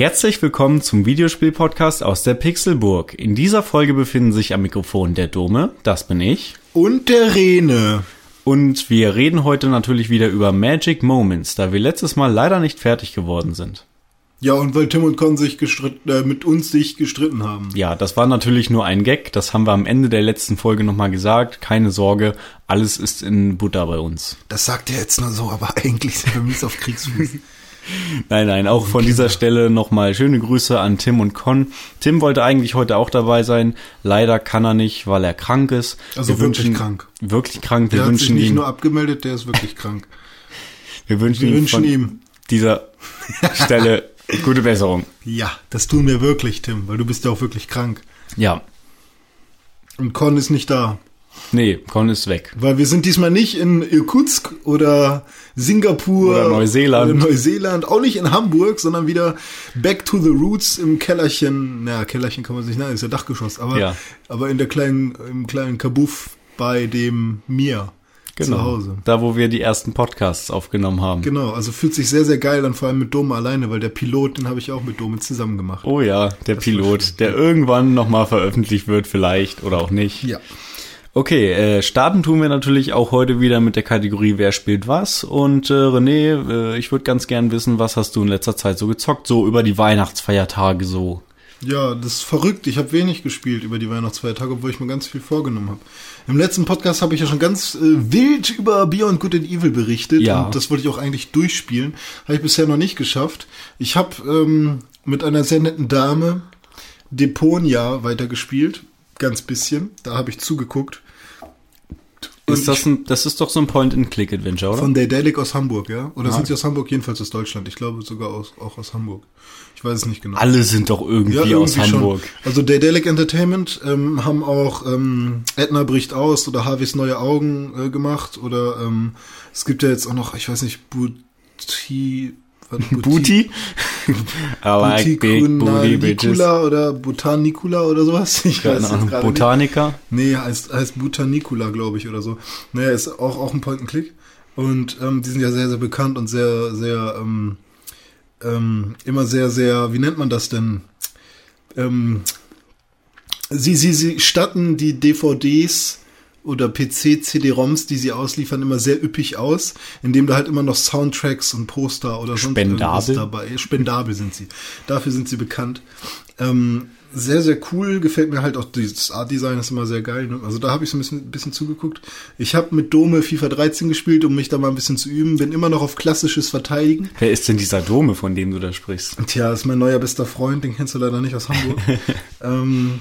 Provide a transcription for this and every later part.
Herzlich willkommen zum Videospiel-Podcast aus der Pixelburg. In dieser Folge befinden sich am Mikrofon der Dome, das bin ich. Und der Rene. Und wir reden heute natürlich wieder über Magic Moments, da wir letztes Mal leider nicht fertig geworden sind. Ja, und weil Tim und Con sich gestritten, äh, mit uns sich gestritten haben. Ja, das war natürlich nur ein Gag, das haben wir am Ende der letzten Folge nochmal gesagt. Keine Sorge, alles ist in Butter bei uns. Das sagt er jetzt nur so, aber eigentlich sind wir mies auf Kriegsfuß. Nein, nein, auch von dieser Stelle nochmal schöne Grüße an Tim und Con. Tim wollte eigentlich heute auch dabei sein. Leider kann er nicht, weil er krank ist. Also wir wirklich wünschen, krank. Wirklich krank. Wir Der hat sich wünschen nicht ihm, nur abgemeldet, der ist wirklich krank. wir wünschen, Wir ihm wünschen von ihm. dieser Stelle gute Besserung. Ja, das tun wir wirklich, Tim, weil du bist ja auch wirklich krank. Ja, Und Con ist nicht da. nee, Con ist weg. Weil wir sind diesmal nicht in Irkutsk oder Singapur Oder Neuseeland. oder Neuseeland, auch nicht in Hamburg, sondern wieder back to the roots im Kellerchen. Na, Kellerchen kann man sich nennen, ist ja Dachgeschoss, aber, Ja. aber in der kleinen, im kleinen Kabuff bei dem Mir zu Hause. Da, wo wir die ersten Podcasts aufgenommen haben. Genau, also fühlt sich sehr, sehr geil an, vor allem mit Dome alleine, weil der Pilot, den habe ich auch mit Dome zusammen gemacht. Oh ja, der war Pilot, der irgendwann nochmal veröffentlicht wird, vielleicht oder auch nicht. Ja. Okay, äh, starten tun wir natürlich auch heute wieder mit der Kategorie Wer spielt was. Und äh, René, äh, ich würde ganz gern wissen, was hast du in letzter Zeit so gezockt, so über die Weihnachtsfeiertage so. Ja, das ist verrückt. Ich habe wenig gespielt über die Weihnachtsfeiertage, obwohl ich mir ganz viel vorgenommen habe. Im letzten Podcast habe ich ja schon ganz äh, wild über Beyond Good and Evil berichtet Ja. und das wollte ich auch eigentlich durchspielen. Habe ich bisher noch nicht geschafft. Ich habe ähm, mit einer sehr netten Dame Deponia weitergespielt, ganz bisschen. Da habe ich zugeguckt. Ist das, ein, das ist doch so ein Point-and-Click-Adventure, oder? Von Daedalic aus Hamburg, ja? Oder Ah. sind sie aus Hamburg? Jedenfalls aus Deutschland. Ich glaube sogar aus, auch aus Hamburg. Ich weiß es nicht genau. Alle sind doch irgendwie, Ja, aus irgendwie Hamburg. Schon. Also Daedalic Entertainment ähm, haben auch ähm, Edna bricht aus oder Harveys neue Augen äh, gemacht oder ähm, es gibt ja jetzt auch noch, ich weiß nicht, Buti, Booty? I like big booty bitches. Oder Botanicula oder sowas. Ich weiß Ahnung. gerade nicht. Botaniker? Nee, heißt, heißt Botanicula, glaube ich, oder so. Naja, ist auch, auch ein Point-and-Click. Und ähm, die sind ja sehr, sehr bekannt und sehr, sehr, ähm, ähm, immer sehr, sehr, wie nennt man das denn? Ähm, sie, sie, sie statten die DVDs oder PC-CD-ROMs, die sie ausliefern, immer sehr üppig aus, indem da halt immer noch Soundtracks und Poster oder sonst irgendwas dabei. Spendabel sind sie. Dafür sind sie bekannt. Ähm, sehr, sehr cool. Gefällt mir halt auch das Art-Design ist immer sehr geil. Ne? Also da habe ich so ein bisschen, bisschen zugeguckt. Ich habe mit Dome FIFA 13 gespielt, um mich da mal ein bisschen zu üben. Bin immer noch auf klassisches Verteidigen. Wer ist denn dieser Dome, von dem du da sprichst? Tja, ist mein neuer bester Freund, den kennst du leider nicht aus Hamburg. ähm,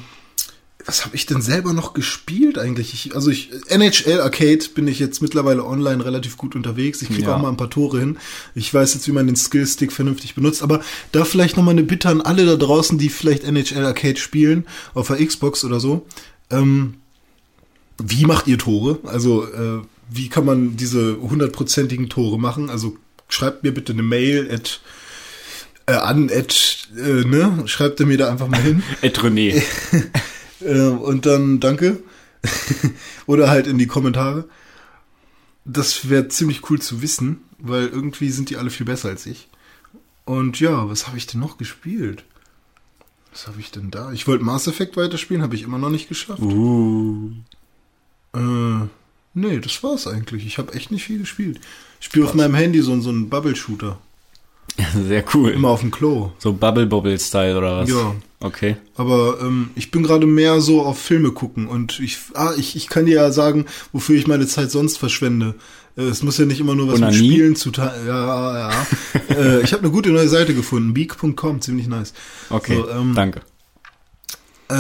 was habe ich denn selber noch gespielt eigentlich? Ich, also ich NHL Arcade bin ich jetzt mittlerweile online relativ gut unterwegs. Ich kriege Ja. auch mal ein paar Tore hin. Ich weiß jetzt, wie man den Skillstick vernünftig benutzt. Aber da vielleicht noch mal eine Bitte an alle da draußen, die vielleicht NHL Arcade spielen auf der Xbox oder so. Ähm, wie macht ihr Tore? Also äh, wie kann man diese hundertprozentigen Tore machen? Also schreibt mir bitte eine Mail at äh, an at, äh, ne? Schreibt ihr mir da einfach mal hin. Ed René. Äh, und dann danke. Oder halt in die Kommentare. Das wäre ziemlich cool zu wissen, weil irgendwie sind die alle viel besser als ich. Und ja, was habe ich denn noch gespielt? Was habe ich denn da? Ich wollte Mass Effect weiterspielen, habe ich immer noch nicht geschafft. Uh. Äh, nee, das war's eigentlich. Ich habe echt nicht viel gespielt. Ich spiele auf meinem Handy so, so einen Bubble-Shooter. Sehr cool. Immer auf dem Klo. So Bubble Bobble Style oder was? Ja. Okay. Aber ähm, ich bin gerade mehr so auf Filme gucken und ich, ah, ich, ich kann dir ja sagen, wofür ich meine Zeit sonst verschwende. Äh, es muss ja nicht immer nur was mit Onanie? Spielen zu teilen. Ja, ja. ja. äh, ich habe eine gute neue Seite gefunden, beak.com, ziemlich nice. Okay. So, ähm, Danke. Äh,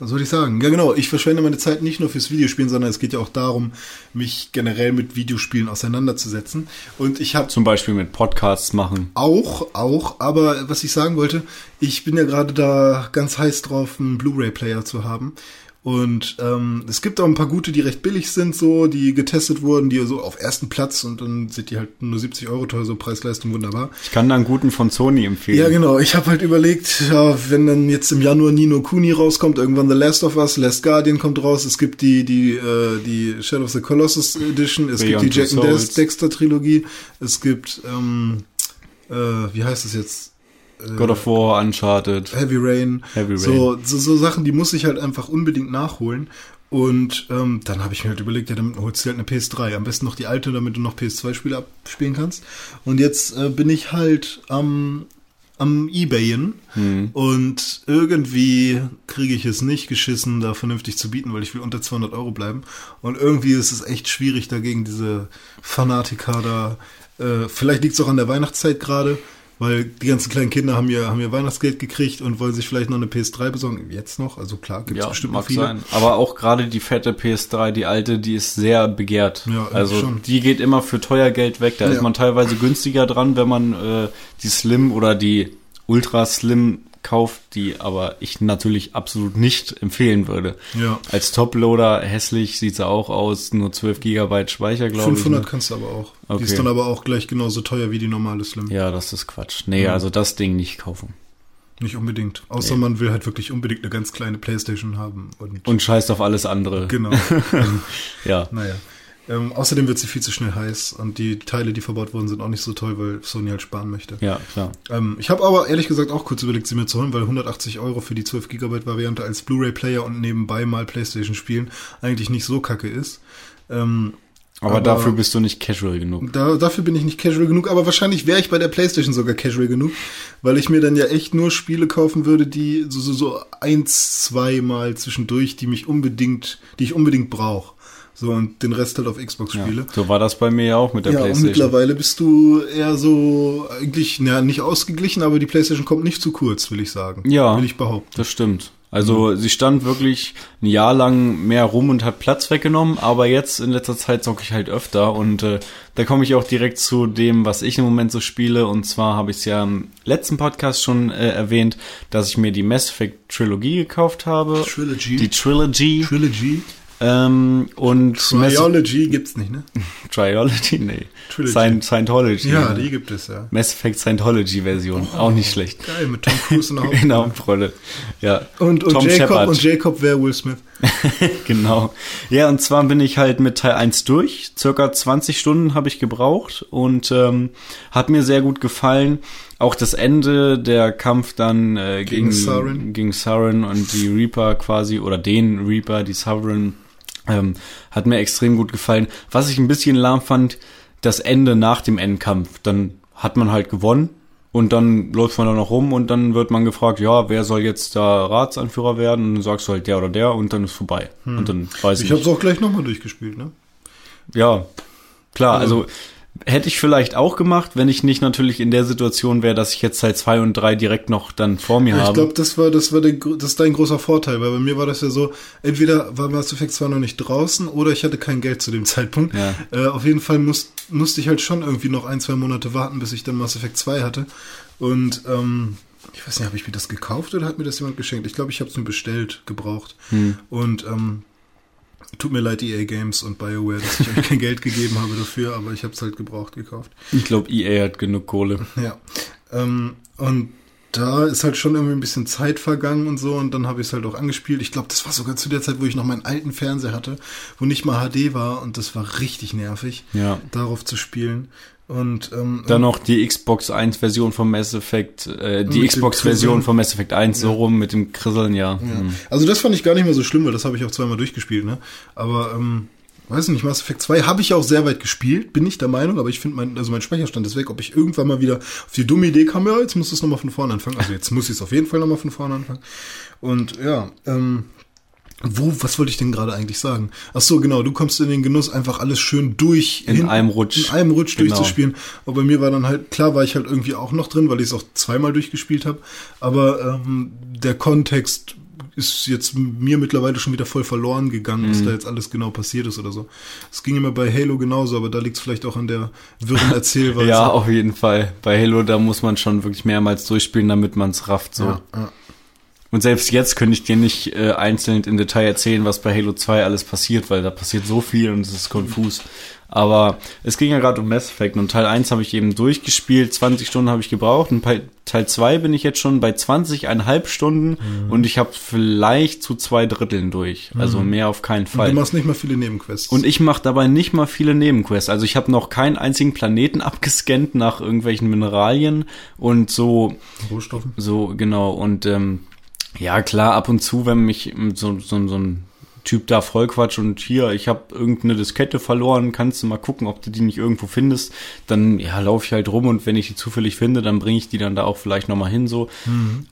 was soll ich sagen? Ja, genau. Ich verschwende meine Zeit nicht nur fürs Videospielen, sondern es geht ja auch darum, mich generell mit Videospielen auseinanderzusetzen. Und ich habe Zum Beispiel mit Podcasts machen. auch, auch, aber was ich sagen wollte, ich bin ja gerade da ganz heiß drauf, einen Blu-ray-Player zu haben. Und ähm, es gibt auch ein paar gute, die recht billig sind, so, die getestet wurden, die so auf ersten Platz und dann sind die halt nur 70 Euro teuer, so Preis-Leistung wunderbar. Ich kann da einen guten von Sony empfehlen. Ja, genau. Ich habe halt überlegt, ja, wenn dann jetzt im Januar Nino Kuni rauskommt, irgendwann The Last of Us, Last Guardian kommt raus, es gibt die die äh, die Shadow of the Colossus Edition, es Beyond gibt die Jack and. Dexter Trilogie, es gibt ähm, äh, wie heißt es jetzt? Äh, God of War, Uncharted. Heavy Rain. Heavy Rain. So, so, so Sachen, die muss ich halt einfach unbedingt nachholen. Und ähm, dann habe ich mir halt überlegt, ja, dann holst du halt eine PS3. Am besten noch die alte, damit du noch PS2-Spiele abspielen kannst. Und jetzt äh, bin ich halt am, am Ebayen. Hm. Und irgendwie kriege ich es nicht geschissen, da vernünftig zu bieten, weil ich will unter 200 Euro bleiben. Und irgendwie ist es echt schwierig dagegen, diese Fanatiker da. Äh, vielleicht liegt es auch an der Weihnachtszeit gerade, weil die ganzen kleinen Kinder haben ja, haben ja Weihnachtsgeld gekriegt und wollen sich vielleicht noch eine PS3 besorgen. Jetzt noch, also klar, gibt es Ja, bestimmt noch mag viele. sein. Aber auch gerade die fette PS3, die alte, die ist sehr begehrt. Ja, also schon. die geht immer für teuer Geld weg. Da Ja. ist man teilweise günstiger dran, wenn man äh, die Slim oder die Ultra Slim kauft, die aber ich natürlich absolut nicht empfehlen würde. Ja. Als Toploader hässlich sieht sie auch aus, nur 12 Gigabyte Speicher, glaube ich. 500 ne? kannst du aber auch. Okay. Die ist dann aber auch gleich genauso teuer wie die normale Slim. Ja, das ist Quatsch. Nee, Ja. also das Ding nicht kaufen. Nicht unbedingt. Außer Nee. man will halt wirklich unbedingt eine ganz kleine Playstation haben. Und, Und scheißt auf alles andere. genau. ähm, Ja. naja. Ähm, außerdem wird sie viel zu schnell heiß und die Teile, die verbaut wurden, sind auch nicht so toll, weil Sony halt sparen möchte. Ja, klar. Ähm, ich habe aber ehrlich gesagt auch kurz überlegt, sie mir zu holen, weil 180 Euro für die 12 GB Variante als Blu-ray-Player und nebenbei mal PlayStation spielen eigentlich nicht so kacke ist. Ähm, Aber, Aber- dafür bist du nicht casual genug. da, dafür bin ich nicht casual genug, aber wahrscheinlich wäre ich bei der PlayStation sogar casual genug, weil ich mir dann ja echt nur Spiele kaufen würde, die so, so, so eins, zweimal zwischendurch, die mich unbedingt, die ich unbedingt brauche. So, und den Rest halt auf Xbox Ja. spiele. So war das bei mir ja auch mit der Ja, und Playstation. mittlerweile bist du eher so eigentlich, naja, nicht ausgeglichen, aber die PlayStation kommt nicht zu kurz, will ich sagen. Ja. Will ich behaupten. Das stimmt. Also sie stand wirklich ein Jahr lang mehr rum und hat Platz weggenommen, aber jetzt in letzter Zeit zocke ich halt öfter und äh, da komme ich auch direkt zu dem, was ich im Moment so spiele und zwar habe ich es ja im letzten Podcast schon äh, erwähnt, dass ich mir die Mass Effect Trilogie gekauft habe. Trilogy. Die Trilogy. Trilogy. Ähm, und Triology gibt's nicht, ne? Triology? Nee. Trilogy. Scient Scientology. Ja, die gibt es, ja. Mass Effect Scientology Version. auch nicht schlecht. Geil, mit Tom Cruise in der Hauptrolle. In der Hauptrolle. Ja. Und, und Tom Jacob Shepard. und Jacob wäre Will Smith. Genau. Ja, und zwar bin ich halt mit Teil 1 durch. Circa 20 Stunden habe ich gebraucht und ähm, hat mir sehr gut gefallen. Auch das Ende, der Kampf dann äh, Gegen gegen, Saren. gegen Saren und die Reaper quasi, oder den Reaper, die Sovereign, ähm, hat mir extrem gut gefallen. Was ich ein bisschen lahm fand, das Ende nach dem Endkampf. Dann hat man halt gewonnen. Und dann läuft man da noch rum und dann wird man gefragt, ja, wer soll jetzt da Ratsanführer werden? Und dann sagst du halt der oder der und dann ist vorbei. Und dann weiß ich, Ich nicht. es auch gleich nochmal durchgespielt, ne? Ja, klar, Also- also hätte ich vielleicht auch gemacht, wenn ich nicht natürlich in der Situation wäre, dass ich jetzt Teil 2 und 3 direkt noch dann vor mir Ja, ich habe. glaube, das war, das war der, das ist dein großer Vorteil, weil bei mir war das ja so, entweder war Mass Effect zwar noch nicht draußen oder ich hatte kein Geld zu dem Zeitpunkt. Ja. Äh, auf jeden Fall muss, musste ich halt schon irgendwie noch ein, zwei Monate warten, bis ich dann Mass Effect 2 hatte. Und ähm, ich weiß nicht, habe ich mir das gekauft oder hat mir das jemand geschenkt? Ich glaube, ich habe es mir bestellt, gebraucht. Hm. Und ähm, tut mir leid, EA Games und BioWare, dass ich euch kein Geld gegeben habe dafür, aber ich habe es halt gebraucht gekauft. Ich glaube, EA hat genug Kohle. Ja. Ähm, und da ist halt schon irgendwie ein bisschen Zeit vergangen und so und dann habe ich es halt auch angespielt. Ich glaube, das war sogar zu der Zeit, wo ich noch meinen alten Fernseher hatte, wo nicht mal HD war und das war richtig nervig, Ja. darauf zu spielen. Und ähm, Dann noch die Xbox 1 Version von Mass Effect, äh, die Xbox Version von Mass Effect 1 so rum mit dem Krisseln, ja. Ja. Hm. Also das fand ich gar nicht mehr so schlimm, weil das habe ich auch zweimal durchgespielt, ne? Aber ähm, weiß nicht, Mass Effect 2 habe ich auch sehr weit gespielt, bin ich der Meinung, aber ich finde mein, also mein Speicherstand ist weg, ob ich irgendwann mal wieder auf die dumme Idee kam, ja, jetzt muss es nochmal von vorne anfangen. Also jetzt muss ich es auf jeden Fall nochmal von vorne anfangen. Und ja, ähm, wo, was wollte ich denn gerade eigentlich sagen? Ach so, genau, du kommst in den Genuss, einfach alles schön durch. In einem Rutsch. In einem Rutsch Genau. durchzuspielen. Aber bei mir war dann halt, klar war ich halt irgendwie auch noch drin, weil ich es auch zweimal durchgespielt habe. Aber ähm, der Kontext ist jetzt mir mittlerweile schon wieder voll verloren gegangen, Mhm. was da jetzt alles genau passiert ist oder so. Es ging immer bei Halo genauso, aber da liegt es vielleicht auch an der wirren Erzählweise. Ja, auf jeden Fall. Bei Halo, da muss man schon wirklich mehrmals durchspielen, damit man es rafft. So. ja, ja. Und selbst jetzt könnte ich dir nicht äh, einzeln im Detail erzählen, was bei Halo 2 alles passiert, weil da passiert so viel und es ist konfus. Aber es ging ja gerade um Mass Effect und Teil 1 habe ich eben durchgespielt, 20 Stunden habe ich gebraucht und bei Teil 2 bin ich jetzt schon bei 20,5 Stunden Mhm. und ich habe vielleicht zu zwei Dritteln durch. Also mehr auf keinen Und Fall. du machst nicht mal viele Nebenquests. Und ich mache dabei nicht mal viele Nebenquests. Also ich habe noch keinen einzigen Planeten abgescannt nach irgendwelchen Mineralien und so Rohstoffen. so, genau. Und ähm, ja, klar, ab und zu, wenn mich so, so, so ein Typ da vollquatscht und hier, ich habe irgendeine Diskette verloren, kannst du mal gucken, ob du die nicht irgendwo findest, dann ja, laufe ich halt rum und wenn ich die zufällig finde, dann bringe ich die dann da auch vielleicht nochmal hin so.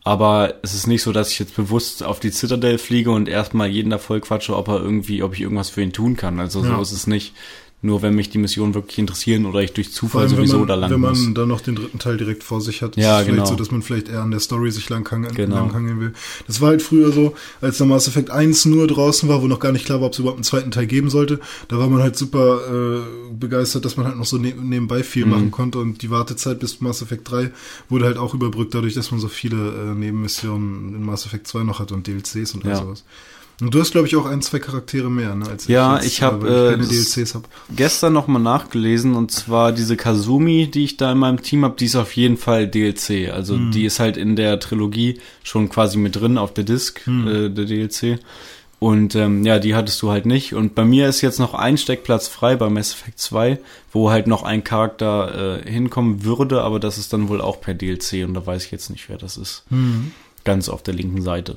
Aber es ist nicht so, dass ich jetzt bewusst auf die Citadel fliege und erstmal jeden da vollquatsche, ob er irgendwie, ob ich irgendwas für ihn tun kann. Also Ja. so ist es nicht. Nur wenn mich die Missionen wirklich interessieren oder ich durch Zufall sowieso wenn man, da landen wenn man muss. dann noch den dritten Teil direkt vor sich hat, Ja, ist es vielleicht genau. so, dass man vielleicht eher an der Story sich langhangeln Genau. will. Das war halt früher so, als der Mass Effect 1 nur draußen war, wo noch gar nicht klar war, ob es überhaupt einen zweiten Teil geben sollte. Da war man halt super äh, begeistert, dass man halt noch so ne nebenbei viel Mhm. machen konnte und die Wartezeit bis Mass Effect 3 wurde halt auch überbrückt, dadurch, dass man so viele äh, Nebenmissionen in Mass Effect 2 noch hat und DLCs und all Ja. sowas. Und du hast, glaube ich, auch ein, zwei Charaktere mehr, ne, als Ja, ich hab, ich äh, keine das- DLCs habe. gestern noch mal nachgelesen und zwar diese Kazumi, die ich da in meinem Team habe, die ist auf jeden Fall DLC. Also die ist halt in der Trilogie schon quasi mit drin auf der Disc, äh, der DLC. Und ähm, ja, die hattest du halt nicht. Und bei mir ist jetzt noch ein Steckplatz frei bei Mass Effect 2, wo halt noch ein Charakter äh, hinkommen würde, aber das ist dann wohl auch per DLC und da weiß ich jetzt nicht, wer das ist. Ganz auf der linken Seite.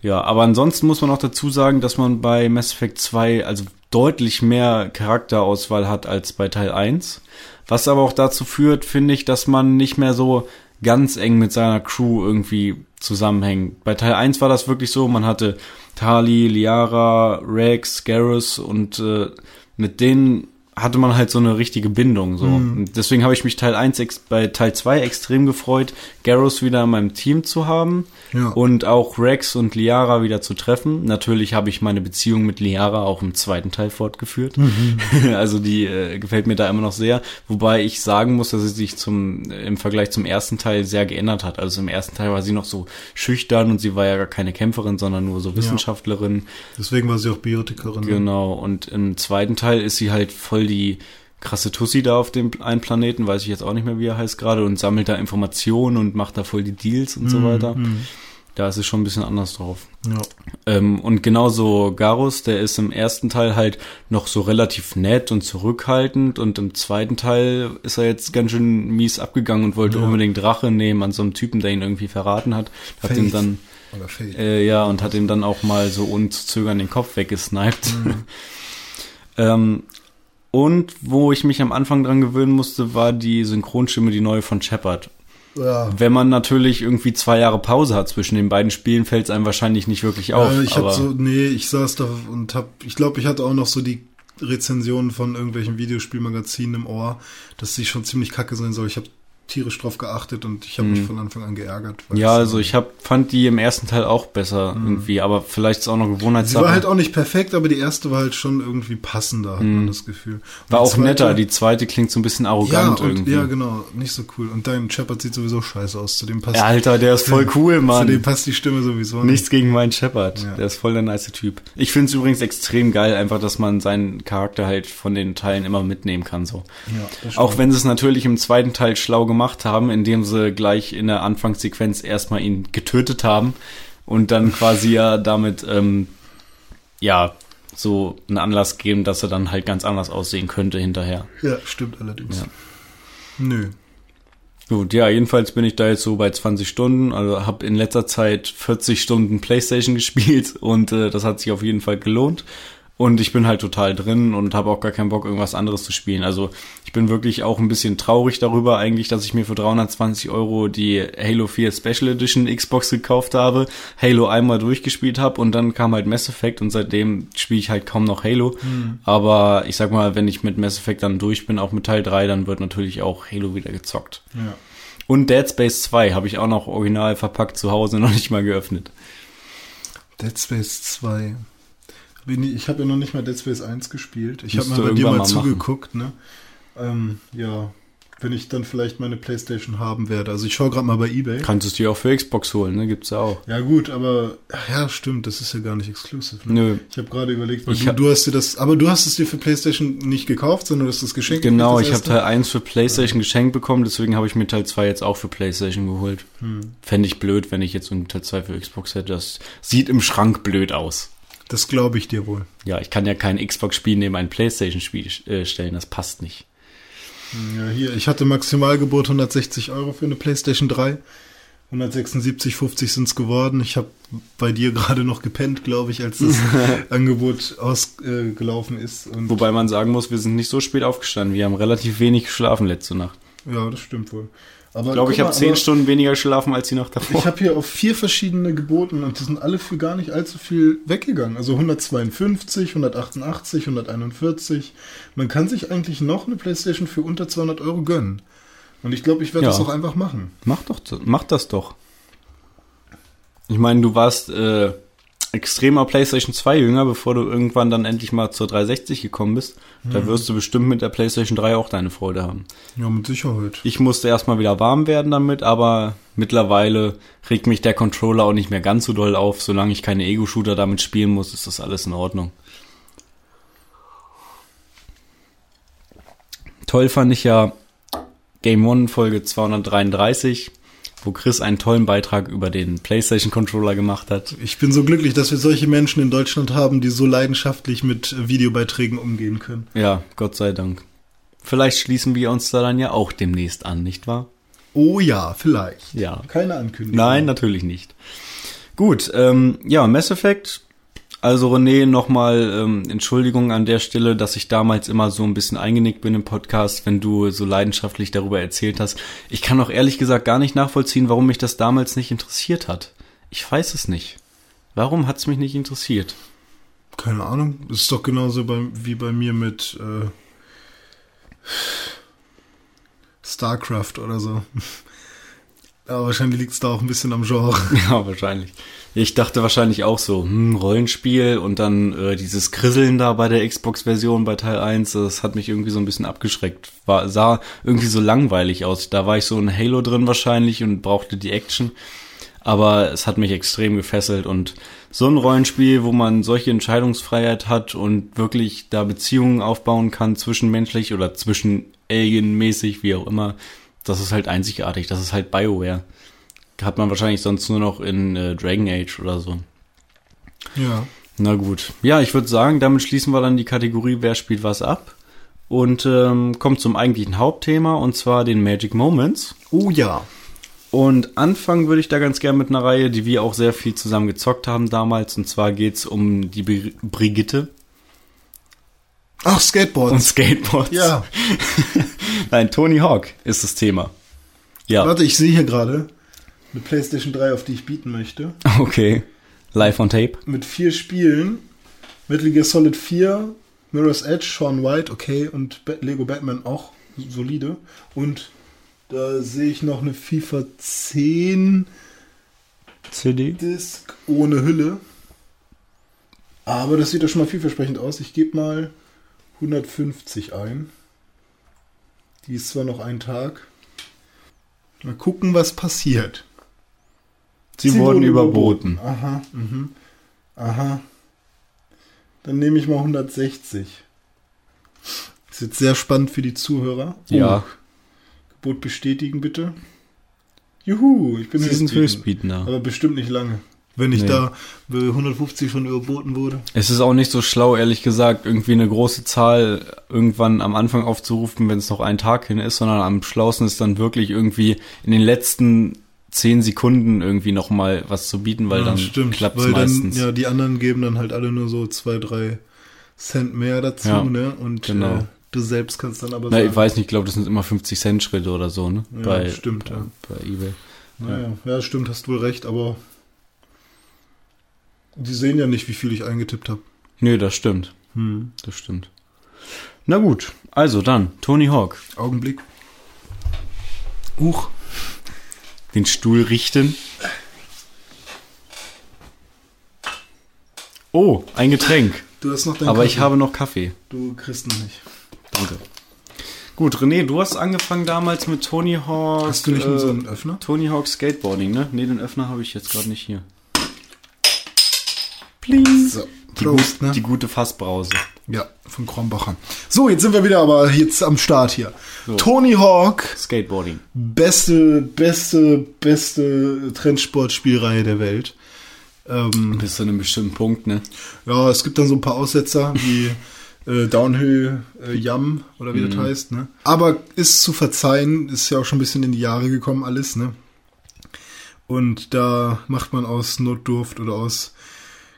Ja. Aber ansonsten muss man auch dazu sagen, dass man bei Mass Effect 2 also deutlich mehr Charakterauswahl hat als bei Teil 1. Was aber auch dazu führt, finde ich, dass man nicht mehr so ganz eng mit seiner Crew irgendwie zusammenhängt. Bei Teil 1 war das wirklich so, man hatte Tali, Liara, Rex, Garrus und äh, mit denen hatte man halt so eine richtige Bindung so. Und Deswegen habe ich mich Teil 1 ex bei Teil 2 extrem gefreut, Garrus wieder in meinem Team zu haben Ja. und auch Rex und Liara wieder zu treffen. Natürlich habe ich meine Beziehung mit Liara auch im zweiten Teil fortgeführt. also die äh, gefällt mir da immer noch sehr, wobei ich sagen muss, dass sie sich zum äh, im Vergleich zum ersten Teil sehr geändert hat. Also im ersten Teil war sie noch so schüchtern und sie war ja gar keine Kämpferin, sondern nur so Wissenschaftlerin. Deswegen war sie auch Biotikerin. Genau, und im zweiten Teil ist sie halt voll die krasse Tussi da auf dem einen Planeten, weiß ich jetzt auch nicht mehr, wie er heißt gerade, und sammelt da Informationen und macht da voll die Deals und so weiter. Da ist es schon ein bisschen anders drauf. Ja. Ähm, und genauso Garus, der ist im ersten Teil halt noch so relativ nett und zurückhaltend und im zweiten Teil ist er jetzt ganz schön mies abgegangen und wollte Ja. unbedingt Rache nehmen an so einem Typen, der ihn irgendwie verraten hat. Hat Faith. ihm dann äh, ja, und hat ihm dann auch mal so ohne zu zögern den Kopf weggesniped. ähm, und wo ich mich am Anfang dran gewöhnen musste, war die Synchronstimme, die neue von Shepard. ja. Wenn man natürlich irgendwie zwei Jahre Pause hat zwischen den beiden Spielen, fällt es einem wahrscheinlich nicht wirklich auf. Ja, ich aber habe so, nee, ich saß da und hab, ich glaube, ich hatte auch noch so die Rezensionen von irgendwelchen Videospielmagazinen im Ohr, dass sie schon ziemlich kacke sein soll. Ich habe tierisch drauf geachtet und ich habe mich von Anfang an geärgert. Mhm. ja, also äh, ich hab, fand die im ersten Teil auch besser irgendwie, aber vielleicht ist auch noch Sie Gewohnheitssache. war halt auch nicht perfekt, aber die erste war halt schon irgendwie passender, hat man das Gefühl. Und war die auch zweite- netter, die zweite klingt so ein bisschen arrogant ja, und, irgendwie. ja, genau, nicht so cool. Und dein Shepard sieht sowieso scheiße aus. Zu dem passt, Ja, Alter, der ist voll cool, zu Mann. dem passt die Stimme sowieso nicht. Nichts gegen meinen Shepard. Ja. Der ist voll der nice Typ. Ich finde es übrigens extrem geil, einfach, dass man seinen Charakter halt von den Teilen immer mitnehmen kann. so. Ja, Auch wenn sie es natürlich im zweiten Teil schlau gemacht haben, indem sie gleich in der Anfangssequenz erstmal ihn getötet haben und dann quasi ja damit ähm, ja so einen Anlass geben, dass er dann halt ganz anders aussehen könnte hinterher. Ja, stimmt allerdings. Ja. Nö. Gut, ja, jedenfalls bin ich da jetzt so bei 20 Stunden, also habe in letzter Zeit 40 Stunden Playstation gespielt und äh, das hat sich auf jeden Fall gelohnt. Und ich bin halt total drin und habe auch gar keinen Bock, irgendwas anderes zu spielen. Also ich bin wirklich auch ein bisschen traurig darüber eigentlich, dass ich mir für 320 Euro die Halo 4 Special Edition Xbox gekauft habe, Halo einmal durchgespielt habe und dann kam halt Mass Effect und seitdem spiele ich halt kaum noch Halo. Aber ich sag mal, wenn ich mit Mass Effect dann durch bin, auch mit Teil 3, dann wird natürlich auch Halo wieder gezockt. Ja. Und Dead Space 2 habe ich auch noch original verpackt zu Hause noch nicht mal geöffnet. Dead Space 2. Bin ich ich habe ja noch nicht mal Dead Space 1 gespielt. Ich habe mal bei dir mal mal zugeguckt, ne? Ähm, ja. wenn ich dann vielleicht meine Playstation haben werde. Also ich schaue gerade mal bei Ebay. Kannst du es dir auch für Xbox holen, ne? Gibt's ja auch. Ja gut, aber ja, stimmt, das ist ja gar nicht exclusive. Ne? Nö. Ich habe gerade überlegt, weil du, du hast dir das, aber du hast es dir für PlayStation nicht gekauft, sondern du hast das geschenkt. Genau, ich habe? Teil 1 für PlayStation geschenkt bekommen, deswegen habe ich mir Teil 2 jetzt auch für PlayStation geholt. Fände ich blöd, wenn ich jetzt einen Teil 2 für Xbox hätte. Das sieht im Schrank blöd aus. Das glaube ich dir wohl. Ja, ich kann ja kein Xbox-Spiel neben ein PlayStation-Spiel äh, stellen, das passt nicht. Ja, hier, ich hatte Maximalgebot 160 Euro für eine PlayStation 3. 176,50 sind es geworden. Ich habe bei dir gerade noch gepennt, glaube ich, als das Angebot ausgelaufen äh, ist. Und Wobei man sagen muss, wir sind nicht so spät aufgestanden. Wir haben relativ wenig geschlafen letzte Nacht. ja, das stimmt wohl. Aber Ich glaube, ich habe zehn Stunden weniger geschlafen als die Nacht davor. Ich habe hier auf vier verschiedene geboten und die sind alle für gar nicht allzu viel weggegangen. Also 152, 188, 141. Man kann sich eigentlich noch eine Playstation für unter 200 Euro gönnen. Und ich glaube, ich werde Ja. das auch einfach machen. Mach doch, mach das doch. Ich meine, du warst äh, extremer PlayStation 2 Jünger, bevor du irgendwann dann endlich mal zur 360 gekommen bist. Da wirst du bestimmt mit der PlayStation 3 auch deine Freude haben. Ja, mit Sicherheit. Ich musste erstmal wieder warm werden damit, aber mittlerweile regt mich der Controller auch nicht mehr ganz so doll auf. Solange ich keine Ego-Shooter damit spielen muss, ist das alles in Ordnung. Toll fand ich ja Game One Folge 233, wo Chris einen tollen Beitrag über den PlayStation Controller gemacht hat. Ich bin so glücklich, dass wir solche Menschen in Deutschland haben, die so leidenschaftlich mit Videobeiträgen umgehen können. Ja, Gott sei Dank. Vielleicht schließen wir uns da dann ja auch demnächst an, nicht wahr? Oh ja, vielleicht. Ja. Keine Ankündigung. Nein, natürlich nicht. Gut, ähm, ja, Mass Effect. Also René, nochmal ähm, Entschuldigung an der Stelle, dass ich damals immer so ein bisschen eingenickt bin im Podcast, wenn du so leidenschaftlich darüber erzählt hast. Ich kann auch ehrlich gesagt gar nicht nachvollziehen, warum mich das damals nicht interessiert hat. Ich weiß es nicht. Warum hat es mich nicht interessiert? Keine Ahnung. Das ist doch genauso bei, wie bei mir mit äh, StarCraft oder so. Aber wahrscheinlich liegt es da auch ein bisschen am Genre. Ja, wahrscheinlich. Ich dachte wahrscheinlich auch so, hm, Rollenspiel und dann äh, dieses Krisseln da bei der Xbox-Version bei Teil 1, das hat mich irgendwie so ein bisschen abgeschreckt. War, sah irgendwie so langweilig aus. Da war ich so in Halo drin wahrscheinlich und brauchte die Action. Aber es hat mich extrem gefesselt und so ein Rollenspiel, wo man solche Entscheidungsfreiheit hat und wirklich da Beziehungen aufbauen kann, zwischenmenschlich oder zwischen Alien-mäßig, wie auch immer, das ist halt einzigartig. Das ist halt BioWare hat man wahrscheinlich sonst nur noch in äh, Dragon Age oder so. Ja. Na gut. Ja, ich würde sagen, damit schließen wir dann die Kategorie Wer spielt was ab und ähm, kommt zum eigentlichen Hauptthema und zwar den Magic Moments. Oh ja. Und anfangen würde ich da ganz gern mit einer Reihe, die wir auch sehr viel zusammen gezockt haben damals. Und zwar geht's um die Bri Brigitte Ach, und Skateboards. Skateboards. Ja. Nein, Tony Hawk ist das Thema. Ja, Warte, ich sehe hier gerade eine PlayStation 3, auf die ich bieten möchte. okay. Live on Tape. Mit vier Spielen. Metal Gear Solid 4, Mirror's Edge, Sean White, okay, und Lego Batman auch solide. Und da sehe ich noch eine FIFA 10 CD. Disc ohne Hülle. Aber das sieht ja schon mal vielversprechend aus. Ich gebe mal 150 ein. Die ist zwar noch ein Tag. Mal gucken, was passiert. Sie, wurden überboten. Aha, mhm. Aha. Dann nehme ich mal 160. Ist jetzt sehr spannend für die Zuhörer. Ja. Gebot bestätigen bitte. Juhu, ich bin Sie sind Höchstbietender. Höchstbietender. Aber bestimmt nicht lange. Wenn ich Nee. da bei 150 schon überboten wurde. Es ist auch nicht so schlau, ehrlich gesagt, irgendwie eine große Zahl irgendwann am Anfang aufzurufen, wenn es noch ein Tag hin ist, sondern am schlausten ist dann wirklich irgendwie in den letzten zehn Sekunden irgendwie nochmal was zu bieten, weil dann klappt es meistens. Dann, ja, die anderen geben dann halt alle nur so zwei, drei Cent mehr dazu, Ja, ne? Und genau. äh, du selbst kannst dann aber Na, ich sagen, weiß nicht, ich glaube, das sind immer 50 Cent Schritte oder so, ne? Ja, bei, stimmt, ja. bei eBay. naja, ja, stimmt, hast wohl recht, aber die sehen ja nicht, wie viel ich eingetippt habe. Nee, das stimmt. Hm. Das stimmt. Na gut, also dann, Tony Hawk. Augenblick. Huch. Den Stuhl richten. Oh, ein Getränk. Du hast noch deinen Aber ich Kaffee. habe noch Kaffee. Du kriegst ihn nicht. Danke. Gut, René, du hast angefangen damals mit Tony Hawk. Hast du nicht nur äh, so einen Öffner? Tony Hawk Skateboarding, ne? Ne, den Öffner habe ich jetzt gerade nicht hier. Please. So, Die, Prost, gut, ne? die gute Fassbrause. Ja, von Kronbacher. So, jetzt sind wir wieder aber jetzt am Start hier. So. Tony Hawk, Skateboarding. beste, beste, beste Trendsportspielreihe der Welt. Ähm, Bis zu einem bestimmten Punkt, ne? ja, es gibt dann so ein paar Aussetzer wie äh, Downhill äh, Yam oder wie das heißt, ne? Aber ist zu verzeihen, ist ja auch schon ein bisschen in die Jahre gekommen alles, ne? Und da macht man aus Notdurft oder aus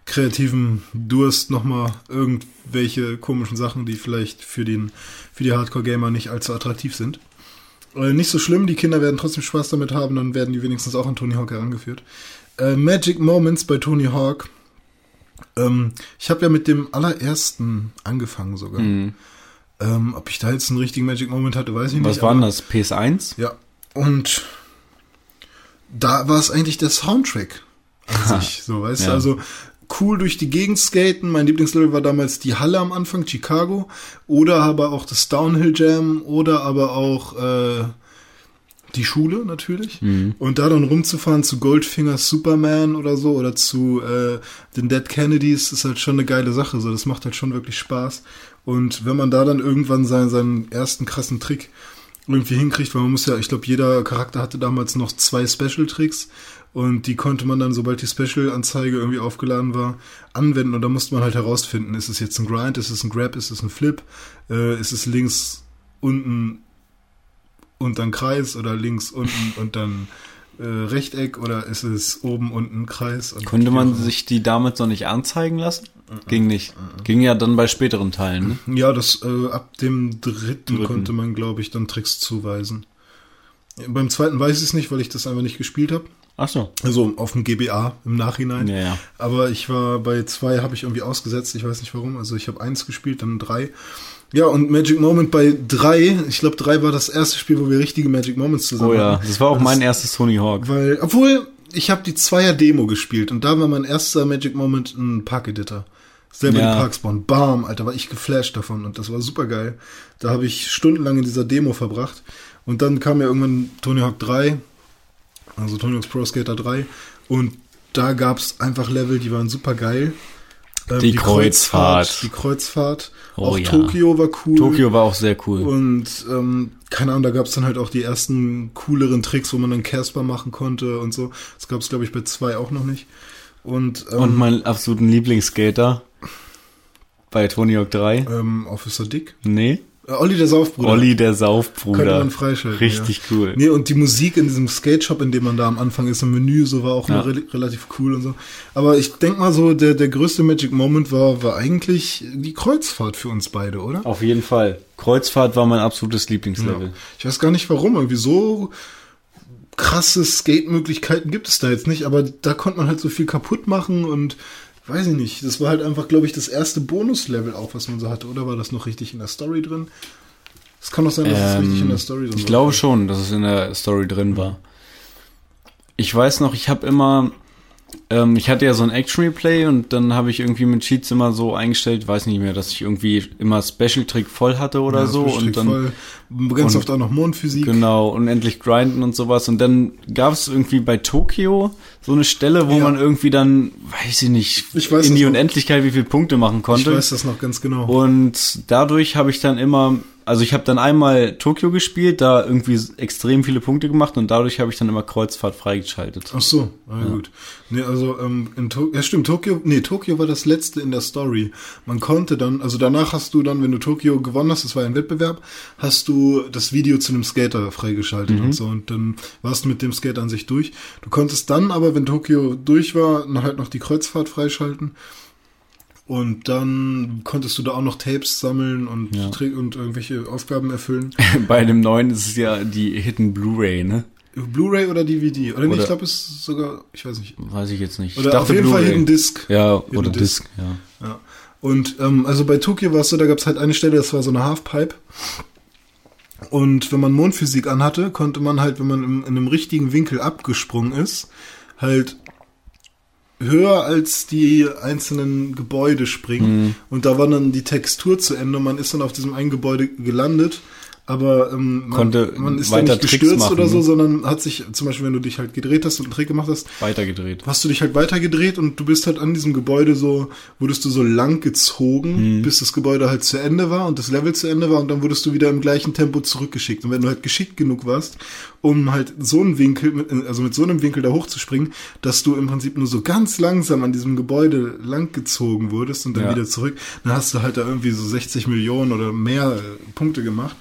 kreativem Durst nochmal irgendwelche komischen Sachen, die vielleicht für den für die Hardcore-Gamer nicht allzu attraktiv sind. Äh, nicht so schlimm, die Kinder werden trotzdem Spaß damit haben, dann werden die wenigstens auch an Tony Hawk herangeführt. Äh, Magic Moments bei Tony Hawk. Ähm, ich habe ja mit dem allerersten angefangen sogar. Mhm. Ähm, ob ich da jetzt einen richtigen Magic Moment hatte, weiß ich nicht. Was war denn das? PS1? Ja. Und da war es eigentlich der Soundtrack an sich, so weißt du, Ja. also cool durch die Gegend skaten. Mein Lieblingslevel war damals die Halle am Anfang, Chicago, oder aber auch das Downhill Jam, oder aber auch äh, die Schule natürlich. Und da dann rumzufahren zu Goldfinger Superman oder so oder zu äh, den Dead Kennedys ist halt schon eine geile Sache. So, das macht halt schon wirklich Spaß. Und wenn man da dann irgendwann seinen, seinen ersten krassen Trick irgendwie hinkriegt, weil man muss ja, ich glaube, jeder Charakter hatte damals noch zwei Special-Tricks und die konnte man dann, sobald die Special-Anzeige irgendwie aufgeladen war, anwenden und da musste man halt herausfinden, ist es jetzt ein Grind, ist es ein Grab, ist es ein Flip, äh, ist es links unten und dann Kreis oder links unten und dann äh, Rechteck oder ist es oben unten Kreis? Und Konnte man sich die damals noch nicht anzeigen lassen? Ging nicht. Ging ja dann bei späteren Teilen, ne? Ja, das äh, ab dem dritten, Dritten. konnte man, glaube ich, dann Tricks zuweisen. Beim zweiten weiß ich es nicht, weil ich das einfach nicht gespielt habe. Ach so. Also auf dem GBA im Nachhinein. Ja, ja. Aber ich war bei zwei, habe ich irgendwie ausgesetzt, ich weiß nicht warum. Also ich habe eins gespielt, dann drei. Ja, und Magic Moment bei drei, ich glaube drei war das erste Spiel, wo wir richtige Magic Moments zusammen Oh ja, hatten. das war auch mein erstes Tony Hawk. Weil, obwohl, ich habe die Zweier-Demo gespielt und da war mein erster Magic Moment ein Park-Editor. Selber Ja. die Parkspawn. Bam, Alter, war ich geflasht davon und das war super geil. Da habe ich stundenlang in dieser Demo verbracht. Und dann kam ja irgendwann Tony Hawk 3, also Tony Hawk's Pro Skater 3. Und da gab's einfach Level, die waren super geil. Ähm, Die Kreuzfahrt. Die Kreuzfahrt. Oh auch ja. Tokio war cool. Tokio war auch sehr cool. Und ähm, keine Ahnung, da gab es dann halt auch die ersten cooleren Tricks, wo man dann Casper machen konnte und so. Das gab es, glaube ich, bei zwei auch noch nicht. Und, ähm, Und meinen absoluten Lieblingsskater bei Tony Hawk 3? ähm, Officer Dick. Nee. Äh, Olli der Saufbruder. Olli der Könnte Saufbruder. man freischalten. Richtig ja. cool. Nee, und die Musik in diesem Skate Shop, in dem man da am Anfang ist, im Menü, so war auch Ja. re relativ cool und so. Aber ich denk mal so, der, der größte Magic Moment war, war eigentlich die Kreuzfahrt für uns beide, oder? Auf jeden Fall. Kreuzfahrt war mein absolutes Lieblingslevel. Ich weiß gar nicht warum, irgendwie so krasse Skate-Möglichkeiten gibt es da jetzt nicht, aber da konnte man halt so viel kaputt machen und weiß ich nicht. Das war halt einfach, glaube ich, das erste Bonuslevel auch, was man so hatte, oder war das noch richtig in der Story drin? Es kann doch sein, dass es richtig in der Story drin Ähm, ich war. glaube schon, dass es in der Story drin war. Ich weiß noch, ich habe immer, ähm, ich hatte ja so ein Action Replay und dann habe ich irgendwie mit Cheats immer so eingestellt, weiß nicht mehr, dass ich irgendwie immer Special Trick voll hatte oder Ja, so und dann voll. ganz und- oft auch noch Mondphysik. genau unendlich grinden und sowas und dann gab es irgendwie bei Tokio so eine Stelle, wo Ja. man irgendwie dann, weiß ich nicht, Ich weiß in die noch. Unendlichkeit wie viele Punkte machen Ich konnte. weiß das noch ganz genau. Und dadurch habe ich dann immer, also ich habe dann einmal Tokio gespielt, da irgendwie extrem viele Punkte gemacht und dadurch habe ich dann immer Kreuzfahrt freigeschaltet. Ach so, na gut. Nee, also ähm, in Tokio, ja stimmt, Tokio, nee, Tokio war das letzte in der Story. Man konnte dann, also danach hast du dann, wenn du Tokio gewonnen hast, das war ja ein Wettbewerb, hast du das Video zu einem Skater freigeschaltet und so und dann warst du mit dem Skater an sich durch. Du konntest dann aber, wenn Tokio durch war, halt noch die Kreuzfahrt freischalten. Und dann konntest du da auch noch Tapes sammeln und, Ja. Und irgendwelche Aufgaben erfüllen. Bei dem neuen ist es ja die Hidden Blu-ray, ne? Blu-ray oder DVD? Oder, nee, Oder- ich glaube, es ist sogar, ich weiß nicht. Weiß ich jetzt nicht. Oder ich auf jeden Fall Hidden Disc. Ja, Hidden oder Disc. Disc, ja. Ja. Und ähm, also bei Tokio war es so, da gab es halt eine Stelle, das war so eine Halfpipe. Und wenn man Mondphysik anhatte, konnte man halt, wenn man im, in einem richtigen Winkel abgesprungen ist, halt höher als die einzelnen Gebäude springen. Und da war dann die Textur zu Ende. Und man ist dann auf diesem einen Gebäude gelandet aber ähm, man, Konnte man ist da weiter nicht Tricks gestürzt machen, oder so, ne? sondern hat sich, zum Beispiel, wenn du dich halt gedreht hast und einen Trick gemacht hast, Weitergedreht. hast du dich halt weitergedreht und du bist halt an diesem Gebäude so, wurdest du so lang gezogen, bis das Gebäude halt zu Ende war und das Level zu Ende war und dann wurdest du wieder im gleichen Tempo zurückgeschickt. Und wenn du halt geschickt genug warst, um halt so einen Winkel, mit- also mit so einem Winkel da hochzuspringen, dass du im Prinzip nur so ganz langsam an diesem Gebäude lang gezogen wurdest und dann Ja. wieder zurück, dann hast du halt da irgendwie so 60 Millionen oder mehr äh, Punkte gemacht.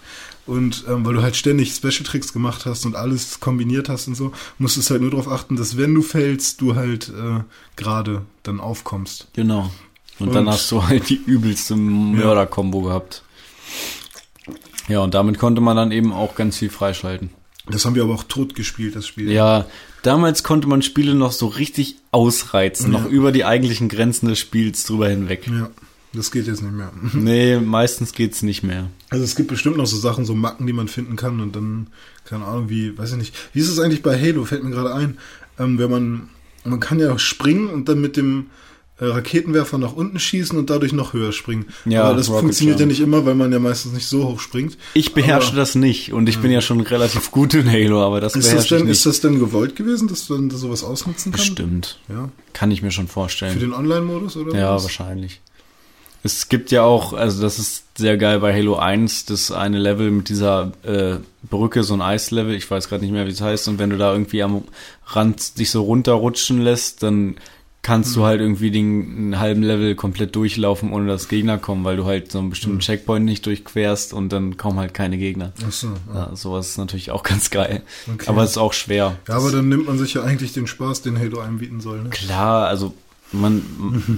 Und ähm, weil du halt ständig Special Tricks gemacht hast und alles kombiniert hast und so, musstest halt nur darauf achten, dass wenn du fällst, du halt äh, gerade dann aufkommst. Genau. Und, Und- dann hast du halt die übelste Mörder-Kombo gehabt. Ja, und damit konnte man dann eben auch ganz viel freischalten. Das haben wir aber auch tot gespielt, das Spiel. Ja, damals konnte man Spiele noch so richtig ausreizen, Ja. noch über die eigentlichen Grenzen des Spiels drüber hinweg. Ja, das geht jetzt nicht mehr. Nee, meistens geht's nicht mehr. Also es gibt bestimmt noch so Sachen, so Macken, die man finden kann und dann, keine Ahnung, wie, weiß ich nicht. Wie ist es eigentlich bei Halo, fällt mir gerade ein, ähm, wenn man, man kann ja springen und dann mit dem äh, Raketenwerfer nach unten schießen und dadurch noch höher springen. Ja, Aber das Rocket funktioniert ja Jump. nicht immer, weil man ja meistens nicht so hoch springt. Ich beherrsche Aber- das nicht und ich bin ja schon relativ gut in Halo, aber das Ist das, beherrsche ich denn, nicht. ist das denn gewollt gewesen, dass man da sowas ausnutzen kann? Bestimmt. Ja. Kann ich mir schon Für vorstellen. den Online-Modus oder Ja, was? wahrscheinlich. Es gibt ja auch, also das ist sehr geil bei Halo 1, das eine Level mit dieser äh, Brücke, so ein Eislevel, ich weiß gerade nicht mehr, wie es heißt, und wenn du da irgendwie am Rand dich so runterrutschen lässt, dann kannst du halt irgendwie den einen halben Level komplett durchlaufen, ohne dass Gegner kommen, weil du halt so einen bestimmten Checkpoint nicht durchquerst und dann kommen halt keine Gegner. Ach so, ja. Ja, sowas ist natürlich auch ganz geil. Okay. Aber es ist auch schwer. ja, aber dann nimmt man sich ja eigentlich den Spaß, den Halo einem bieten soll. Ne? Klar, also man,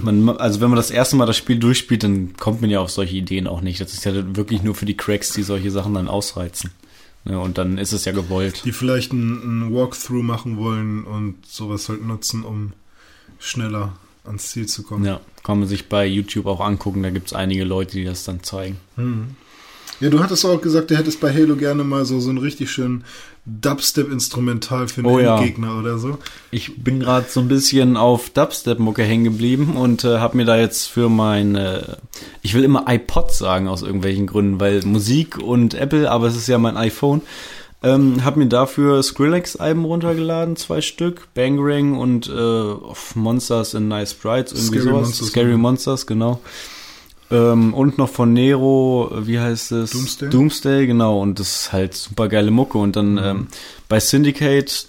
man, also wenn man das erste Mal das Spiel durchspielt, dann kommt man ja auf solche Ideen auch nicht. Das ist ja wirklich nur für die Cracks, die solche Sachen dann ausreizen. Ne, und dann ist es ja gewollt. Die vielleicht einen, einen Walkthrough machen wollen und sowas halt nutzen, um schneller ans Ziel zu kommen. Ja, kann man sich bei YouTube auch angucken, da gibt's einige Leute, die das dann zeigen. Ja, du hattest auch gesagt, du hättest bei Halo gerne mal so, so einen richtig schönen Dubstep-Instrumental für einen Oh ja. Gegner oder so. Ich bin gerade so ein bisschen auf Dubstep-Mucke hängen geblieben und äh, habe mir da jetzt für mein, äh, ich will immer iPod sagen aus irgendwelchen Gründen, weil Musik und Apple, aber es ist ja mein iPhone, ähm, habe mir dafür Skrillex-Alben runtergeladen, zwei Stück, Bangrang und äh, Monsters in Nice Sprites, irgendwie Scary sowas. Monsters, Scary genau. Monsters, genau. Ähm, und noch von Nero, wie heißt es? Doomsday? Doomsday, genau. Und das ist halt super geile Mucke. Und dann ähm, bei Syndicate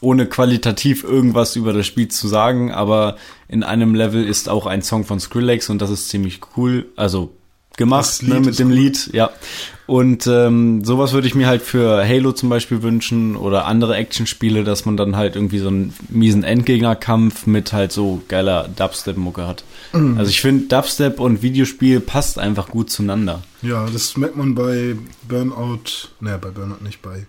ohne qualitativ irgendwas über das Spiel zu sagen, aber in einem Level ist auch ein Song von Skrillex und das ist ziemlich cool, also gemacht ne, mit dem cool. Lied, ja. Und ähm, sowas würde ich mir halt für Halo zum Beispiel wünschen oder andere Actionspiele, dass man dann halt irgendwie so einen miesen Endgegnerkampf mit halt so geiler Dubstep-Mucke hat. Mhm. Also ich finde, Dubstep und Videospiel passt einfach gut zueinander. Ja, das merkt man bei Burnout, naja, bei Burnout nicht bei.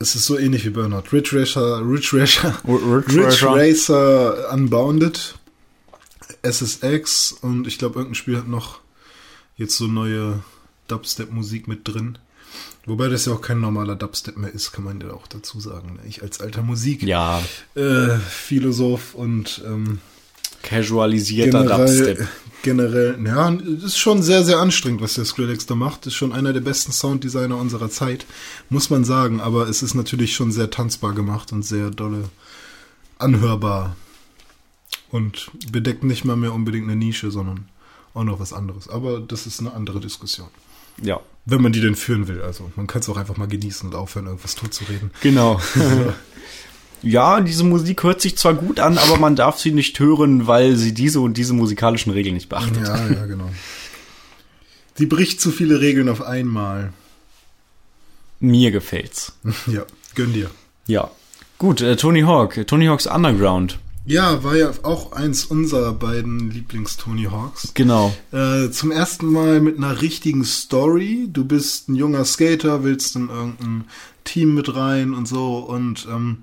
Es ist so ähnlich wie Burnout. Ridge Racer, Ridge Racer, Ridge Racer Unbounded, SSX und ich glaube, irgendein Spiel hat noch jetzt so neue Dubstep-Musik mit drin. Wobei das ja auch kein normaler Dubstep mehr ist, kann man ja auch dazu sagen. ne? Ich als alter Musik Ja, äh, und ähm, casualisierter generell, Dubstep. generell, ja, es ist schon sehr, sehr anstrengend, was der Skrillex da macht. Ist schon einer der besten Sounddesigner unserer Zeit, muss man sagen. Aber es ist natürlich schon sehr tanzbar gemacht und sehr dolle anhörbar. Und bedeckt nicht mal mehr unbedingt eine Nische, sondern auch noch was anderes. Aber das ist eine andere Diskussion. Ja, Wenn man die denn führen will. Also man kann es auch einfach mal genießen und aufhören, irgendwas totzureden. genau. Ja, diese Musik hört sich zwar gut an, aber man darf sie nicht hören, weil sie diese und diese musikalischen Regeln nicht beachtet. Ja, ja, genau. Die bricht zu viele Regeln auf einmal. Mir gefällt's. Ja, gönn dir. Ja. Gut, äh, Tony Hawk, Tony Hawk's Underground. Ja, war ja auch eins unserer beiden Lieblings-Tony Hawks. Genau. Äh, zum ersten Mal mit einer richtigen Story. Du bist ein junger Skater, willst in irgendein Team mit rein und so. Und ähm,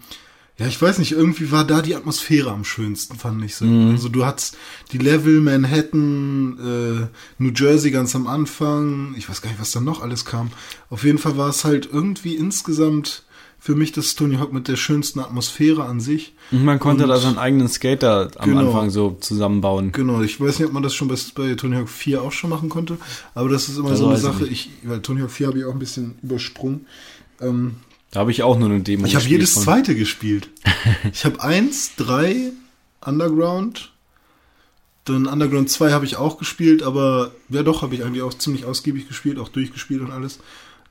Ja, ich weiß nicht, irgendwie war da die Atmosphäre am schönsten, fand ich so. Mhm. Also du hattest die Level Manhattan, äh, New Jersey ganz am Anfang, ich weiß gar nicht, was da noch alles kam. Auf jeden Fall war es halt irgendwie insgesamt für mich das Tony Hawk mit der schönsten Atmosphäre an sich. Und man konnte Und- da seinen eigenen Skater am Genau. Anfang so zusammenbauen. Genau, ich weiß nicht, ob man das schon bei, bei Tony Hawk 4 auch schon machen konnte, aber das ist immer Das so eine Sache, ich, weil Tony Hawk 4 habe ich auch ein bisschen übersprungen. Ähm, Da habe ich auch nur eine Demo ich habe jedes von. zweite gespielt. ich habe eins, drei, Underground, dann Underground 2 habe ich auch gespielt, aber ja doch, habe ich eigentlich auch ziemlich ausgiebig gespielt, auch durchgespielt und alles.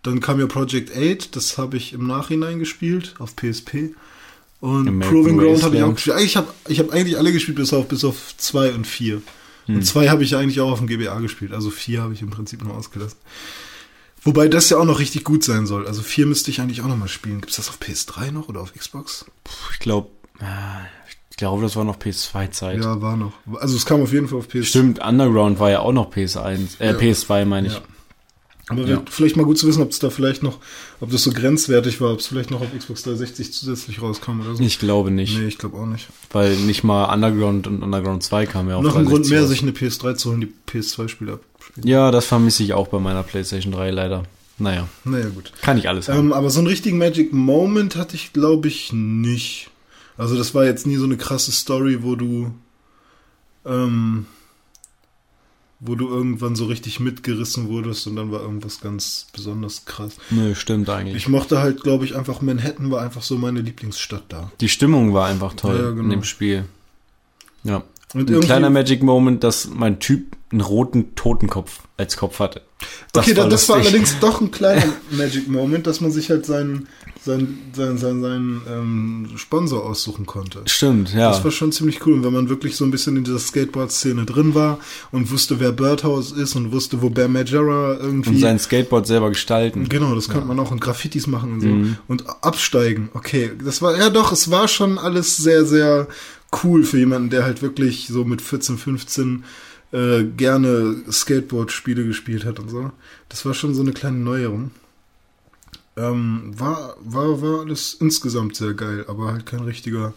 Dann kam ja Project 8, das habe ich im Nachhinein gespielt, auf PSP. Und American Proving Ground habe ich auch gespielt. Eigentlich habe ich hab eigentlich alle gespielt, bis auf, bis auf 2 und 4. Hm. Und 2 habe ich ja eigentlich auch auf dem GBA gespielt. Also 4 habe ich im Prinzip nur ausgelassen. Wobei das ja auch noch richtig gut sein soll. Also 4 müsste ich eigentlich auch noch mal spielen. Gibt es das auf PS3 noch oder auf Xbox? Ich glaube, ich glaube, das war noch PS2-Zeit. Ja, war noch. Also es kam auf jeden Fall auf PS3. Stimmt, Underground war ja auch noch PS1, äh, Ja. PS2 meine ich. Ja. Aber Ja. vielleicht mal gut zu wissen, ob es da vielleicht noch, ob das so grenzwertig war, ob es vielleicht noch auf Xbox 360 zusätzlich rauskam oder so. Ich glaube nicht, Nee, ich glaube auch nicht. weil nicht mal Underground und Underground 2 kam ja auf noch ein Grund 360 mehr, raus. sich eine PS3 zu holen, die PS2-Spiele abspielen. Ja, das vermisse ich auch bei meiner PlayStation 3 leider. Naja, Naja, gut. kann ich alles haben. Ähm, aber so einen richtigen Magic Moment hatte ich, glaube ich, nicht. Also das war jetzt nie so eine krasse Story, wo du, ähm, wo du irgendwann so richtig mitgerissen wurdest und dann war irgendwas ganz besonders krass. Nö, stimmt eigentlich. Ich mochte halt, glaube ich, einfach Manhattan war einfach so meine Lieblingsstadt da. Die Stimmung war einfach toll Ja, genau. in dem Spiel. Ja. Und Ein kleiner Magic Moment, dass mein Typ einen roten Totenkopf als Kopf hatte. okay, das, das war lustig. allerdings doch ein kleiner Magic Moment, dass man sich halt seinen, seinen, seinen, seinen, seinen ähm, Sponsor aussuchen konnte. Stimmt, ja. Das war schon ziemlich cool. Und wenn man wirklich so ein bisschen in dieser Skateboard-Szene drin war und wusste, wer Birdhouse ist und wusste, wo Bear Majora irgendwie. Und sein Skateboard selber gestalten. Genau, das konnte man auch und Graffitis machen und so. Mhm. Und absteigen. Okay, das war, ja doch, es war schon alles sehr, sehr cool für jemanden, der halt wirklich so mit 14, 15 äh, gerne Skateboard-Spiele gespielt hat und so. Das war schon so eine kleine Neuerung. Ähm, war, war, war alles insgesamt sehr geil, aber halt kein richtiger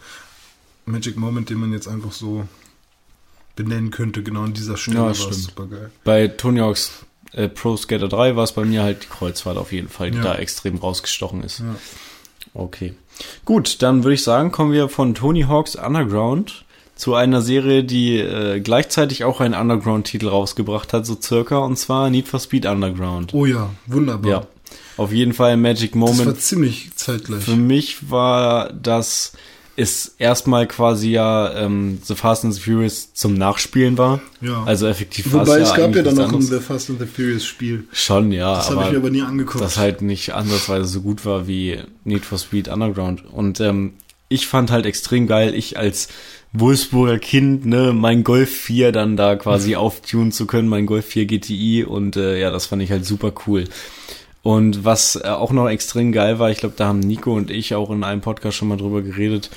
Magic Moment, den man jetzt einfach so benennen könnte. Genau an dieser Stelle Ja, war es stimmt. super geil. Bei Tony Hawk's äh, Pro Skater 3 war es bei mir halt die Kreuzfahrt auf jeden Fall, die Ja. da extrem rausgestochen ist. Ja. Okay. Gut, dann würde ich sagen, kommen wir von Tony Hawk's Underground zu einer Serie, die äh, gleichzeitig auch einen Underground-Titel rausgebracht hat, so circa, und zwar Need for Speed Underground. Oh ja, wunderbar. Ja. Auf jeden Fall Magic das war Moment. ziemlich zeitgleich. Für mich war das ist erstmal quasi ja ähm, The Fast and the Furious zum Nachspielen war. Ja. Also effektiv war Wobei es ja gab ja dann noch ein. The Fast and the Furious Spiel. Schon, ja, Das habe ich mir aber aber nie angeguckt. das halt nicht ansatzweise so gut war wie Need for Speed Underground. Und ähm, ich fand halt extrem geil, ich als Wolfsburger Kind, ne, mein Golf 4 dann da quasi auftunen zu können, mein Golf 4 GTI und äh, ja, das fand ich halt super cool. Und was äh, auch noch extrem geil war, ich glaube, da haben Nico und ich auch in einem Podcast schon mal drüber geredet,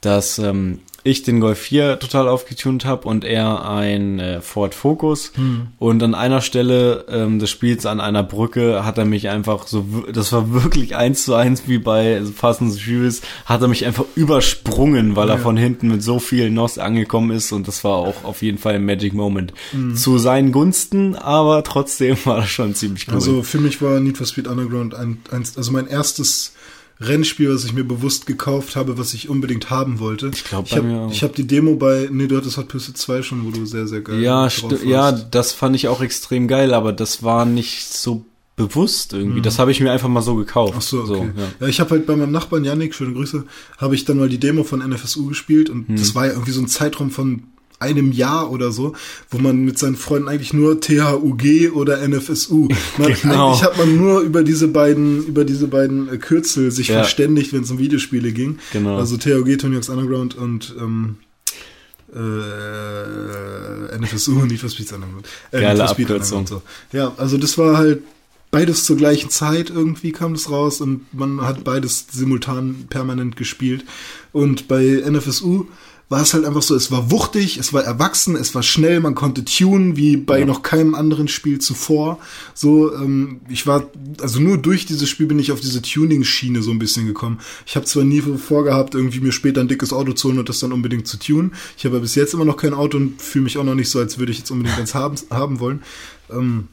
dass ähm, ich den Golf 4 total aufgetunt habe und er ein äh, Ford Focus. Und an einer Stelle ähm, des Spiels, an einer Brücke, hat er mich einfach so, das war wirklich eins zu eins wie bei Fast and Furious, hat er mich einfach übersprungen, weil er Ja. von hinten mit so viel Nos angekommen ist und das war auch auf jeden Fall ein Magic Moment. Zu seinen Gunsten, aber trotzdem war das schon ziemlich cool. Also für mich war Need for Speed Underground ein, eins, also mein erstes Rennspiel, was ich mir bewusst gekauft habe, was ich unbedingt haben wollte. Ich glaub, ich habe hab die Demo bei, nee, du hattest Hot Pursuit 2 schon, wo du sehr, sehr geil Ja, ja, das fand ich auch extrem geil, aber das war nicht so bewusst irgendwie. Das habe ich mir einfach mal so gekauft. Mhm. Ach so, okay. ja. ja. ich habe halt bei meinem Nachbarn Yannick, schöne Grüße, habe ich dann mal die Demo von NFSU gespielt und Hm. das war ja irgendwie so ein Zeitraum von einem Jahr oder so, wo man mit seinen Freunden eigentlich nur THUG oder NFSU. Man, Genau. Eigentlich hat man nur über diese beiden, über diese beiden äh, Kürzel sich Ja. verständigt, wenn es um Videospiele ging. Genau. Also THUG, Tony Hawk's Underground und ähm, äh, NFSU, Need for Speed Underground. Äh, Geile Need for Speed Abkürzung. Underground, so. Ja, also das war halt beides zur gleichen Zeit irgendwie kam das raus und man hat beides simultan permanent gespielt. Und bei NFSU war es halt einfach so, es war wuchtig, es war erwachsen, es war schnell, man konnte tunen wie bei Ja. noch keinem anderen Spiel zuvor. So, ähm, ich war, also nur durch dieses Spiel bin ich auf diese Tuning-Schiene so ein bisschen gekommen. Ich habe zwar nie vorgehabt, irgendwie mir später ein dickes Auto zu holen und das dann unbedingt zu tunen. Ich habe bis jetzt immer noch kein Auto und fühle mich auch noch nicht so, als würde ich jetzt unbedingt eins haben, haben wollen. Ähm,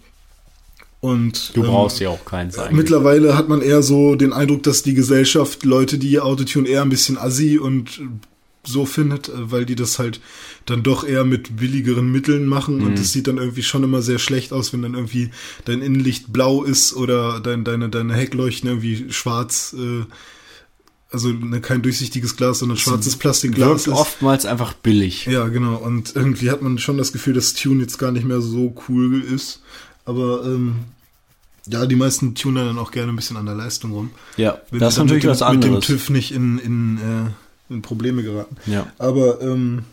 und Du ähm, brauchst ja auch keins eigentlich. Mittlerweile hat man eher so den Eindruck, dass die Gesellschaft Leute, die Autotune eher ein bisschen assi und so findet, äh, weil die das halt dann doch eher mit billigeren Mitteln machen und es sieht dann irgendwie schon immer sehr schlecht aus, wenn dann irgendwie dein Innenlicht blau ist oder dein, deine, deine Heckleuchten irgendwie schwarz, äh, also ne, kein durchsichtiges Glas, sondern schwarzes Plastikglas Wirkt oftmals einfach billig. ja, genau. Und irgendwie hat man schon das Gefühl, dass Tune jetzt gar nicht mehr so cool ist. Aber ähm, ja, die meisten tunen dann auch gerne ein bisschen an der Leistung rum. Ja, Wenn das ist natürlich mit was dem, Mit dem anderes. TÜV nicht in, in, äh, in Probleme geraten. Ja. Aber ähm,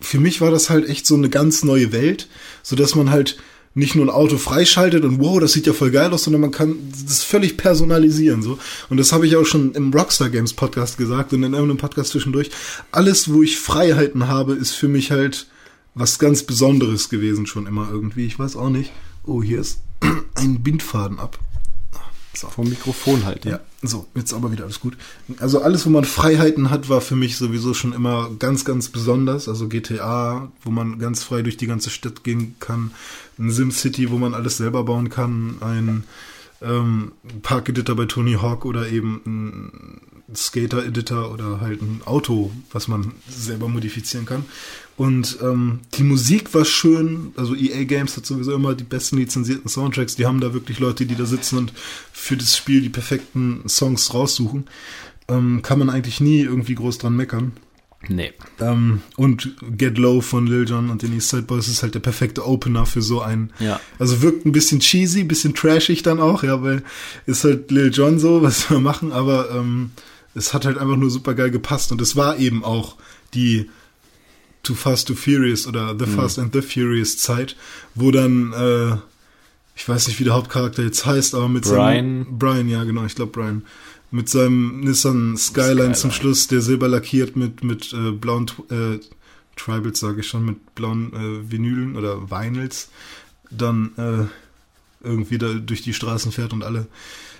für mich war das halt echt so eine ganz neue Welt, so dass man halt nicht nur ein Auto freischaltet und wow, das sieht ja voll geil aus, sondern man kann das völlig personalisieren so. Und das habe ich auch schon im Rockstar Games Podcast gesagt und in irgendeinem Podcast zwischendurch. Alles, wo ich Freiheiten habe, ist für mich halt was ganz Besonderes gewesen schon immer irgendwie. Ich weiß auch nicht. Oh, hier ist ein Bindfaden ab. So. Vom Mikrofon halt. ne? Ja, so, jetzt aber wieder alles gut. Also alles, wo man Freiheiten hat, war für mich sowieso schon immer ganz, ganz besonders. Also GTA, wo man ganz frei durch die ganze Stadt gehen kann. Ein SimCity, wo man alles selber bauen kann. Ein ähm, Park-Editor bei Tony Hawk oder eben ein Skater-Editor oder halt ein Auto, was man selber modifizieren kann. Und ähm, die Musik war schön. Also EA Games hat sowieso immer die besten lizenzierten Soundtracks. Die haben da wirklich Leute, die da sitzen und für das Spiel die perfekten Songs raussuchen. Ähm, kann man eigentlich nie irgendwie groß dran meckern. Nee. Ähm, und Get Low von Lil Jon und den East Side Boys ist halt der perfekte Opener für so einen. Ja. Also wirkt ein bisschen cheesy, ein bisschen trashig dann auch, ja, weil ist halt Lil Jon so, was wir machen, aber ähm, es hat halt einfach nur super geil gepasst und es war eben auch die Too Fast, Too Furious oder The Fast and the Furious Zeit, wo dann, äh, ich weiß nicht, wie der Hauptcharakter jetzt heißt, aber mit Brian. seinem Brian, ja genau, ich glaube Brian, mit seinem Nissan Skyline, Skyline. zum Schluss, der silber lackiert mit mit äh, blauen äh, Tribals, sage ich schon, mit blauen äh, Vinylen oder Vinyls, dann äh, irgendwie da durch die Straßen fährt und alle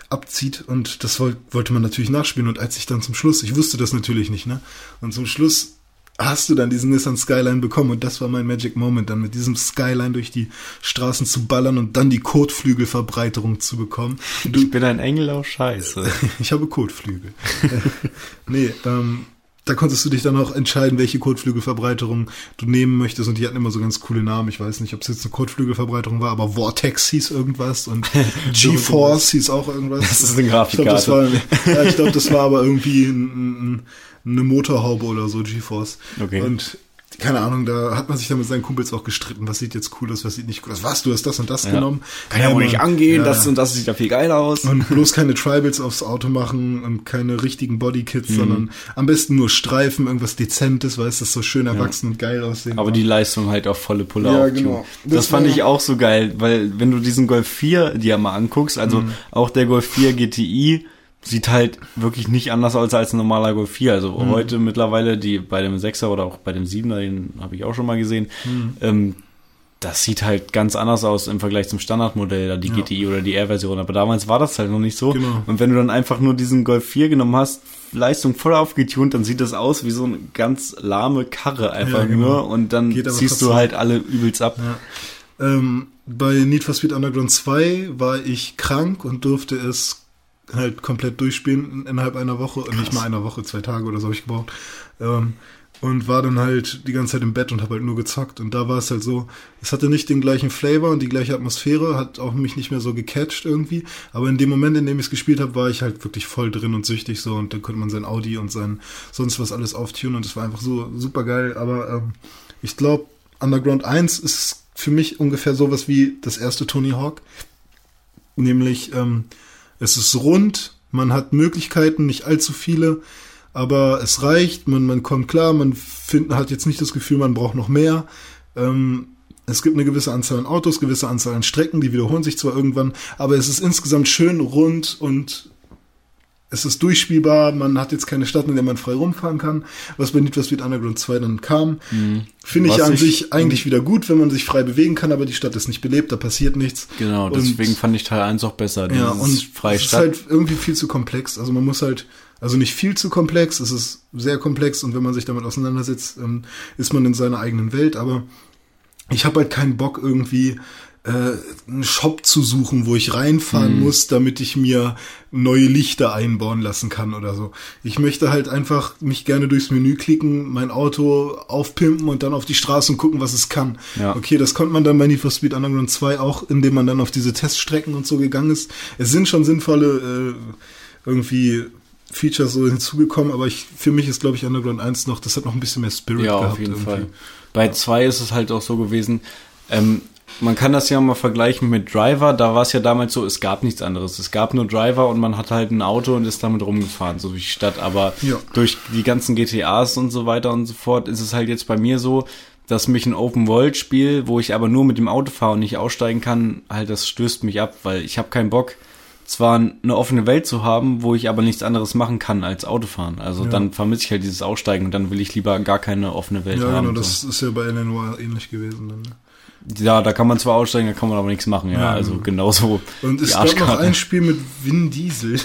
abzieht und das woll wollte man natürlich nachspielen und als ich dann zum Schluss, ich wusste das natürlich nicht, ne? Und zum Schluss hast du dann diesen Nissan Skyline bekommen und das war mein Magic Moment, dann mit diesem Skyline durch die Straßen zu ballern und dann die Kotflügelverbreiterung zu bekommen. Du, Ich bin ein Engel aus Scheiße. ich habe Kotflügel. Nee, ähm, da konntest du dich dann auch entscheiden, welche Kotflügelverbreiterung du nehmen möchtest. Und die hatten immer so ganz coole Namen. Ich weiß nicht, ob es jetzt eine Kotflügelverbreiterung war, aber Vortex hieß irgendwas und G-Force hieß auch irgendwas. Das ist eine Ich glaube, das, Grafikkarte. war, ja, ich glaub, das war aber irgendwie ein, ein, eine Motorhaube oder so, G-Force. Okay. Und keine Ahnung, da hat man sich dann mit seinen Kumpels auch gestritten. Was sieht jetzt cool aus, was sieht nicht cool aus? Was, du hast das und das Ja. genommen? Kann ja wohl nicht angehen, Ja. das und das sieht ja viel geiler aus. Und bloß keine Tribals aufs Auto machen und keine richtigen Bodykits, sondern am besten nur Streifen, irgendwas Dezentes, weil es das so schön erwachsen und geil aussehen Aber war. die Leistung halt auf volle Pulle Ja, genau. Das, Das fand ich auch so geil, weil wenn du diesen Golf 4 dir mal anguckst, also Mhm. auch der Golf 4 GTI sieht halt wirklich nicht anders aus als ein normaler Golf 4. Also Mhm. heute mittlerweile, die bei dem 6er oder auch bei dem 7er, den habe ich auch schon mal gesehen, Mhm. ähm, das sieht halt ganz anders aus im Vergleich zum Standardmodell, da die Ja. GTI oder die R-Version. Aber damals war das halt noch nicht so. Genau. Und wenn du dann einfach nur diesen Golf 4 genommen hast, Leistung voll aufgetunt, dann sieht das aus wie so eine ganz lahme Karre einfach Ja, genau. nur. Und dann ziehst du halt alle übelst ab. Ja. Ähm, bei Need for Speed Underground 2 war ich krank und durfte es halt komplett durchspielen innerhalb einer Woche. Und nicht mal einer Woche, zwei Tage oder so habe ich gebraucht. Ähm, und war dann halt die ganze Zeit im Bett und habe halt nur gezockt. Und da war es halt so, es hatte nicht den gleichen Flavor und die gleiche Atmosphäre, hat auch mich nicht mehr so gecatcht irgendwie. Aber in dem Moment, in dem ich es gespielt habe, war ich halt wirklich voll drin und süchtig so. Und dann konnte man sein Audi und sein sonst was alles auftunen und es war einfach so super geil. Aber ähm, ich glaube, Underground 1 ist für mich ungefähr sowas wie das erste Tony Hawk. Nämlich, ähm, es ist rund, man hat Möglichkeiten, nicht allzu viele, aber es reicht, man, man kommt klar, man find, hat jetzt nicht das Gefühl, man braucht noch mehr. Ähm, es gibt eine gewisse Anzahl an Autos, gewisse Anzahl an Strecken, die wiederholen sich zwar irgendwann, aber es ist insgesamt schön rund und es ist durchspielbar, man hat jetzt keine Stadt, in der man frei rumfahren kann, was bei Need for Speed Underground 2 dann kam. Finde ich an ich- sich eigentlich wieder gut, wenn man sich frei bewegen kann, aber die Stadt ist nicht belebt, da passiert nichts. Genau, Und- deswegen fand ich Teil 1 auch besser. Ja, und freie es ist halt irgendwie viel zu komplex. Also man muss halt, also nicht viel zu komplex, es ist sehr komplex und wenn man sich damit auseinandersetzt, ähm, ist man in seiner eigenen Welt, aber ich habe halt keinen Bock irgendwie äh, einen Shop zu suchen, wo ich reinfahren Mhm. muss, damit ich mir neue Lichter einbauen lassen kann oder so. Ich möchte halt einfach mich gerne durchs Menü klicken, mein Auto aufpimpen und dann auf die Straße und gucken, was es kann. Ja. Okay, das konnte man dann bei Need for Speed Underground 2 auch, indem man dann auf diese Teststrecken und so gegangen ist. Es sind schon sinnvolle äh, irgendwie Features so hinzugekommen, aber ich, für mich ist, glaube ich, Underground 1 noch, das hat noch ein bisschen mehr Spirit Ja, gehabt. auf jeden irgendwie. Fall. Bei 2 ist es halt auch so gewesen, ähm, man kann das ja mal vergleichen mit Driver, da war es ja damals so, es gab nichts anderes. Es gab nur Driver und man hat halt ein Auto und ist damit rumgefahren, so durch die Stadt. Aber Ja. durch die ganzen GTAs und so weiter und so fort ist es halt jetzt bei mir so, dass mich ein Open-World-Spiel, wo ich aber nur mit dem Auto fahre und nicht aussteigen kann, halt das stößt mich ab, weil ich habe keinen Bock, zwar eine offene Welt zu haben, wo ich aber nichts anderes machen kann als Autofahren. Also Ja. dann vermisse ich halt dieses Aussteigen und dann will ich lieber gar keine offene Welt Ja, haben. genau, so. das ist ja bei Eleanor ähnlich gewesen. Dann, ne? Ja, da kann man zwar aussteigen, da kann man aber nichts machen, ja. Ja, also genau. genauso. Und es gab noch ein Spiel mit Vin Diesel.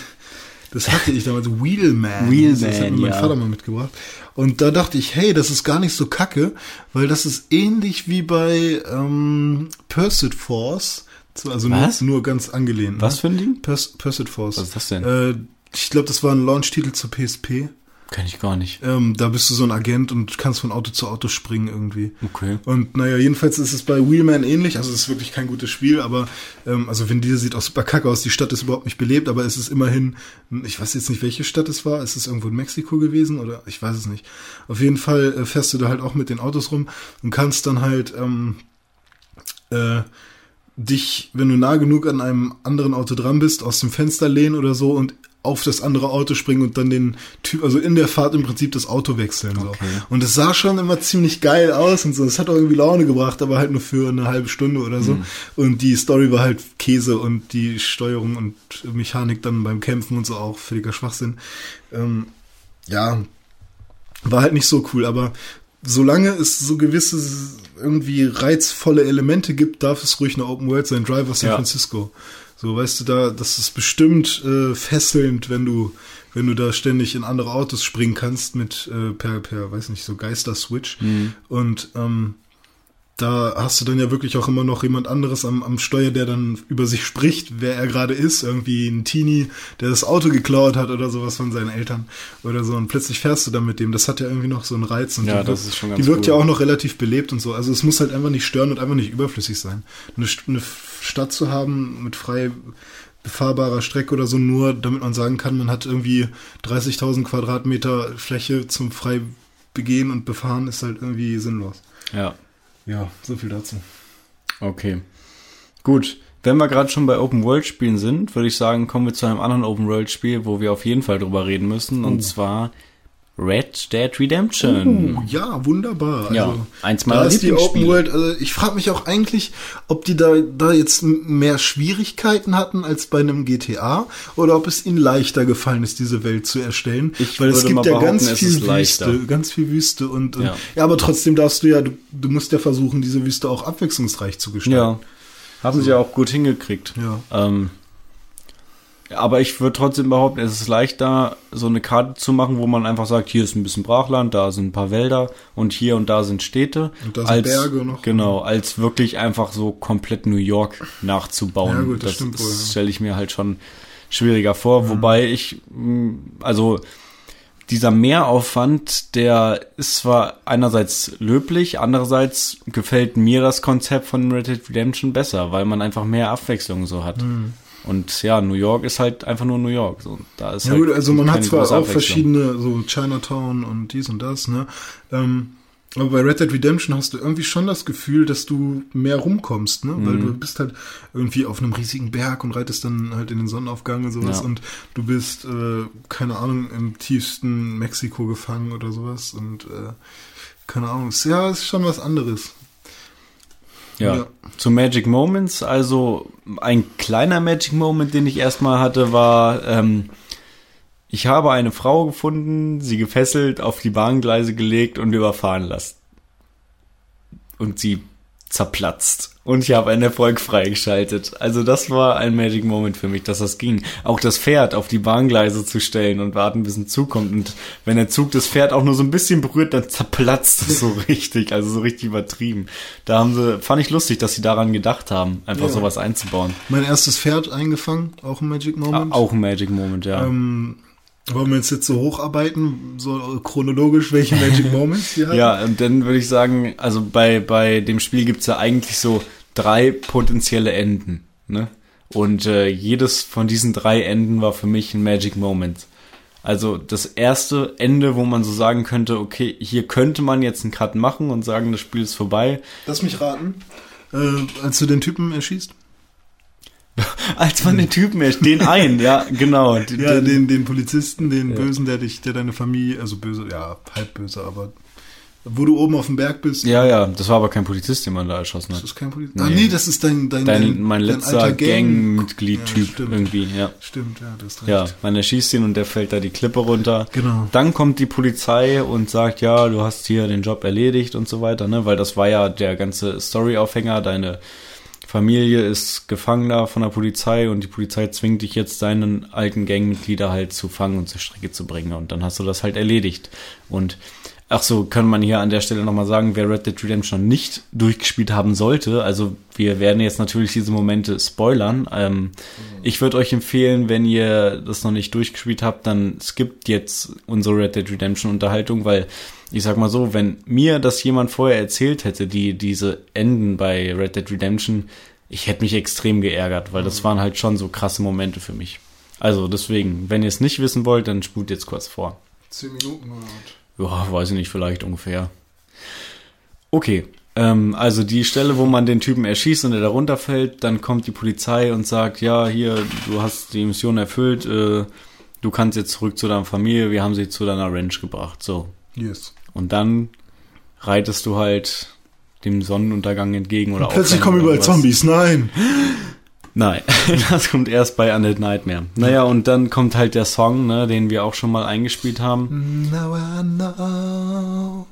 Das hatte ich damals, Wheelman. Wheelman, das hat mir mein ja. Vater mal mitgebracht. Und da dachte ich, hey, das ist gar nicht so kacke, weil das ist ähnlich wie bei ähm, Pursuit Force. So, Also nur, Was? nur ganz angelehnt. Was ne? für ein Ding? Purs Pursuit Force. Was ist das denn? Äh, ich glaube, das war ein Launch-Titel zur PSP. Kenn ich gar nicht. Ähm, da bist du so ein Agent und kannst von Auto zu Auto springen irgendwie. Okay. Und naja, jedenfalls ist es bei Wheelman ähnlich. Also es ist wirklich kein gutes Spiel, aber ähm, also Vin Diesel sieht auch super kacke aus. Die Stadt ist überhaupt nicht belebt, aber es ist immerhin, ich weiß jetzt nicht, welche Stadt es war. Ist es irgendwo in Mexiko gewesen oder ich weiß es nicht. Auf jeden Fall äh, fährst du da halt auch mit den Autos rum und kannst dann halt ähm, äh, dich, wenn du nah genug an einem anderen Auto dran bist, aus dem Fenster lehnen oder so und auf das andere Auto springen und dann den Typ, also in der Fahrt im Prinzip das Auto wechseln. So. Okay. Und es sah schon immer ziemlich geil aus und so. Es hat auch irgendwie Laune gebracht, aber halt nur für eine halbe Stunde oder so. Und die Story war halt Käse und die Steuerung und Mechanik dann beim Kämpfen und so auch völliger Schwachsinn. Ähm, ja, war halt nicht so cool, aber solange es so gewisse irgendwie reizvolle Elemente gibt, darf es ruhig eine Open World sein. Driver San Ja. Francisco. So, weißt du, da, das ist bestimmt äh, fesselnd, wenn du, wenn du da ständig in andere Autos springen kannst mit äh, per, per, weiß nicht, so Geister-Switch. Und ähm, da hast du dann ja wirklich auch immer noch jemand anderes am, am Steuer, der dann über sich spricht, wer er gerade ist. Irgendwie ein Teenie, der das Auto geklaut hat oder sowas von seinen Eltern oder so. Und plötzlich fährst du dann mit dem. Das hat ja irgendwie noch so einen Reiz. Und Ja, die das wirkt- ist schon ganz Die wirkt cool. ja auch noch relativ belebt und so. Also es muss halt einfach nicht stören und einfach nicht überflüssig sein. Eine, eine Stadt zu haben mit frei befahrbarer Strecke oder so, nur damit man sagen kann, man hat irgendwie 30.000 Quadratmeter Fläche zum frei begehen und befahren, ist halt irgendwie sinnlos. Ja. Ja, so viel dazu. Okay. Gut. Wenn wir gerade schon bei Open World Spielen sind, würde ich sagen, kommen wir zu einem anderen Open World Spiel, wo wir auf jeden Fall drüber reden müssen, und zwar Red Dead Redemption. Oh, ja, wunderbar. Ja, also, eins meiner da ist die Open. World, also ich frage mich auch eigentlich, ob die da, da jetzt mehr Schwierigkeiten hatten als bei einem GTA oder ob es ihnen leichter gefallen ist, diese Welt zu erstellen. Ich Weil es gibt ja ganz viel. Wüste, ganz viel Wüste und, und Ja. ja. aber trotzdem darfst du ja, du, du musst ja versuchen, diese Wüste auch abwechslungsreich zu gestalten. Ja. Haben sie ja auch gut hingekriegt. Ja. Ähm, aber ich würde trotzdem behaupten, es ist leichter, so eine Karte zu machen, wo man einfach sagt, hier ist ein bisschen Brachland, da sind ein paar Wälder und hier und da sind Städte. Und da sind Berge noch. Genau, als wirklich einfach so komplett New York nachzubauen. Ja, gut, das stimmt wohl. Mhm. stelle ich mir halt schon schwieriger vor. Wobei ich, mh, also dieser Mehraufwand, der ist zwar einerseits löblich, andererseits gefällt mir das Konzept von Red Dead Redemption besser, weil man einfach mehr Abwechslung so hat. Mhm. Und ja, New York ist halt einfach nur New York. So, da ist Ja halt gut, also man hat zwar auch verschiedene, so Chinatown und dies und das, ne? Ähm, aber bei Red Dead Redemption hast du irgendwie schon das Gefühl, dass du mehr rumkommst, ne? Weil Mhm. du bist halt irgendwie auf einem riesigen Berg und reitest dann halt in den Sonnenaufgang und sowas Ja. und du bist, äh, keine Ahnung, im tiefsten Mexiko gefangen oder sowas und äh, keine Ahnung, ist, ja, ist schon was anderes. Ja. Ja. Zu Magic Moments, also ein kleiner Magic Moment, den ich erstmal hatte, war, ähm, ich habe eine Frau gefunden, sie gefesselt, auf die Bahngleise gelegt und überfahren lassen. Und sie zerplatzt. Und ich habe einen Erfolg freigeschaltet. Also das war ein Magic Moment für mich, dass das ging. Auch das Pferd auf die Bahngleise zu stellen und warten, bis ein Zug kommt. Und wenn der Zug das Pferd auch nur so ein bisschen berührt, dann zerplatzt es so richtig. Also so richtig übertrieben. Da haben sie, fand ich lustig, dass sie daran gedacht haben, einfach Ja. sowas einzubauen. Mein erstes Pferd eingefangen, auch ein Magic Moment. Auch ein Magic Moment, ja. Ähm, wollen wir jetzt, jetzt so hocharbeiten, so chronologisch, welche Magic Moments wir hatten? Ja, und dann würde ich sagen, also bei, bei dem Spiel gibt's ja eigentlich so drei potenzielle Enden. Ne? Und äh, jedes von diesen drei Enden war für mich ein Magic Moment. Also das erste Ende, wo man so sagen könnte, okay, hier könnte man jetzt einen Cut machen und sagen, das Spiel ist vorbei. Lass mich raten. Äh, als du den Typen erschießt? Als man den Typen erst, den einen, ja, genau. Den, Ja, den, den Polizisten, den Bösen, der dich, der deine Familie, also böse, ja, halb böse, aber wo du oben auf dem Berg bist. ja, ja, das war aber kein Polizist, den man da erschossen Das hat. ist kein Polizist. Nee. Ah, nee, das ist dein, dein, Dein, mein letzter alter Gang- Gangmitglied-Typ Ja, irgendwie, ja. Stimmt, ja, das ist recht. Ja, man erschießt ihn und der fällt da die Klippe runter. Genau. Dann kommt die Polizei und sagt, ja, du hast hier den Job erledigt und so weiter, ne? Weil das war ja der ganze Storyaufhänger. Deine Familie ist gefangen da von der Polizei und die Polizei zwingt dich jetzt, deinen alten Gangmitglieder halt zu fangen und zur Strecke zu bringen. Und dann hast du das halt erledigt. Und ach so, kann man hier an der Stelle nochmal sagen, wer Red Dead Redemption nicht durchgespielt haben sollte, also wir werden jetzt natürlich diese Momente spoilern. Ähm, ich würde euch empfehlen, wenn ihr das noch nicht durchgespielt habt, dann skippt jetzt unsere Red Dead Redemption Unterhaltung, weil ich sag mal so, wenn mir das jemand vorher erzählt hätte, die diese Enden bei Red Dead Redemption, ich hätte mich extrem geärgert, weil das waren halt schon so krasse Momente für mich. Also deswegen, wenn ihr es nicht wissen wollt, dann spult jetzt kurz vor. Zehn Minuten oder was? Ja, weiß ich nicht, vielleicht ungefähr. Okay, ähm, also die Stelle, wo man den Typen erschießt und er da runterfällt, dann kommt die Polizei und sagt, ja, hier, du hast die Mission erfüllt, äh, du kannst jetzt zurück zu deiner Familie, wir haben sie zu deiner Ranch gebracht, so. Yes. Und dann reitest du halt dem Sonnenuntergang entgegen oder Plötzlich Aufgang kommen überall. Zombies, nein. Nein, das kommt erst bei Undead Nightmare. Naja, und dann kommt halt der Song, ne, den wir auch schon mal eingespielt haben. Now I know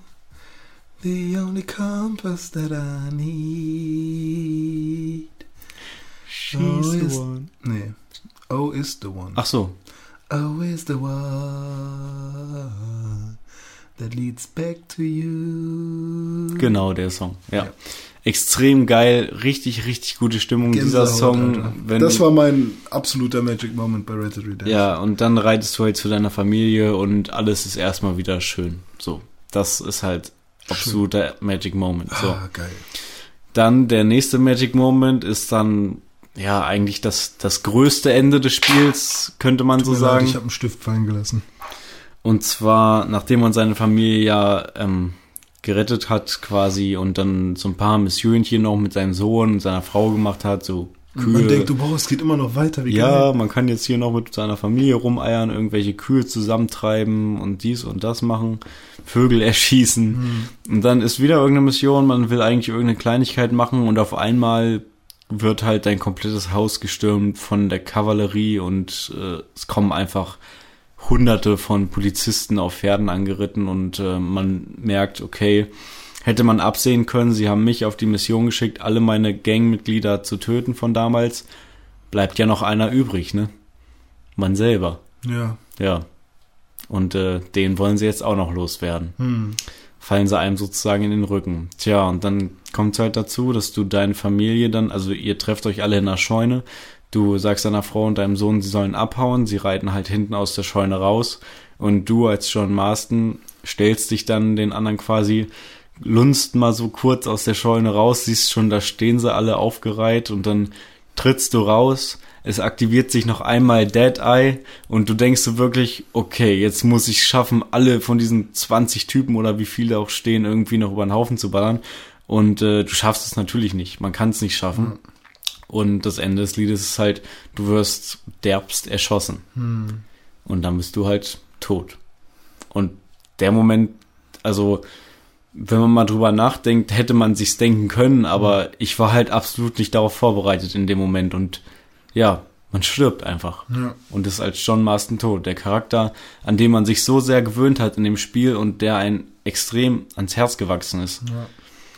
the only compass that I need. Oh, is, nee. Oh is the one. Ach so, Oh is the one that leads back to you. Genau, der Song. Ja. Ja. Extrem geil, richtig, richtig gute Stimmung. dieser Gänsehaut, Song, Alter. wenn das war mein absoluter Magic Moment bei Red Dead Redemption. ja, und dann reitest du halt zu deiner Familie und alles ist erstmal wieder schön. So, das ist halt absoluter Magic Moment. So. Ah, geil. Dann der nächste Magic Moment ist dann ja eigentlich das das größte Ende des Spiels, könnte man so Tut leid, sagen. Ich habe einen Stift fallen gelassen. Und zwar, nachdem man seine Familie ja ähm, gerettet hat quasi und dann so ein paar Missionchen noch mit seinem Sohn und seiner Frau gemacht hat, so Kühe. Man denkt, du boah, es geht immer noch weiter. Wie ja, man kann jetzt hier noch mit seiner Familie rumeiern, irgendwelche Kühe zusammentreiben und dies und das machen, Vögel erschießen. Und dann ist wieder irgendeine Mission, man will eigentlich irgendeine Kleinigkeit machen und auf einmal wird halt dein komplettes Haus gestürmt von der Kavallerie und äh, es kommen einfach hunderte von Polizisten auf Pferden angeritten und äh, man merkt, okay, hätte man absehen können, sie haben mich auf die Mission geschickt, alle meine Gangmitglieder zu töten von damals, bleibt ja noch einer übrig, ne? Man selber, Ja. ja. Und äh, den wollen sie jetzt auch noch loswerden. Hm. Fallen sie einem sozusagen in den Rücken. Tja, und dann kommt halt dazu, dass du deine Familie dann, also ihr trefft euch alle in der Scheune, du sagst deiner Frau und deinem Sohn, sie sollen abhauen, sie reiten halt hinten aus der Scheune raus und du als John Marston stellst dich dann den anderen quasi, lunst mal so kurz aus der Scheune raus, siehst schon, da stehen sie alle aufgereiht und dann trittst du raus, es aktiviert sich noch einmal Dead Eye und du denkst du wirklich, okay, jetzt muss ich schaffen, alle von diesen 20 Typen oder wie viele auch stehen, irgendwie noch über den Haufen zu ballern. Und äh, du schaffst es natürlich nicht. Man kann es nicht schaffen. Und das Ende des Liedes ist halt, du wirst derbst erschossen. Und dann bist du halt tot. Und der Moment, also wenn man mal drüber nachdenkt, hätte man sich's denken können, aber ich war halt absolut nicht darauf vorbereitet in dem Moment und ja, man stirbt einfach. Ja. Und ist als John Marston tot. Der Charakter, an dem man sich so sehr gewöhnt hat in dem Spiel und der ein extrem ans Herz gewachsen ist. ja.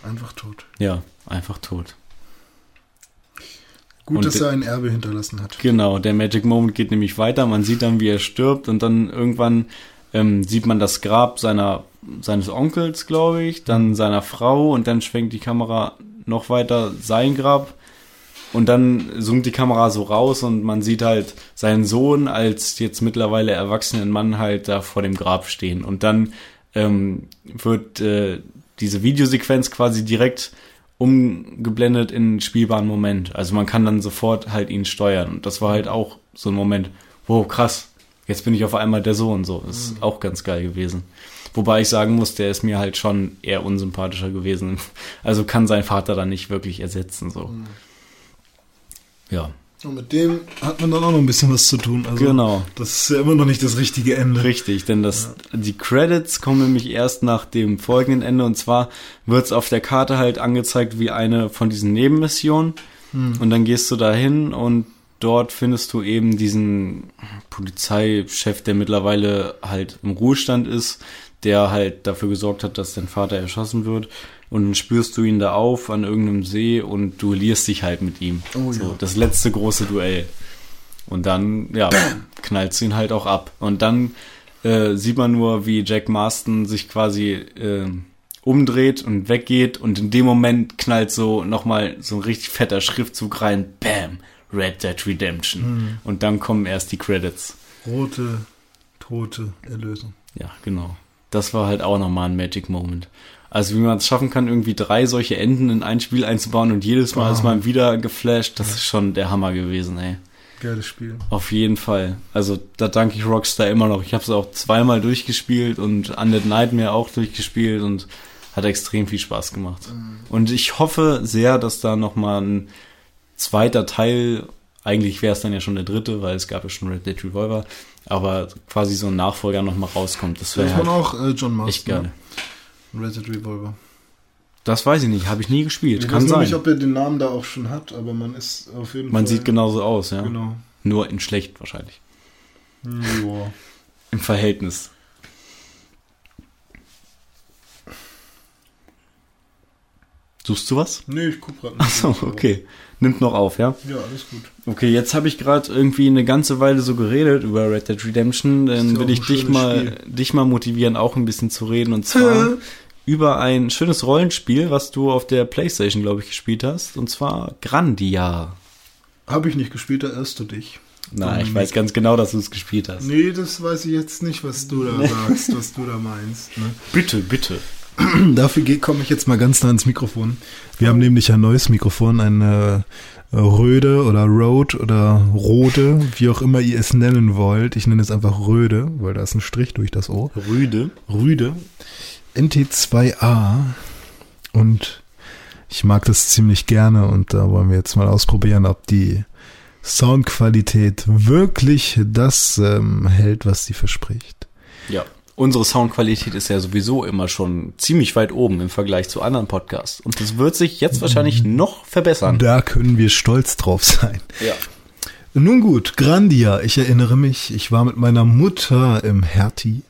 Einfach tot. Ja, einfach tot. Gut, Und dass er ein Erbe hinterlassen hat. Genau, der Magic Moment geht nämlich weiter. Man sieht dann, wie er stirbt und dann irgendwann ähm, sieht man das Grab seiner seines Onkels, glaube ich, dann seiner Frau und dann schwenkt die Kamera noch weiter sein Grab und dann zoomt die Kamera so raus und man sieht halt seinen Sohn als jetzt mittlerweile erwachsenen Mann halt da vor dem Grab stehen und dann ähm, wird äh, diese Videosequenz quasi direkt umgeblendet in einen spielbaren Moment. Also man kann dann sofort halt ihn steuern. Und das war halt auch so ein Moment, wow, krass, jetzt bin ich auf einmal der Sohn. So, das ist auch ganz geil gewesen. Wobei ich sagen muss, der ist mir halt schon eher unsympathischer gewesen. Also kann sein Vater dann nicht wirklich ersetzen. So. Ja, Und mit dem hat man dann auch noch ein bisschen was zu tun. Also, Genau. Das ist ja immer noch nicht das richtige Ende. Richtig, denn das, die Credits kommen nämlich erst nach dem folgenden Ende und zwar wird's auf der Karte halt angezeigt wie eine von diesen Nebenmissionen und dann gehst du dahin und dort findest du eben diesen Polizeichef, der mittlerweile halt im Ruhestand ist, der halt dafür gesorgt hat, dass dein Vater erschossen wird und dann spürst du ihn da auf an irgendeinem See und duellierst dich halt mit ihm. Oh so, ja. das letzte große Duell. Und dann, ja, knallst du ihn halt auch ab. Und dann äh, sieht man nur, wie Jack Marston sich quasi äh, umdreht und weggeht und in dem Moment knallt so nochmal so ein richtig fetter Schriftzug rein. Bam! Red Dead Redemption. Und dann kommen erst die Credits. Rote, tote Erlösung. Ja, genau. Das war halt auch nochmal ein Magic Moment. Also wie man es schaffen kann, irgendwie drei solche Enden in ein Spiel einzubauen und jedes Mal Ah. ist man wieder geflasht, das ist schon der Hammer gewesen, ey. Geiles Spiel. Auf jeden Fall. Also da danke ich Rockstar immer noch. Ich habe es auch zweimal durchgespielt und Undead Nightmare auch durchgespielt und hat extrem viel Spaß gemacht. Und ich hoffe sehr, dass da noch mal ein zweiter Teil, eigentlich wäre es dann ja schon der dritte, weil es gab ja schon Red Dead Revolver, aber quasi so ein Nachfolger noch mal rauskommt. Das wäre halt auch äh, John Marston. echt geil. Red Dead Revolver. Das weiß ich nicht, habe ich nie gespielt. Ich Kann weiß sein. nicht, ob er den Namen da auch schon hat, aber man ist auf jeden Man Fall. sieht genauso aus, ja. Genau. Nur in schlecht wahrscheinlich. Ja. Im Verhältnis. Suchst du was? Nee, ich guck grad Achso, okay. Nimmt noch auf, ja? Ja, alles gut. Okay, jetzt habe ich gerade irgendwie eine ganze Weile so geredet über Red Dead Redemption. Dann will ich dich mal, dich mal motivieren, auch ein bisschen zu reden. Und zwar über ein schönes Rollenspiel, was du auf der Playstation, glaube ich, gespielt hast. Und zwar Grandia. Habe ich nicht gespielt, da irrst du dich. Na, ich weiß ganz genau, dass du es gespielt hast. Nee, das weiß ich jetzt nicht, was du da sagst, was du da meinst. Ne? Bitte, bitte. Dafür komme ich jetzt mal ganz nah ans Mikrofon. Wir haben nämlich ein neues Mikrofon, ein äh, Röde oder Rode oder Rode, wie auch immer ihr es nennen wollt. Ich nenne es einfach Röde, weil da ist ein Strich durch das O. Rüde. Rüde. NT2A. Und ich mag das ziemlich gerne und da wollen wir jetzt mal ausprobieren, ob die Soundqualität wirklich das ähm, hält, was sie verspricht. Ja. Unsere Soundqualität ist ja sowieso immer schon ziemlich weit oben im Vergleich zu anderen Podcasts. Und das wird sich jetzt wahrscheinlich noch verbessern. Da können wir stolz drauf sein. Ja. Nun gut, Grandia. Ich erinnere mich, ich war mit meiner Mutter im Hertie.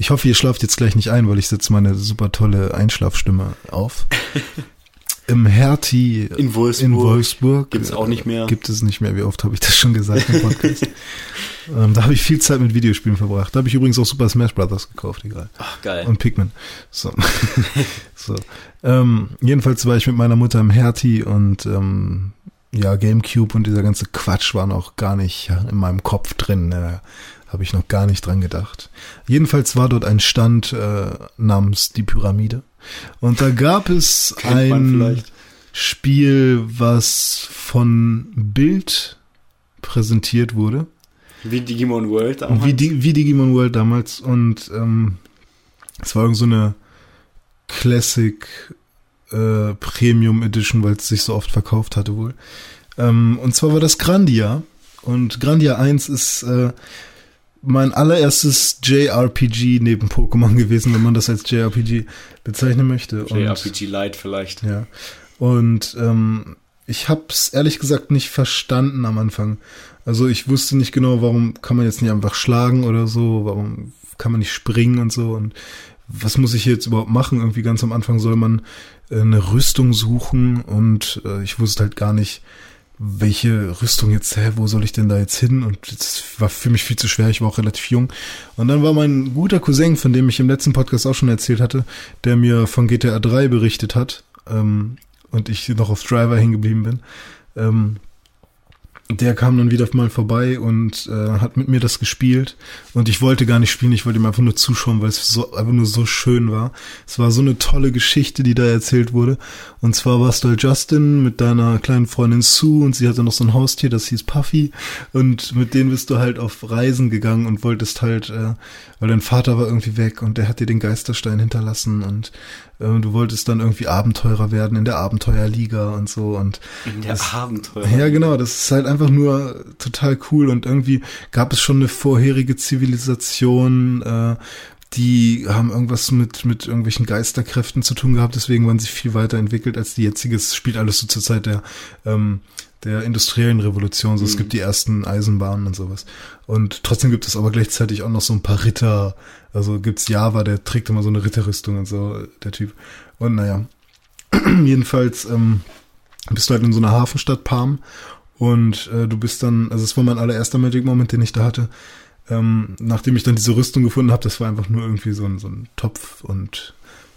Ich hoffe, ihr schlaft jetzt gleich nicht ein, weil ich setze meine super tolle Einschlafstimme auf. Im Hertie In Wolfsburg. in Wolfsburg. Gibt's auch nicht mehr. Gibt es nicht mehr. Wie oft habe ich das schon gesagt im Podcast? ähm, da habe ich viel Zeit mit Videospielen verbracht. Da habe ich übrigens auch Super Smash Brothers gekauft, egal. Ach, geil. Und Pikmin. So. so. Ähm, jedenfalls war ich mit meiner Mutter im Hertie und ähm, ja, Gamecube und dieser ganze Quatsch war noch gar nicht in meinem Kopf drin. Ne? Habe ich noch gar nicht dran gedacht. Jedenfalls war dort ein Stand äh, namens Die Pyramide. Und da gab es ein. Spiel, was von Bild präsentiert wurde. Wie Digimon World auch. Wie, die, wie Digimon World damals. Und ähm, es war irgend so eine Classic äh, Premium Edition, weil es sich so oft verkauft hatte wohl. Ähm, und zwar war das Grandia. Und Grandia 1 ist äh, mein allererstes JRPG neben Pokémon gewesen, wenn man das als JRPG bezeichnen möchte. Und- JRPG Lite vielleicht. ja. Und ähm, ich hab's ehrlich gesagt nicht verstanden am Anfang. Also ich wusste nicht genau, warum kann man jetzt nicht einfach schlagen oder so, warum kann man nicht springen und so und was muss ich jetzt überhaupt machen? Irgendwie ganz am Anfang soll man äh, eine Rüstung suchen und äh, ich wusste halt gar nicht, welche Rüstung jetzt, hä, wo soll ich denn da jetzt hin? Und das war für mich viel zu schwer, ich war auch relativ jung. Und dann war mein guter Cousin, von dem ich im letzten Podcast auch schon erzählt hatte, der mir von GTA 3 berichtet hat, ähm, und ich noch auf Driver hingeblieben bin, ähm, der kam dann wieder mal vorbei und äh, hat mit mir das gespielt. Und ich wollte gar nicht spielen, ich wollte ihm einfach nur zuschauen, weil es so, einfach nur so schön war. Es war so eine tolle Geschichte, die da erzählt wurde. Und zwar warst du halt Justin mit deiner kleinen Freundin Sue und sie hatte noch so ein Haustier, das hieß Puffy. Und mit denen bist du halt auf Reisen gegangen und wolltest halt, äh, weil dein Vater war irgendwie weg und der hat dir den Geisterstein hinterlassen und du wolltest dann irgendwie Abenteurer werden in der Abenteuerliga und so und in der das, Abenteuer. Ja, genau, das ist halt einfach nur total cool und irgendwie gab es schon eine vorherige Zivilisation, äh, die haben irgendwas mit, mit irgendwelchen Geisterkräften zu tun gehabt, deswegen waren sie viel weiterentwickelt als die jetzige. Es spielt alles so zur Zeit der, ähm, der industriellen Revolution. So, mhm. es gibt die ersten Eisenbahnen und sowas. Und trotzdem gibt es aber gleichzeitig auch noch so ein paar Ritter. Also gibt's Java, der trägt immer so eine Ritterrüstung und so, der Typ. Und naja, jedenfalls ähm, bist du halt in so einer Hafenstadt Palm und äh, du bist dann, also es war mein allererster Magic Moment, den ich da hatte ähm, nachdem ich dann diese Rüstung gefunden habe, das war einfach nur irgendwie so ein, so ein Topf und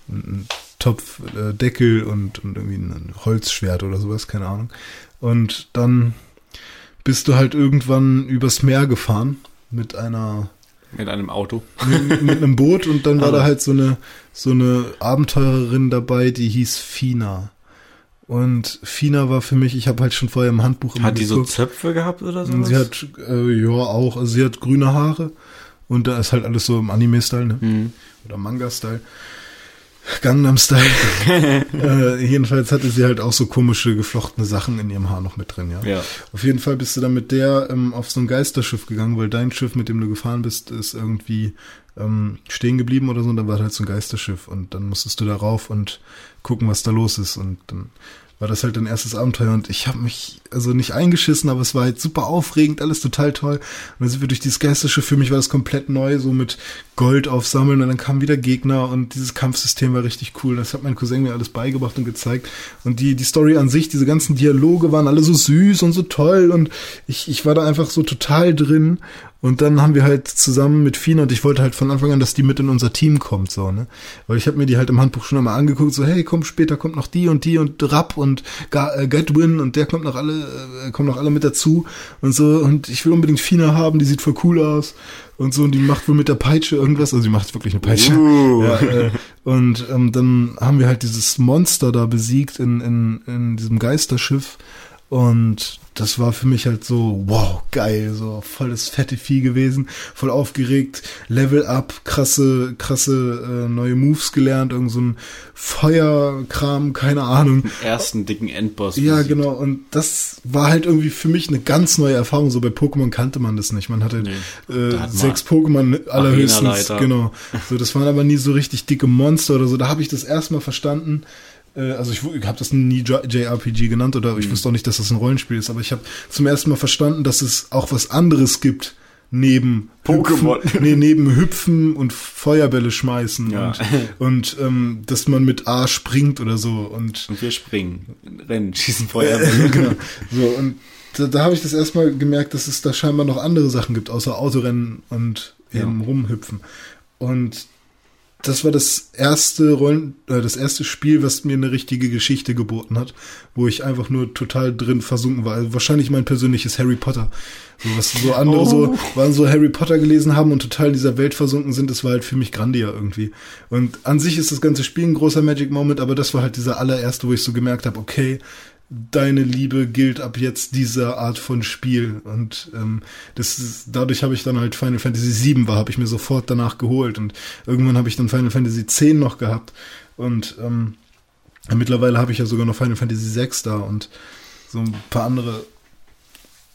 ein Topfdeckel äh, und, und irgendwie ein Holzschwert oder sowas, keine Ahnung. Und dann bist du halt irgendwann übers Meer gefahren mit einer mit einem Auto. Mit, mit einem Boot und dann war also. da halt so eine so eine Abenteurerin dabei, die hieß Fina. Und Fina war für mich, ich habe halt schon vorher im Handbuch immer Hat die geguckt. so Zöpfe gehabt oder so? Sie hat, äh, ja, auch. Also sie hat grüne Haare. Und da ist halt alles so im Anime-Style, ne? Mhm. Oder Manga-Style. Gangnam-Style. äh, jedenfalls hatte sie halt auch so komische geflochtene Sachen in ihrem Haar noch mit drin, ja. ja. Auf jeden Fall bist du dann mit der ähm, auf so ein Geisterschiff gegangen, weil dein Schiff, mit dem du gefahren bist, ist irgendwie ähm, stehen geblieben oder so. Und dann war halt so ein Geisterschiff und dann musstest du da rauf und gucken, was da los ist. Und dann war das halt ein erstes Abenteuer und ich habe mich also nicht eingeschissen, aber es war halt super aufregend, alles total toll. Und dann sind wir durch dieses Geistische, für mich war das komplett neu, so mit Gold aufsammeln und dann kamen wieder Gegner und dieses Kampfsystem war richtig cool. Das hat mein Cousin mir alles beigebracht und gezeigt. Und die, die Story an sich, diese ganzen Dialoge waren alle so süß und so toll und ich, ich war da einfach so total drin und dann haben wir halt zusammen mit Fina und ich wollte halt von Anfang an, dass die mit in unser Team kommt, so, ne? Weil ich habe mir die halt im Handbuch schon einmal angeguckt, so, hey, komm, später kommt noch die und die und Rapp und äh, Gatwin und der kommt noch alle, äh, kommen noch alle mit dazu und so. Und ich will unbedingt Fina haben, die sieht voll cool aus und so und die macht wohl mit der Peitsche irgendwas, also sie macht wirklich eine Peitsche. Uh. Ja, äh, und ähm, dann haben wir halt dieses Monster da besiegt in, in, in diesem Geisterschiff und das war für mich halt so, wow, geil, so voll das fette Vieh gewesen, voll aufgeregt, Level up, krasse, krasse äh, neue Moves gelernt, irgend so ein Feuerkram, keine Ahnung. Den ersten dicken Endboss. Ja, besiegt. genau, und das war halt irgendwie für mich eine ganz neue Erfahrung, so bei Pokémon kannte man das nicht, man hatte nee, äh, sechs Pokémon allerhöchstens, genau, so, das waren aber nie so richtig dicke Monster oder so, da habe ich das erstmal verstanden, also ich, ich habe das nie JRPG genannt oder ich mhm. wusste auch nicht, dass das ein Rollenspiel ist, aber ich habe zum ersten Mal verstanden, dass es auch was anderes gibt neben Pokémon. nee, neben Hüpfen und Feuerbälle schmeißen ja. und, und ähm, dass man mit A springt oder so und und wir springen, rennen, schießen Feuerbälle. genau. So und da, da habe ich das erstmal gemerkt, dass es da scheinbar noch andere Sachen gibt außer Autorennen und eben ja. rumhüpfen. Und das war das erste Rollen, äh, das erste Spiel, was mir eine richtige Geschichte geboten hat, wo ich einfach nur total drin versunken war. Also wahrscheinlich mein persönliches Harry Potter. So, was so andere oh. so, waren so Harry Potter gelesen haben und total in dieser Welt versunken sind, das war halt für mich Grandia irgendwie. Und an sich ist das ganze Spiel ein großer Magic Moment, aber das war halt dieser allererste, wo ich so gemerkt habe, okay, deine Liebe gilt ab jetzt dieser Art von Spiel. Und ähm, das ist, dadurch habe ich dann halt Final Fantasy VII war, habe ich mir sofort danach geholt. Und irgendwann habe ich dann Final Fantasy X noch gehabt. Und ähm, mittlerweile habe ich ja sogar noch Final Fantasy VI da und so ein paar andere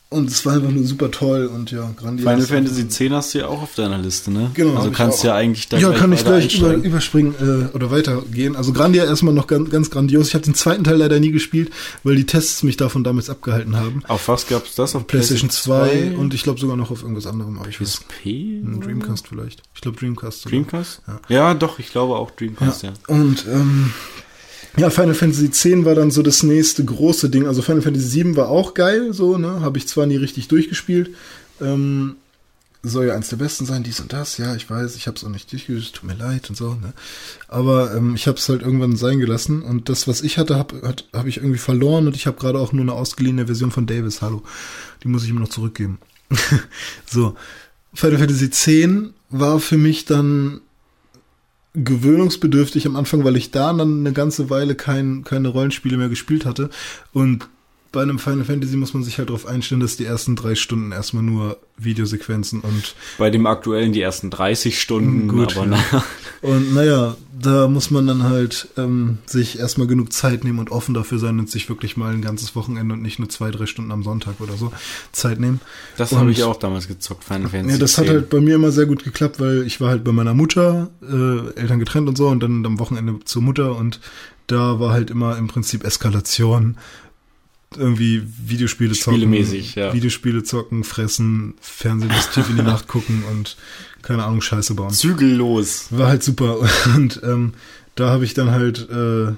und es war einfach nur super toll und ja, grandios. Final Fantasy X hast du ja auch auf deiner Liste, ne? Genau, Also kannst auch. ja eigentlich da ja, kann ich gleich über, überspringen äh, oder weitergehen. Also Grandia erstmal noch ganz, ganz grandios. Ich habe den zweiten Teil leider nie gespielt, weil die Tests mich davon damals abgehalten haben. Auf was gab's das? Auf PlayStation 2 und ich glaube sogar noch auf irgendwas anderem. Aber ich PSP? ein Dreamcast vielleicht. Ich glaube Dreamcast. sogar. Dreamcast? Ja. Ja. doch, ich glaube auch Dreamcast, ja. Und ähm, ja, Final Fantasy X war dann so das nächste große Ding. Also Final Fantasy VII war auch geil, so, ne? Habe ich zwar nie richtig durchgespielt. Ähm, soll ja eins der besten sein, dies und das. Ja, ich weiß, ich habe es auch nicht durchgespielt, tut mir leid und so, ne? Aber ähm, ich habe es halt irgendwann sein gelassen. Und das, was ich hatte, habe hab, hab ich irgendwie verloren. Und ich habe gerade auch nur eine ausgeliehene Version von Davis. Hallo. Die muss ich ihm noch zurückgeben. so. Final Fantasy X war für mich dann gewöhnungsbedürftig am Anfang, weil ich da dann eine ganze Weile kein, keine Rollenspiele mehr gespielt hatte. Und bei einem Final Fantasy muss man sich halt darauf einstellen, dass die ersten drei Stunden erstmal nur Videosequenzen und Bei dem aktuellen die ersten 30 Stunden, Gut, aber ja. naja. und naja, da muss man dann halt ähm, sich erstmal genug Zeit nehmen und offen dafür sein und sich wirklich mal ein ganzes Wochenende und nicht nur zwei, drei Stunden am Sonntag oder so Zeit nehmen. Das habe ich auch damals gezockt, Final Fantasy Ja, das hat 10. halt bei mir immer sehr gut geklappt, weil ich war halt bei meiner Mutter, äh, Eltern getrennt und so, und dann am Wochenende zur Mutter und da war halt immer im Prinzip Eskalation. Irgendwie Videospiele zocken. Ja. Videospiele zocken, fressen, Fernsehen bis tief in die Nacht gucken und keine Ahnung, Scheiße bauen. Zügellos. War halt super. Und ähm, da habe ich dann halt äh,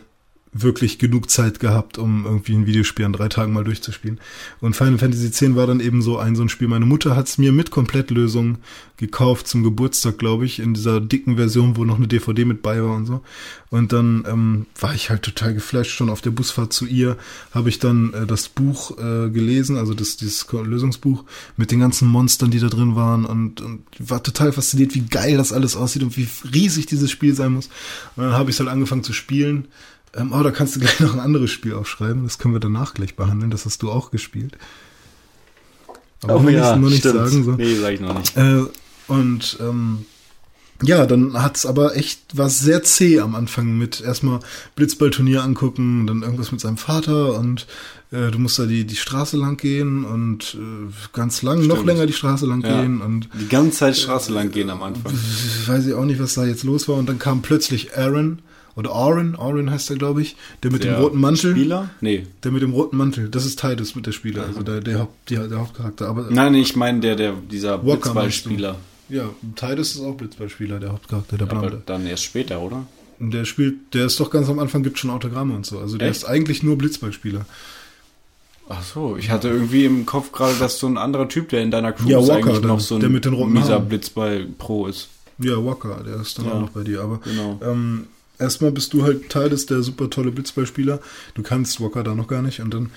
wirklich genug Zeit gehabt, um irgendwie ein Videospiel an drei Tagen mal durchzuspielen. Und Final Fantasy X war dann eben so ein so ein Spiel. Meine Mutter hat es mir mit Komplettlösung gekauft zum Geburtstag, glaube ich, in dieser dicken Version, wo noch eine DVD mit bei war und so. Und dann ähm, war ich halt total geflasht. Schon auf der Busfahrt zu ihr habe ich dann äh, das Buch äh, gelesen, also das dieses Lösungsbuch mit den ganzen Monstern, die da drin waren und, und war total fasziniert, wie geil das alles aussieht und wie riesig dieses Spiel sein muss. Und dann habe ich es halt angefangen zu spielen. Ähm, oh, da kannst du gleich noch ein anderes Spiel aufschreiben. Das können wir danach gleich behandeln. Das hast du auch gespielt. Aber noch nicht, noch nicht stimmt. sagen. So. Nee, sag ich noch nicht. Äh, und ähm, ja, dann hat's aber echt, war sehr zäh am Anfang mit erstmal Blitzballturnier angucken, dann irgendwas mit seinem Vater und äh, du musst da die, die Straße lang gehen und äh, ganz lang, noch Stimmt. länger die Straße lang Ja. gehen und Die ganze Zeit Straße lang gehen am Anfang. weiß ich auch nicht, was da jetzt los war. Und dann kam plötzlich Aaron oder Aaron, Aaron heißt er, glaube ich, der mit dem Der roten Mantel. Spieler? Nee. Der mit dem roten Mantel, das ist Titus mit der Spieler, also der, der, Haupt, der, der Hauptcharakter. Aber Nein, ich meine der, der, dieser Walker Blitzballspieler. ja, Titus ist auch Blitzballspieler, der Hauptcharakter, der Aber Blonde. dann erst später, oder? Und Der spielt, der ist doch ganz am Anfang, gibt schon Autogramme und so. Also der Echt? ist eigentlich nur Blitzballspieler. Ach so, ich hatte irgendwie im Kopf gerade, dass so ein anderer Typ, der in deiner Crew Ja, ist, Walker, eigentlich der- noch so ein der mit den roten mieser. Blitzball-Pro ist. Ja, Walker, der ist dann Ja. auch noch bei dir. Aber Genau. ähm, erstmal bist du halt Teil des der super tolle Blitzballspieler. Du kannst Walker da noch gar nicht. Und dann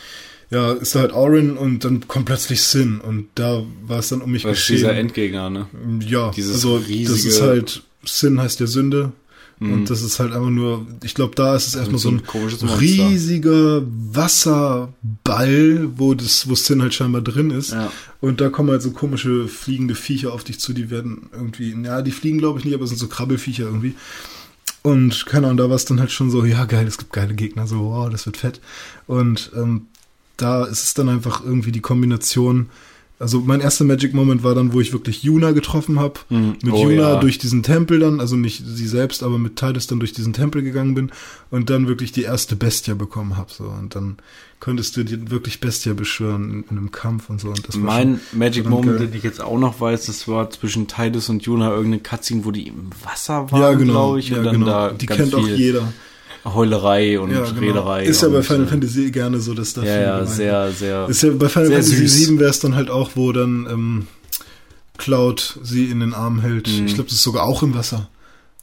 ja, ist da halt Aurin und dann kommt plötzlich Sin. Und da war es dann um mich Das ist geschehen. dieser Endgegner, ne? Ja, Dieses also das riesige- ist halt, Sin heißt ja Sünde. Mhm. Und das ist halt einfach nur, ich glaube, da ist es erstmal so so ein ein komisches Monster. riesiger Wasserball, wo das, wo Sin halt scheinbar drin ist. Ja. Und da kommen halt so komische fliegende Viecher auf dich zu, die werden irgendwie, ja, die fliegen glaube ich nicht, aber es sind so Krabbelfiecher irgendwie. Und keine Ahnung, da war es dann halt schon so, ja geil, es gibt geile Gegner, so, wow, das wird fett. Und ähm, da ist es dann einfach irgendwie die Kombination. Also mein erster Magic Moment war dann, wo ich wirklich Yuna getroffen habe. Mhm. Mit Oh, Yuna ja. durch diesen Tempel dann, also nicht sie selbst, aber mit Titus dann durch diesen Tempel gegangen bin und dann wirklich die erste Bestia bekommen habe. So. Und dann konntest du dir wirklich Bestia beschwören in, in einem Kampf und so. Und das Mein Magic Moment, geil. den ich jetzt auch noch weiß, das war zwischen Titus und Juna irgendeine Cutscene, wo die im Wasser waren, ja, genau. glaube ich. ja, und dann genau. da die kennt auch jeder. Heulerei und Ja, genau. Rederei. Ist ja bei Final äh, Fantasy gerne so, dass da Ja, ja, sehr, sehr. Ist ja bei Final Fantasy süß. 7 wäre es dann halt auch, wo dann ähm, Cloud sie in den Arm hält. Mhm. Ich glaube, das ist sogar auch im Wasser.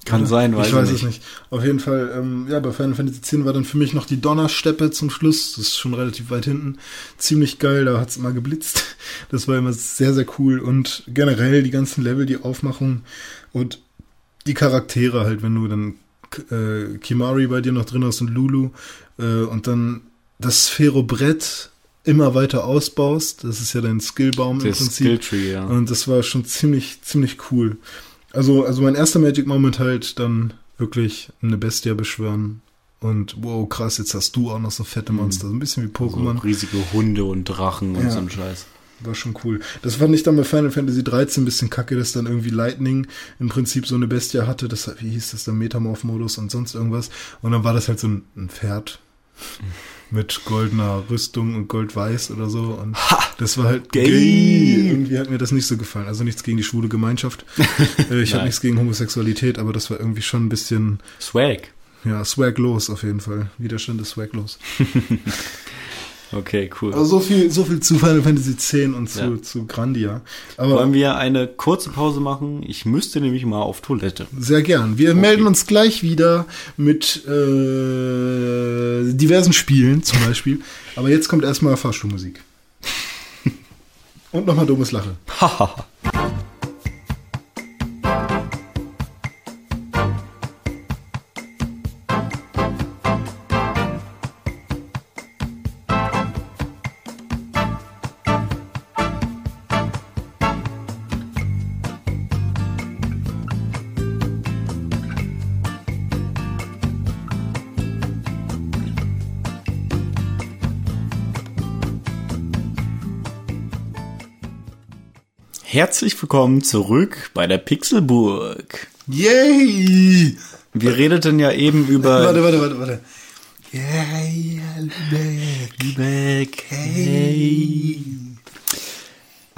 Kann sein, weiß ich ich weiß nicht. es nicht. Auf jeden Fall, ähm, ja, bei Final Fantasy X war dann für mich noch die Donnersteppe zum Schluss. Das ist schon relativ weit hinten. Ziemlich geil, da hat's immer geblitzt. Das war immer sehr, sehr cool. Und generell die ganzen Level, die Aufmachung und die Charaktere halt, wenn du dann äh, Kimari bei dir noch drin hast und Lulu äh, und dann das Sphärobrett immer weiter ausbaust. Das ist ja dein Skillbaum im Prinzip. Skilltree, ja. Und das war schon ziemlich, ziemlich cool. Also, also mein erster Magic Moment halt dann wirklich eine Bestia beschwören. Und wow, krass, jetzt hast du auch noch so fette Monster. So ein bisschen wie so Pokémon. riesige Hunde und Drachen und Ja. so ein Scheiß. war schon cool. Das fand ich dann bei Final Fantasy 13 ein bisschen kacke, dass dann irgendwie Lightning im Prinzip so eine Bestie hatte. Das, wie hieß das dann? Metamorph-Modus und sonst irgendwas. Und dann war das halt so ein, ein Pferd mit goldener Rüstung und goldweiß oder so. Und das war halt Gay. gay. Irgendwie hat mir das nicht so gefallen. Also nichts gegen die schwule Gemeinschaft. Äh, ich habe nichts gegen Homosexualität, aber das war irgendwie schon ein bisschen, Swag. ja, swaglos auf jeden Fall. Widerstand ist swaglos. Okay, cool. Also so viel, so viel zu Final Fantasy X und zu, Ja. zu Grandia. Aber Wollen wir eine kurze Pause machen? Ich müsste nämlich mal auf Toilette. Sehr gern. Wir melden uns gleich wieder mit äh, diversen Spielen zum Beispiel. Aber jetzt kommt erstmal Fahrstuhlmusik. Und nochmal dummes Lachen. Haha. Herzlich willkommen zurück bei der Pixelburg. Yay! Wir redeten ja eben über Warte, warte, warte, warte. Yay, Lübeck. Lübeck. Hey.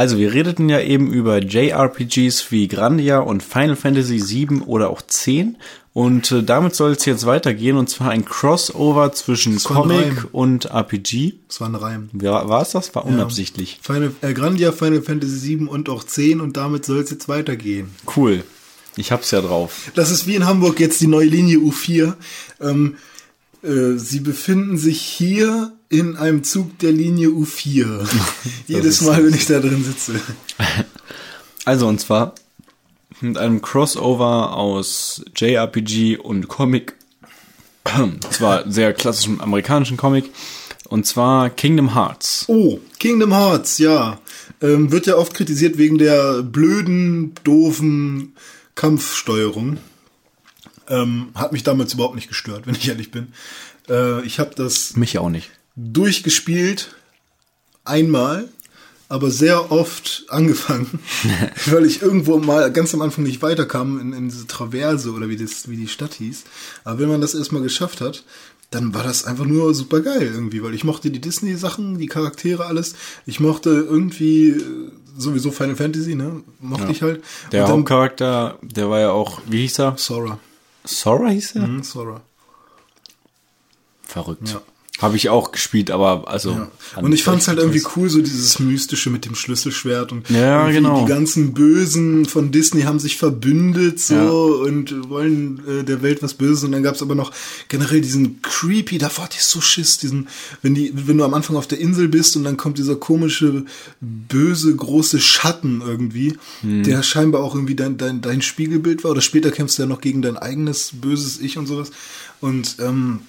Also wir redeten ja eben über JRPGs wie Grandia und Final Fantasy VII oder auch 10 und äh, damit soll es jetzt weitergehen und zwar ein Crossover zwischen Comic und RPG. Das war ein Reim. War, war es das? War unabsichtlich. Final, äh, Grandia, Final Fantasy 7 und auch 10 und damit soll es jetzt weitergehen. Cool. Ich hab's ja drauf. Das ist wie in Hamburg jetzt die neue Linie U4. Ähm, äh, sie befinden sich hier in einem Zug der Linie U4. Jedes Mal, wenn ich da drin sitze. Also und zwar mit einem Crossover aus JRPG und Comic. zwar sehr klassischem amerikanischen Comic. Und zwar Kingdom Hearts. Oh, Kingdom Hearts, ja. Ähm, wird ja oft kritisiert wegen der blöden, doofen Kampfsteuerung. Ähm, hat mich damals überhaupt nicht gestört, wenn ich ehrlich bin. Äh, ich habe das Mich auch nicht. Durchgespielt, einmal, aber sehr oft angefangen, weil ich irgendwo mal ganz am Anfang nicht weiterkam in, in diese Traverse oder wie, das, wie die Stadt hieß. Aber wenn man das erstmal geschafft hat, dann war das einfach nur super geil irgendwie, weil ich mochte die Disney-Sachen, die Charaktere, alles. Ich mochte irgendwie äh, sowieso Final Fantasy, ne? Mochte Ja. ich halt. Der dann- Hauptcharakter, der war ja auch, wie hieß er? Sora. Sora hieß er? Mhm, Sora. Verrückt. Ja. Habe ich auch gespielt, aber also. Ja. Und ich fand's halt irgendwie cool, so dieses Mystische mit dem Schlüsselschwert und Ja, genau. die ganzen Bösen von Disney haben sich verbündet so Ja. und wollen äh, der Welt was Böses und dann gab's aber noch generell diesen creepy, davor hatte ich so Schiss, diesen, wenn die, wenn du am Anfang auf der Insel bist und dann kommt dieser komische, böse, große Schatten irgendwie, Hm. der scheinbar auch irgendwie dein, dein, dein Spiegelbild war oder später kämpfst du ja noch gegen dein eigenes böses Ich und sowas und ähm,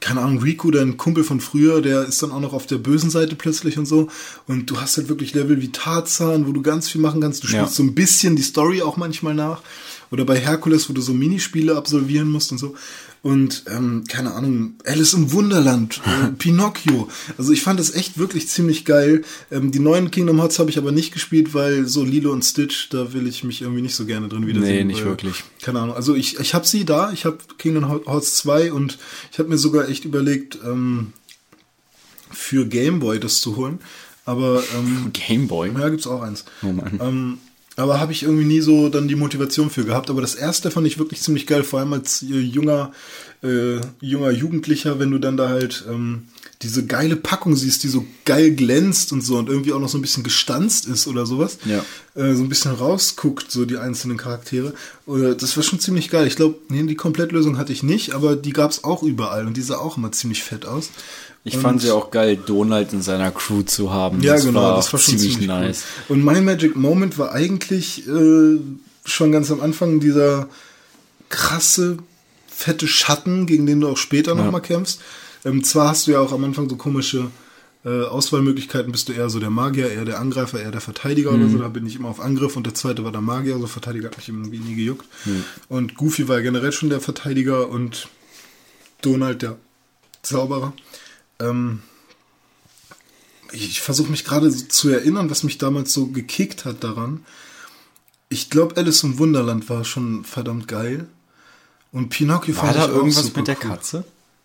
keine Ahnung, Riku, dein Kumpel von früher, der ist dann auch noch auf der bösen Seite plötzlich und so. Und du hast halt wirklich Level wie Tarzan, wo du ganz viel machen kannst. Du spielst Ja. so ein bisschen die Story auch manchmal nach. Oder bei Herkules, wo du so Minispiele absolvieren musst und so. Und, ähm, keine Ahnung, Alice im Wunderland, äh, Pinocchio. Also ich fand das echt wirklich ziemlich geil. Ähm, die neuen Kingdom Hearts habe ich aber nicht gespielt, weil so Lilo und Stitch, da will ich mich irgendwie nicht so gerne drin wiedersehen. Nee, nicht weil- wirklich. keine Ahnung. Also ich, ich habe sie da. Ich habe Kingdom Hearts 2 und ich habe mir sogar echt überlegt, ähm, für Game Boy das zu holen. Aber ähm, Gameboy. ja, gibt's auch eins. Oh Mann. Ähm, aber habe ich irgendwie nie so dann die Motivation für gehabt. Aber das erste fand ich wirklich ziemlich geil, vor allem als äh, junger, äh, junger Jugendlicher, wenn du dann da halt ähm, diese geile Packung siehst, die so geil glänzt und so und irgendwie auch noch so ein bisschen gestanzt ist oder sowas. Ja. Äh, so ein bisschen rausguckt, so die einzelnen Charaktere. Oder das war schon ziemlich geil. Ich glaube, nee, die Komplettlösung hatte ich nicht, aber die gab's auch überall und die sah auch immer ziemlich fett aus. Ich Und- fand sie auch geil, Donald in seiner Crew zu haben. Ja, das genau, war das war schon ziemlich, ziemlich, nice. Cool. Und mein Magic Moment war eigentlich äh, schon ganz am Anfang dieser krasse, fette Schatten, gegen den du auch später Ja. mal kämpfst. Ähm, zwar hast du ja auch am Anfang so komische äh, Auswahlmöglichkeiten, bist du eher so der Magier, eher der Angreifer, eher der Verteidiger oder Mhm. so. Da bin ich immer auf Angriff und der zweite war der Magier, also Verteidiger hat mich irgendwie nie gejuckt. Mhm. Und Goofy war ja generell schon der Verteidiger und Donald der Zauberer. Ähm, ich versuche mich gerade zu erinnern, was mich damals so gekickt hat daran. Ich glaube, Alice im Wunderland war schon verdammt geil. Und Pinocchio War fand da ich auch irgendwas super mit der cool. Katze?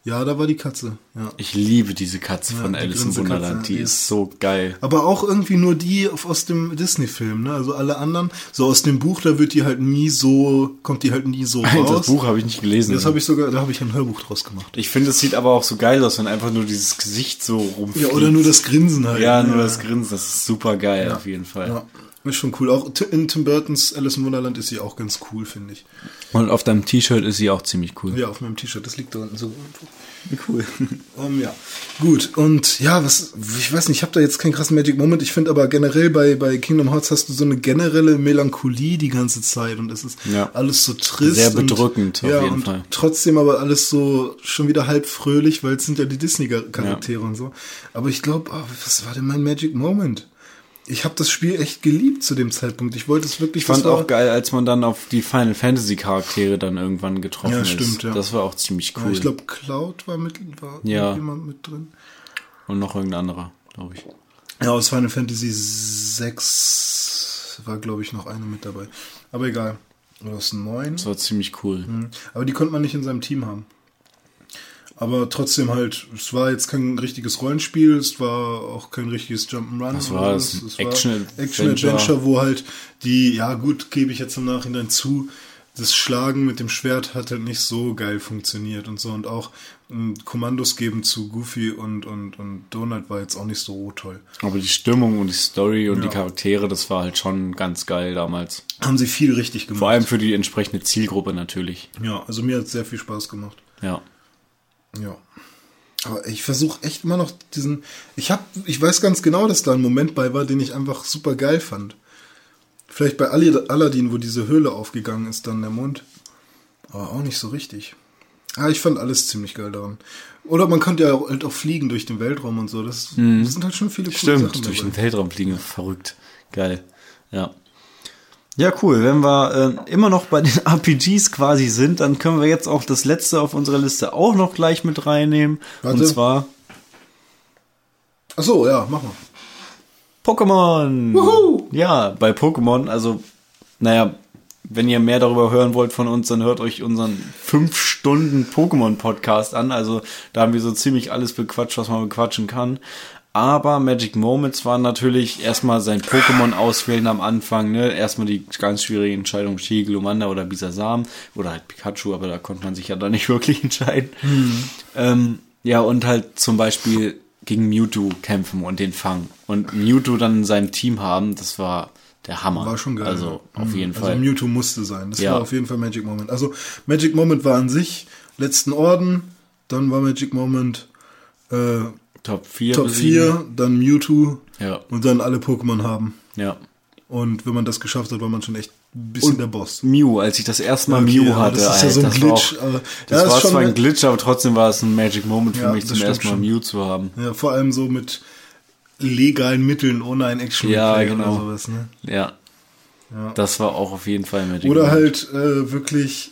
Ja, da war die Katze. Ja. Ich liebe diese Katze Ja, von die Alice im Wunderland. Die die ist so geil. Aber auch irgendwie nur die aus dem Disney-Film, ne? Also alle anderen, so aus dem Buch, da wird die halt nie so, kommt die halt nie so raus. Das Buch habe ich nicht gelesen. Das habe ich sogar, da habe ich ein Hörbuch draus gemacht. ich finde, es sieht aber auch so geil aus, wenn einfach nur dieses Gesicht so rumfliegt. Ja, oder nur das Grinsen halt. Ja, nur das Grinsen. Das ist super geil auf jeden Fall. Ja, ist schon cool. Auch in Tim Burtons Alice im Wunderland ist sie auch ganz cool, finde ich. Und auf deinem T-Shirt ist sie auch ziemlich cool. Ja, auf meinem T-Shirt, das liegt da unten so. Cool. ähm, ja. Gut, und ja, was, ich weiß nicht, ich habe da jetzt keinen krassen Magic Moment. Ich finde aber generell bei, bei Kingdom Hearts hast du so eine generelle Melancholie die ganze Zeit und es ist Ja. alles so trist. Sehr und, bedrückend, auf ja, jeden und Fall. Trotzdem aber alles so schon wieder halb fröhlich, weil es sind ja die Disney-Charaktere und so. Aber ich glaube, was war denn mein Magic Moment? Ich habe das Spiel echt geliebt zu dem Zeitpunkt. Ich wollte es wirklich Ich fand das war- auch geil, als man dann auf die Final Fantasy Charaktere dann irgendwann getroffen Ja, ist. stimmt, ja. Das war auch ziemlich Ja, cool. Ich glaube, Cloud war mit, war Ja. jemand mit drin. Und noch irgendein anderer, glaube ich. Ja, aus Final Fantasy 6 war, glaube ich, noch eine mit dabei. Aber egal. Oder aus 9. Das war ziemlich cool. Aber die konnte man nicht in seinem Team haben. Aber trotzdem halt, es war jetzt kein richtiges Rollenspiel, es war auch kein richtiges Jump'n'Run. Oder war es? Es Action-Adventure? Action-Adventure, wo halt die, ja gut, gebe ich jetzt im Nachhinein zu, das Schlagen mit dem Schwert hat halt nicht so geil funktioniert und so. Und auch ähm, Kommandos geben zu Goofy und, und, und Donald war jetzt auch nicht so toll. Aber die Stimmung und die Story und Ja. die Charaktere, das war halt schon ganz geil damals. Haben sie viel richtig gemacht. Vor allem für die entsprechende Zielgruppe natürlich. Ja, also mir hat es sehr viel Spaß gemacht. Ja. Ja. Aber ich versuche echt immer noch diesen. Ich hab, ich weiß ganz genau, dass da ein Moment bei war, den ich einfach super geil fand. Vielleicht bei Aladdin, wo diese Höhle aufgegangen ist, dann der Mund. Aber auch nicht so richtig. Ah, ich fand alles ziemlich geil daran. Oder man konnte ja halt auch fliegen durch den Weltraum und so. Das, das sind halt schon viele coole Stimmt, Sachen durch dabei. den Weltraum fliegen, verrückt. Geil. Ja. Ja, cool. Wenn wir äh, immer noch bei den RPGs quasi sind, dann können wir jetzt auch das letzte auf unserer Liste auch noch gleich mit reinnehmen. Warte. Und zwar Ach so, ja, mach mal. Pokémon. Wuhu. Ja, bei Pokémon, also, naja, wenn ihr mehr darüber hören wollt von uns, dann hört euch unseren 5 Stunden Pokémon-Podcast an. Also da haben wir so ziemlich alles bequatscht, was man bequatschen kann. Aber Magic Moments waren natürlich erstmal sein Pokémon auswählen am Anfang, ne? Erstmal die ganz schwierige Entscheidung, Shigi, Lumanda oder Bisasam oder halt Pikachu, aber da konnte man sich ja da nicht wirklich entscheiden. Ähm, ja, und halt zum Beispiel gegen Mewtwo kämpfen und den fangen. Und Mewtwo dann in seinem Team haben, das war der Hammer. War schon geil. Also ja. auf jeden also Fall. Mewtwo musste sein. Das Ja. war auf jeden Fall Magic Moment. Also Magic Moment war an sich letzten Orden, dann war Magic Moment äh, Top 4. Top 4, dann Mewtwo Ja, und dann alle Pokémon haben. ja. Und wenn man das geschafft hat, war man schon echt ein bisschen der Boss. Mew, als ich das erste Mal Okay, Mew hatte, das ist ja so ein Glitch, War auch, aber- das Ja, war zwar ein Glitch, aber trotzdem war es ein Magic Moment für Ja, mich das zum ersten Mal schon. Mew zu haben. Ja, vor allem so mit legalen Mitteln, ohne ein Action Ja, genau. oder sowas. Ne? Ja. Ja. Das war auch auf jeden Fall Magic Oder Moment. halt äh, wirklich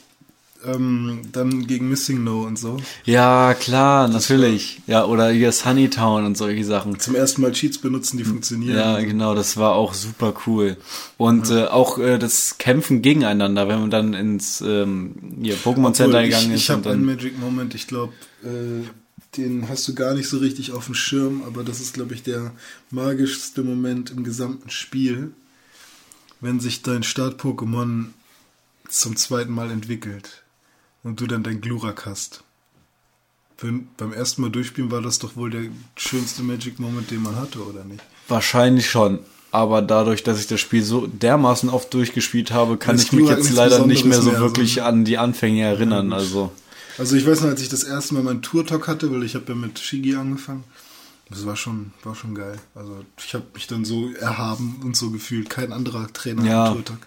ähm, dann gegen Missing No und so. Ja, klar, natürlich. Ja, oder hier Sunnytown und solche Sachen. Zum ersten Mal Cheats benutzen, die funktionieren. Ja, genau, das war auch super cool. Und äh, auch äh, das Kämpfen gegeneinander, wenn man dann ins ähm, hier Pokémon Center Obwohl, gegangen ich, ist ich habe einen. Magic Moment, ich glaube, äh, den hast du gar nicht so richtig auf dem Schirm, aber das ist, glaube ich, der magischste Moment im gesamten Spiel, wenn sich dein Start-Pokémon zum zweiten Mal entwickelt und du dann dein Glurak hast. Für, beim ersten Mal durchspielen war das doch wohl der schönste Magic Moment, den man hatte, oder nicht? Wahrscheinlich schon. Aber dadurch, dass ich das Spiel so dermaßen oft durchgespielt habe, kann Weiß ich mich Glurak jetzt nichts leider nicht mehr so mehr, wirklich also- an die Anfänge erinnern. Also Also ich weiß noch, als ich das erste Mal meinen Tour-Talk hatte, weil ich habe ja mit Shigi angefangen. Das war schon, war schon geil. Also ich habe mich dann so erhaben und so gefühlt. Kein anderer Trainer Ja. im Tour-Talk.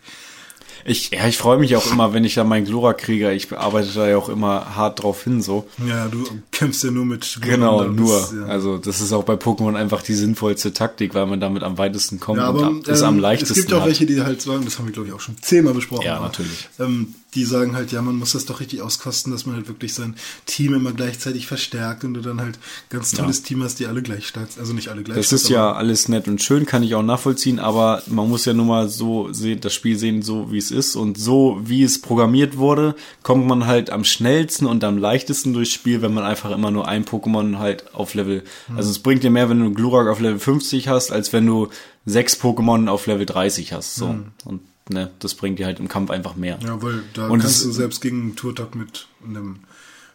Ich, ja, ich freue mich auch immer, wenn ich da meinen Glora kriege. Ich arbeite da ja auch immer hart drauf hin, so. Ja, du kämpfst ja nur mit Genau, Glumanda, nur. das, ja. Also das ist auch bei Pokémon einfach die sinnvollste Taktik, weil man damit am weitesten kommt ja, und aber am- es ähm, am leichtesten Es gibt auch welche, die halt sagen, das haben wir glaube ich auch schon zehnmal besprochen. Ja, natürlich. Ähm, die sagen halt, ja, man muss das doch richtig auskosten, dass man halt wirklich sein Team immer gleichzeitig verstärkt und du dann halt ganz tolles Team hast, die alle gleich stark. Also nicht alle gleich Das stark, ist ja alles nett und schön, kann ich auch nachvollziehen, aber man muss ja nur mal so sehen, das Spiel sehen, so wie es ist. Und so wie es programmiert wurde, kommt man halt am schnellsten und am leichtesten durchs Spiel, wenn man einfach immer nur ein Pokémon halt auf Level. Also es bringt dir mehr, wenn du Glurak auf Level 50 hast, als wenn du sechs Pokémon auf Level 30 hast. So. Und ne, das bringt dir halt im Kampf einfach mehr. Ja, weil da Und kannst du selbst gegen einen Turtok mit einem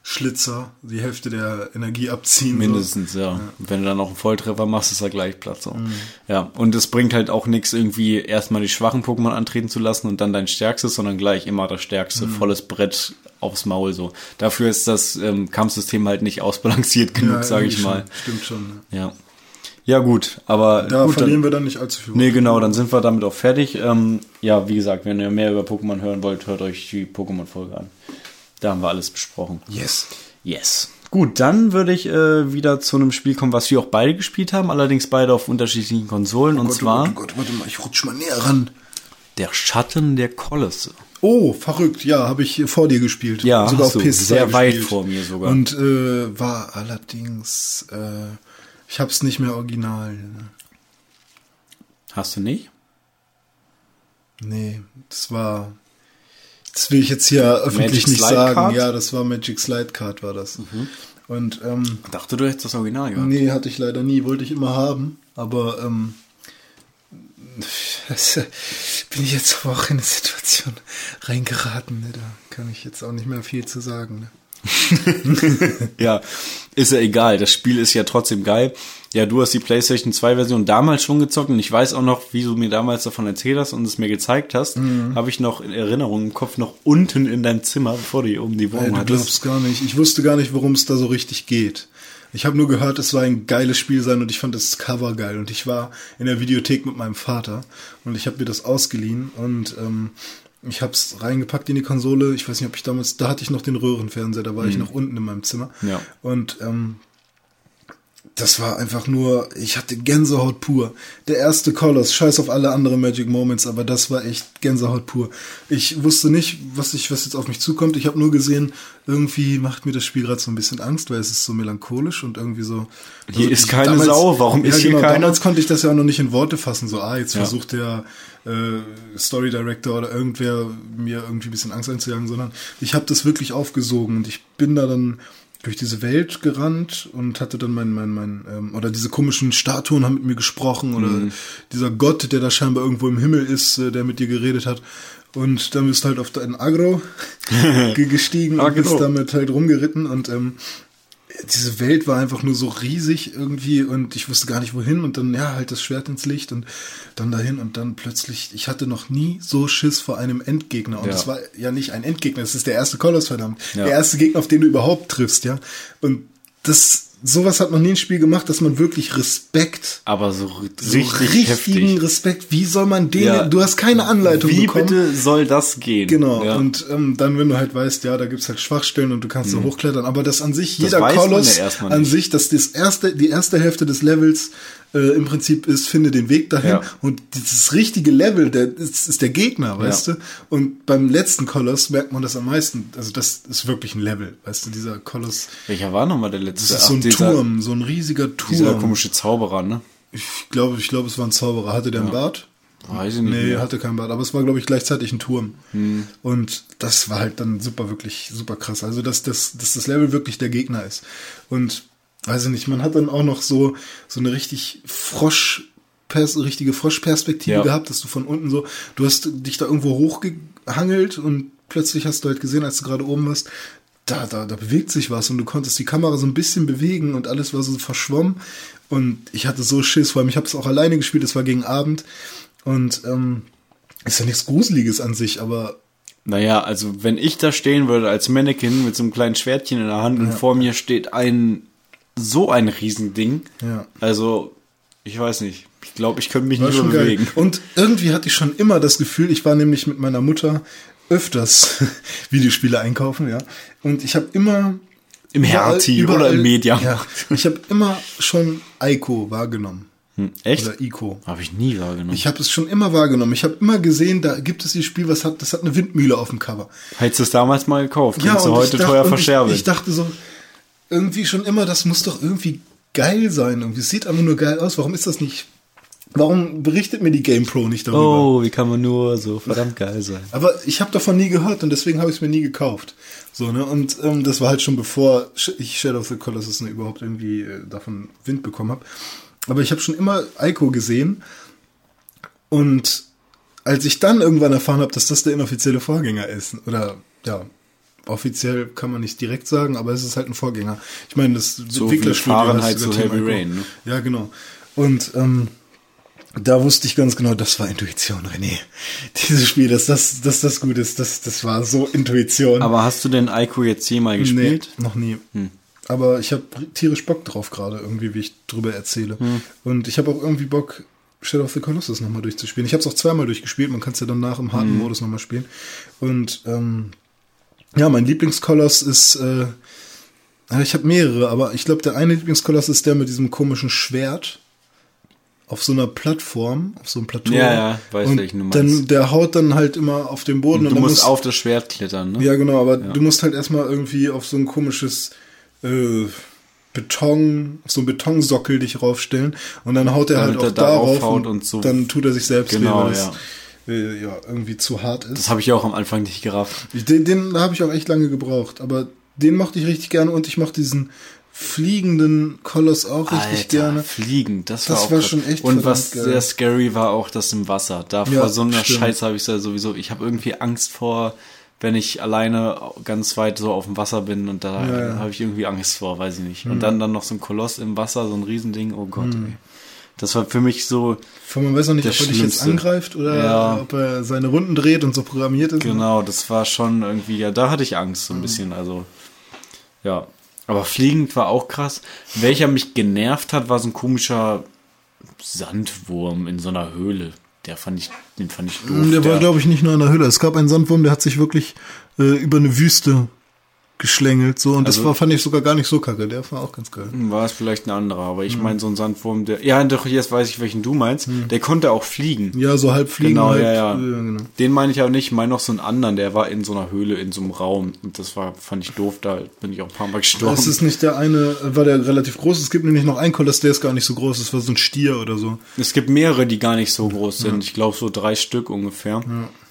Schlitzer die Hälfte der Energie abziehen. Mindestens, ja. Wenn du dann noch einen Volltreffer machst, ist er gleich Platz. So. Ja, und es bringt halt auch nichts, irgendwie erstmal die schwachen Pokémon antreten zu lassen und dann dein stärkstes, sondern gleich immer das stärkste, volles Brett aufs Maul. so. Dafür ist das ähm, Kampfsystem halt nicht ausbalanciert So. genug, Ja, sage ich irgendwie mal. Schon. Stimmt schon. Ja. Ja. Ja, gut, aber Da gut, verlieren dann, wir dann nicht allzu viel. Nee, genau, dann sind wir damit auch fertig. Ähm, ja, wie gesagt, wenn ihr mehr über Pokémon hören wollt, hört euch die Pokémon-Folge an. Da haben wir alles besprochen. Yes. Yes. Gut, dann würde ich äh, wieder zu einem Spiel kommen, was wir auch beide gespielt haben, allerdings beide auf unterschiedlichen Konsolen. und Gott, zwar Oh Gott, oh Gott, warte mal, ich rutsch mal näher ran. der Schatten der Kolosse. Oh, verrückt. Ja, habe ich vor dir gespielt. Ja, sogar auf du. PS2 Sehr weit gespielt. vor mir sogar. Und äh, war allerdings, äh, ich hab's nicht mehr original. Ne? Hast du nicht? Nee, das war, das will ich jetzt hier öffentlich Magic nicht Slide sagen. Card? Mhm. Ja, das war Magic Slide Card, war das. Und ähm, Ich dachte, du hättest das Original gehabt. nee, hatte ich leider nie, wollte ich immer haben, aber ähm, bin ich jetzt aber auch in eine Situation reingeraten. Ne? Da kann ich jetzt auch nicht mehr viel zu sagen. Ne? Ja, ist ja egal. Das Spiel ist ja trotzdem geil. Ja, du hast die PlayStation 2 Version damals schon gezockt und ich weiß auch noch, wie du mir damals davon erzählt hast und es mir gezeigt hast, Mhm. habe ich noch in Erinnerung im Kopf noch unten in deinem Zimmer, bevor du hier oben die Ey, Wohnung du hattest. glaubst gar nicht. Ich wusste gar nicht, worum es da so richtig geht. Ich habe nur gehört, es soll ein geiles Spiel sein und ich fand das Cover geil. Und ich war in der Videothek mit meinem Vater und ich habe mir das ausgeliehen und ähm, ich habe es reingepackt in die Konsole. Ich weiß nicht, ob ich damals, da hatte ich noch den Röhrenfernseher, da war ich noch unten in meinem Zimmer. Ja. Und ähm, das war einfach nur, ich hatte Gänsehaut pur. Der erste Colors, scheiß auf alle anderen Magic Moments, aber das war echt Gänsehaut pur. Ich wusste nicht, was ich, was jetzt auf mich zukommt. Ich habe nur gesehen, irgendwie macht mir das Spiel gerade so ein bisschen Angst, weil es ist so melancholisch und irgendwie so. Also Hier ist keine Sau, warum ist hier keiner? Damals konnte ich das ja auch noch nicht in Worte fassen, so, ah, jetzt Ja. versucht der äh, Story Director oder irgendwer mir irgendwie ein bisschen Angst einzujagen, sondern ich habe das wirklich aufgesogen und ich bin da dann durch diese Welt gerannt und hatte dann mein, mein, mein, ähm, oder diese komischen Statuen haben mit mir gesprochen oder Mhm. dieser Gott, der da scheinbar irgendwo im Himmel ist, äh, der mit dir geredet hat. Und dann bist du halt auf dein Agro ge- gestiegen und bist Agro. damit halt rumgeritten und ähm, diese Welt war einfach nur so riesig irgendwie und ich wusste gar nicht wohin und dann ja halt das Schwert ins Licht und dann dahin und dann plötzlich ich hatte noch nie so Schiss vor einem Endgegner und Ja. es war ja nicht ein Endgegner, es ist der erste Koloss verdammt, Ja. der erste Gegner, auf den du überhaupt triffst, ja und das sowas hat noch nie ein Spiel gemacht, dass man wirklich Respekt Aber so, so richtig richtigen heftig. Respekt, wie soll man den, Ja. du hast keine Anleitung Wie bekommen. bitte soll das gehen? Genau, Ja. und ähm, dann, wenn du halt weißt, ja, da gibt's halt Schwachstellen und du kannst da hochklettern, aber das an sich, jeder weiß man Koloss ja an sich, dass das erste, die erste Hälfte des Levels äh, im Prinzip ist, finde den Weg dahin Ja. und dieses richtige Level, der ist, ist der Gegner, weißt Ja. du? Und beim letzten Koloss merkt man das am meisten, also das ist wirklich ein Level, weißt du, dieser Koloss, Welcher war nochmal der letzte? das ist so Ach, ein dieser, Turm, so ein riesiger Turm. Dieser komische Zauberer, ne? ich glaube, ich glaube, es war ein Zauberer. Hatte der einen Bart? Weiß ich nicht Nee, mehr. hatte keinen Bart, aber es war, glaube ich, gleichzeitig ein Turm. Und das war halt dann super, wirklich super krass. Also, dass, dass, dass das Level wirklich der Gegner ist. Und weiß ich nicht, man hat dann auch noch so, so eine richtig Frosch, richtige Froschperspektive Ja. gehabt, dass du von unten so, du hast dich da irgendwo hochgehangelt und plötzlich hast du halt gesehen, als du gerade oben warst, da, da, da bewegt sich was und du konntest die Kamera so ein bisschen bewegen und alles war so verschwommen. Und ich hatte so Schiss, vor allem ich habe es auch alleine gespielt, es war gegen Abend. Und ähm, ist ja nichts Gruseliges an sich, aber Naja, also wenn ich da stehen würde als Mannequin mit so einem kleinen Schwertchen in der Hand und vor mir steht ein so ein Riesending. Ja. Also, ich weiß nicht. Ich glaube, ich könnte mich war nicht schon mehr geil. bewegen. Und irgendwie hatte ich schon immer das Gefühl, ich war nämlich mit meiner Mutter öfters Videospiele einkaufen, ja. Und ich habe immer Im Hertie überall- oder im Media. Ja, ich habe immer schon Eiko wahrgenommen. Hm, echt? Oder Ico. Habe ich nie wahrgenommen. Ich habe es schon immer wahrgenommen. Ich habe immer gesehen, da gibt es dieses Spiel, was hat, das hat eine Windmühle auf dem Cover. Hättest du es damals mal gekauft, kannst du und heute ich dachte- teuer verscherbeln. Ich, ich dachte so, irgendwie schon immer, das muss doch irgendwie geil sein. Irgendwie es sieht einfach nur geil aus. Warum ist das nicht? Warum berichtet mir die GamePro nicht darüber? oh, wie kann man nur so verdammt geil sein? Aber ich habe davon nie gehört und deswegen habe ich es mir nie gekauft. So, ne? Und ähm, das war halt schon bevor ich Shadow of the Colossus ne, überhaupt irgendwie äh, davon Wind bekommen habe. Aber ich habe schon immer Ico gesehen. Und als ich dann irgendwann erfahren habe, dass das der inoffizielle Vorgänger ist, oder ja, offiziell kann man nicht direkt sagen, aber es ist halt ein Vorgänger. Ich meine, das So wie Fahrenheit zu Heavy Rain, ne? Ja, genau. Und ähm, da wusste ich ganz genau, das war Intuition, René. Dieses Spiel, dass das, dass das gut ist, das, das war so Intuition. Aber hast du denn Ico jetzt jemals gespielt? Nee, noch nie. Hm. Aber ich habe tierisch Bock drauf gerade, irgendwie, wie ich drüber erzähle. Hm. Und ich habe auch irgendwie Bock, Shadow of the Colossus nochmal durchzuspielen. Ich habe es auch zweimal durchgespielt, man kann es ja dann nach im harten Hm. Modus nochmal spielen. Und ähm, ja, mein Lieblingskoloss ist, äh, ja, ich habe mehrere, aber ich glaube, der eine Lieblingskoloss ist der mit diesem komischen Schwert auf so einer Plattform, auf so einem Plateau. Ja, ja, weiß, und welchen du meinst. Dann, der haut dann halt immer auf den Boden Du dann musst muss- auf das Schwert klettern, ne? ja, genau, aber du musst halt erstmal irgendwie auf so ein komisches äh, Beton, auf so ein Betonsockel dich raufstellen und dann haut er Damit halt er auch darauf darauf und, und so. dann tut er sich selbst Genau, weh, weil das äh, ja, irgendwie zu hart ist. Das habe ich auch am Anfang nicht gerafft. Den, den habe ich auch echt lange gebraucht, aber den mochte ich richtig gerne und ich mochte diesen fliegenden Koloss auch richtig Alter, gerne. Fliegen, das, Das war auch war schon echt Und was geil. sehr scary war auch das im Wasser. Da Ja, vor so einer stimmt. Scheiße habe ich ja sowieso. Ich habe irgendwie Angst vor, wenn ich alleine ganz weit so auf dem Wasser bin und da Ja, ja. habe ich irgendwie Angst vor, weiß ich nicht. Und dann dann noch so ein Koloss im Wasser, so ein Riesending. Oh Gott. Ey. Das war für mich so man weiß noch nicht, ob er dich jetzt angreift oder Ja. ob er seine Runden dreht und so programmiert ist. Genau, das war schon irgendwie, ja, da hatte ich Angst so ein bisschen, also, ja. Aber fliegend war auch krass. Welcher mich genervt hat, war so ein komischer Sandwurm in so einer Höhle. Der fand ich, den fand ich doof. Der war, glaube ich, nicht nur in der Höhle. Es gab einen Sandwurm, der hat sich wirklich äh, über eine Wüste geschlängelt. So, und das Also- war, fand ich sogar gar nicht so kacke. Der war auch ganz geil. war es vielleicht ein anderer, aber ich meine so ein Sandwurm, der, ja, doch, jetzt weiß ich, welchen du meinst. Der konnte auch fliegen. Ja, so halb fliegen. Genau, halb, ja, ja. äh, genau. Den meine ich aber nicht, ich meine noch so einen anderen, der war in so einer Höhle, in so einem Raum. Und das war, fand ich doof, da bin ich auch ein paar Mal gestorben. Das ist nicht der eine, war der relativ groß. Es gibt nämlich noch einen Koloss, der ist gar nicht so groß. Das war so ein Stier oder so. Es gibt mehrere, die gar nicht so groß sind. Ich glaube so drei Stück ungefähr.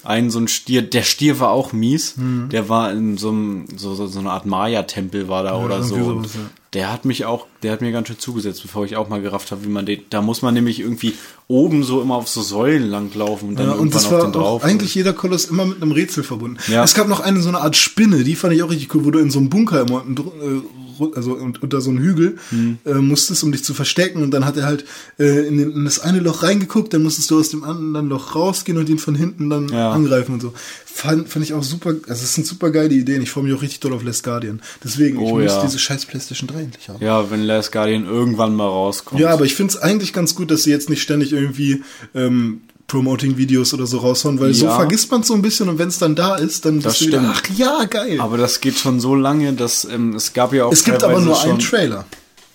Ein so ein Stier, der Stier war auch mies. Mhm. Der war in so einem, so, so, so eine Art Maya-Tempel war da oder so. Und ja. Der hat mich auch, der hat mir ganz schön zugesetzt, bevor ich auch mal gerafft habe, wie man den, da muss man nämlich irgendwie oben so immer auf so Säulen langlaufen und dann Ja, und irgendwann das auf war den drauf. eigentlich jeder Koloss immer mit einem Rätsel verbunden. Ja. Es gab noch eine so eine Art Spinne, die fand ich auch richtig cool, wo du in so einem Bunker immer äh, also und, unter so einem Hügel Hm. äh, musstest, um dich zu verstecken. Und dann hat er halt äh, in, den, in das eine Loch reingeguckt, dann musstest du aus dem anderen Loch rausgehen und ihn von hinten dann Ja. angreifen und so. Fand, fand ich auch super, also es sind super geile Ideen. Ich freue mich auch richtig doll auf Last Guardian. Deswegen, ich Oh, muss ja. diese scheiß PlayStation 3 endlich haben. ja, wenn Last Guardian irgendwann mal rauskommt. Ja, aber ich finde es eigentlich ganz gut, dass sie jetzt nicht ständig irgendwie ähm, Promoting-Videos oder so raushauen, weil so Ja. vergisst man so ein bisschen und wenn es dann da ist, dann Das bist du wieder, ach stimmt. ja, geil. Aber das geht schon so lange, dass ähm, es gab ja auch es gibt aber nur schon, einen Trailer.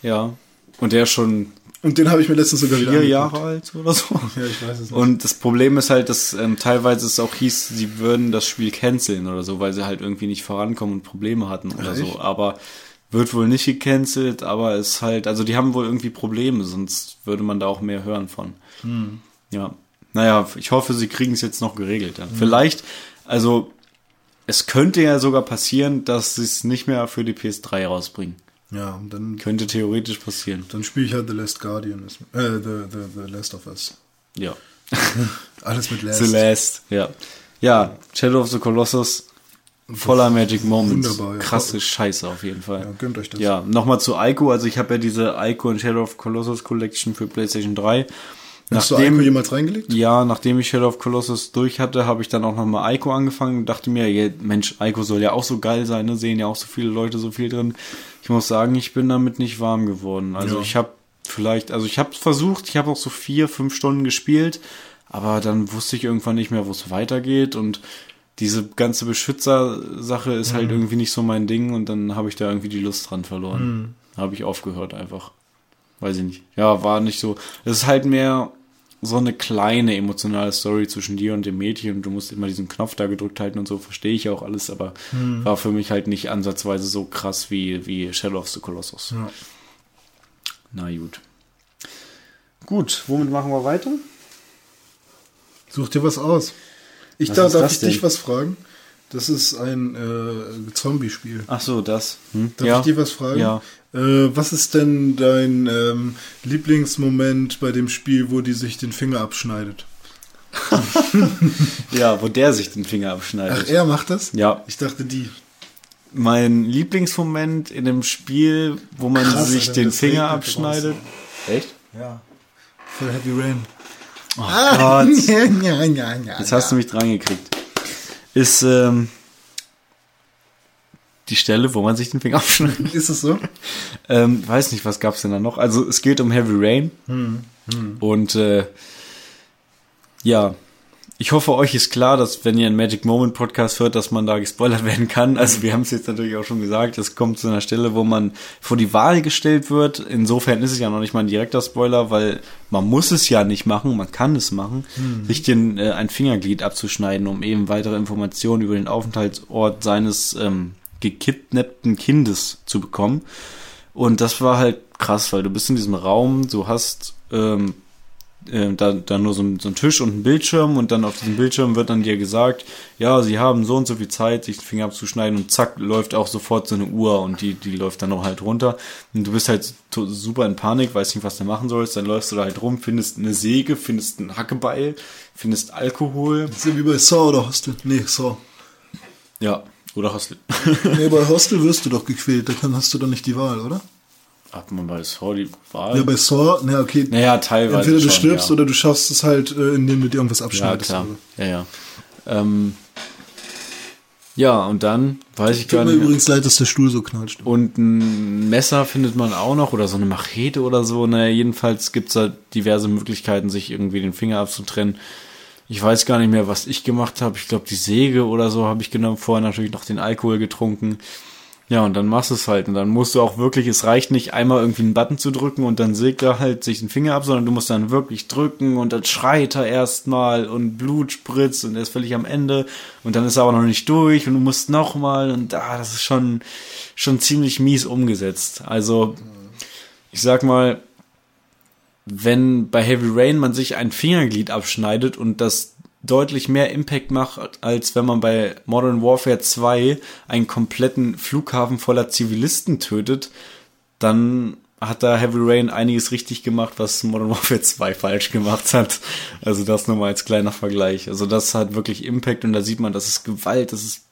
Ja. Und der ist schon Und den habe ich mir letztens sogar wieder vier. Jahre alt oder so. Ja, ich weiß es nicht. Und das Problem ist halt, dass ähm, teilweise es auch hieß, sie würden das Spiel canceln oder so, weil sie halt irgendwie nicht vorankommen und Probleme hatten oder Ach, so. echt? Aber wird wohl nicht gecancelt, aber es ist halt, also die haben wohl irgendwie Probleme, sonst würde man da auch mehr hören von. Hm. Ja. Naja, ich hoffe, sie kriegen es jetzt noch geregelt. Hm. Ja. Vielleicht, also es könnte ja sogar passieren, dass sie es nicht mehr für die PS3 rausbringen. ja, dann, Könnte theoretisch passieren. dann spiele ich halt The Last Guardian. Äh, the, the, the Last of Us. Ja. Alles mit Last. The Last, ja. Ja, Shadow of the Colossus, voller Magic Moments. Wunderbar, ja. Krasse Scheiße auf jeden Fall. Ja, gönnt euch das. Ja, nochmal zu Ico. Also ich habe ja diese Ico und Shadow of Colossus Collection für PlayStation 3. Hast du Ico jemals reingelegt? ja, nachdem ich Shadow of Colossus durch hatte, habe ich dann auch nochmal Ico angefangen und dachte mir, ja, Mensch, Ico soll ja auch so geil sein, ne? Sehen ja auch so viele Leute so viel drin. Ich muss sagen, ich bin damit nicht warm geworden. Also Ja. ich habe vielleicht, also ich habe versucht, ich habe auch so vier, fünf Stunden gespielt, aber dann wusste ich irgendwann nicht mehr, wo es weitergeht und diese ganze Beschützer-Sache ist Mhm. halt irgendwie nicht so mein Ding und dann habe ich da irgendwie die Lust dran verloren. Habe ich aufgehört einfach. weiß ich nicht. Ja, war nicht so. Es ist halt mehr so eine kleine emotionale Story zwischen dir und dem Mädchen und du musst immer diesen Knopf da gedrückt halten und so, verstehe ich auch alles, aber Hm. war für mich halt nicht ansatzweise so krass wie, wie Shadow of the Colossus. Ja. Na gut. Gut, womit machen wir weiter? Such dir was aus. Ich Was darf das ich dich denn? was fragen? Das ist ein äh, Zombie-Spiel. Ach so, das. Hm? Darf ja. ich dir was fragen? Ja. Äh, was ist denn dein ähm, Lieblingsmoment bei dem Spiel, wo die sich den Finger abschneidet? ja, wo der sich den Finger Ach, abschneidet. er macht das? ja, Ich dachte die. mein Lieblingsmoment in dem Spiel, wo man Krass, sich Alter, den Finger abschneidet. Echt? Ja. Voll Heavy Rain. Oh Gott. ja, ja, ja, ja, Jetzt hast du mich dran gekriegt. Ist ähm, die Stelle, wo man sich den Finger abschneidet. Ist es so? Ähm, weiß nicht, was gab's denn da noch? Also es geht um Heavy Rain. Und äh, ja, ich hoffe, euch ist klar, dass wenn ihr einen Magic Moment Podcast hört, dass man da gespoilert werden kann. Also wir haben es jetzt natürlich auch schon gesagt, es kommt zu einer Stelle, wo man vor die Wahl gestellt wird. Insofern ist es ja noch nicht mal ein direkter Spoiler, weil man muss es ja nicht machen, man kann es machen, sich den äh, ein Fingerglied abzuschneiden, um eben weitere Informationen über den Aufenthaltsort seines ähm, gekidnappten Kindes zu bekommen. Und das war halt krass, weil du bist in diesem Raum, du hast ähm, äh, da, da nur so ein, so ein Tisch und ein Bildschirm und dann auf diesem Bildschirm wird dann dir gesagt, ja, sie haben so und so viel Zeit, sich den Finger abzuschneiden und zack, läuft auch sofort so eine Uhr und die, die läuft dann noch halt runter. Und du bist halt super in Panik, weißt nicht, was du machen sollst, dann läufst du da halt rum, findest eine Säge, findest ein Hackebeil, findest Alkohol. Ist ja wie bei Saw oder Hostel? Nee, Saw. Ja, oder hast du, Nee, bei Hostel wirst du doch gequält, da hast du doch nicht die Wahl, oder? Hat man bei Saw die Wahl? Ja, bei Saw, na okay. naja, teilweise Entweder du schon, stirbst ja. oder du schaffst es halt, äh, indem du dir irgendwas Ja, abschneidest. klar. oder? Ja, ja. Ähm, ja, und dann weiß ich Tut gar mir nicht. mehr. übrigens leid, dass der Stuhl so knallt. Und ein Messer findet man auch noch oder so eine Machete oder so. Naja, jedenfalls gibt's da diverse Möglichkeiten, sich irgendwie den Finger abzutrennen. Ich weiß gar nicht mehr, was ich gemacht habe. Ich glaube, die Säge oder so habe ich genommen. Vorher natürlich noch den Alkohol getrunken. Ja, und dann machst du es halt. Und dann musst du auch wirklich, es reicht nicht, einmal irgendwie einen Button zu drücken und dann sägt er halt sich den Finger ab, sondern du musst dann wirklich drücken und dann schreit er erstmal und Blut spritzt und er ist völlig am Ende und dann ist er aber noch nicht durch und du musst nochmal und ah, das ist schon, schon ziemlich mies umgesetzt. Also, ich sag mal, wenn bei Heavy Rain man sich ein Fingerglied abschneidet und das deutlich mehr Impact macht, als wenn man bei Modern Warfare 2 einen kompletten Flughafen voller Zivilisten tötet, dann hat da Heavy Rain einiges richtig gemacht, was Modern Warfare 2 falsch gemacht hat. Also das nur mal als kleiner Vergleich. Also das hat wirklich Impact und da sieht man, das ist Gewalt, das ist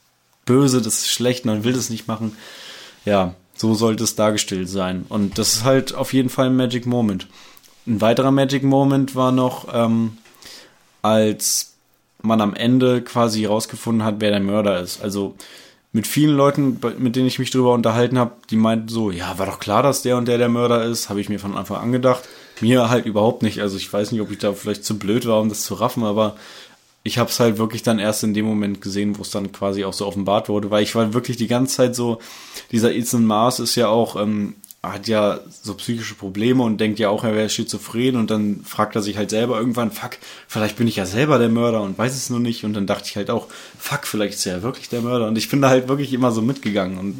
böse, das ist schlecht, man will das nicht machen. Ja, so sollte es dargestellt sein. Und das ist halt auf jeden Fall ein Magic Moment. Ein weiterer Magic Moment war noch, ähm, als man am Ende quasi rausgefunden hat, wer der Mörder ist. Also mit vielen Leuten, mit denen ich mich drüber unterhalten habe, die meinten so, ja, war doch klar, dass der und der der Mörder ist, habe ich mir von Anfang an gedacht. Mir halt überhaupt nicht. Also ich weiß nicht, ob ich da vielleicht zu blöd war, um das zu raffen, aber ich habe es halt wirklich dann erst in dem Moment gesehen, wo es dann quasi auch so offenbart wurde, weil ich war wirklich die ganze Zeit so, dieser Ethan Mars ist ja auch, ähm, hat ja so psychische Probleme und denkt ja auch, er wäre schizophren und dann fragt er sich halt selber irgendwann, fuck, vielleicht bin ich ja selber der Mörder und weiß es nur nicht. Und dann dachte ich halt auch, fuck, vielleicht ist er ja wirklich der Mörder. Und ich bin da halt wirklich immer so mitgegangen. Und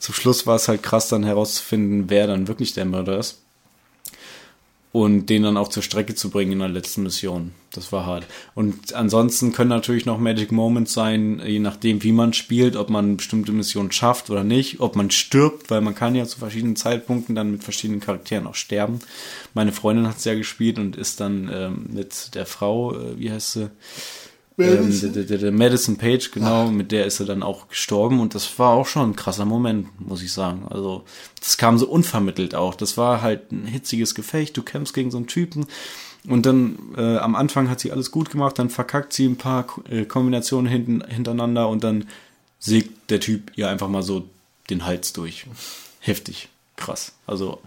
zum Schluss war es halt krass dann herauszufinden, wer dann wirklich der Mörder ist und den dann auch zur Strecke zu bringen in der letzten Mission. Das war hart. Und ansonsten können natürlich noch Magic Moments sein, je nachdem, wie man spielt, ob man bestimmte Missionen schafft oder nicht, ob man stirbt, weil man kann ja zu verschiedenen Zeitpunkten dann mit verschiedenen Charakteren auch sterben. Meine Freundin hat es ja gespielt und ist dann ähm, mit der Frau, äh, wie heißt sie? Ähm, der, der Madison Page, genau, mit der ist er dann auch gestorben und das war auch schon ein krasser Moment, muss ich sagen. Also, das kam so unvermittelt auch. Das war halt ein hitziges Gefecht, du kämpfst gegen so einen Typen und dann äh, am Anfang hat sie alles gut gemacht, dann verkackt sie ein paar äh, Kombinationen hinten, hintereinander und dann sägt der Typ ihr einfach mal so den Hals durch. Heftig, krass. Also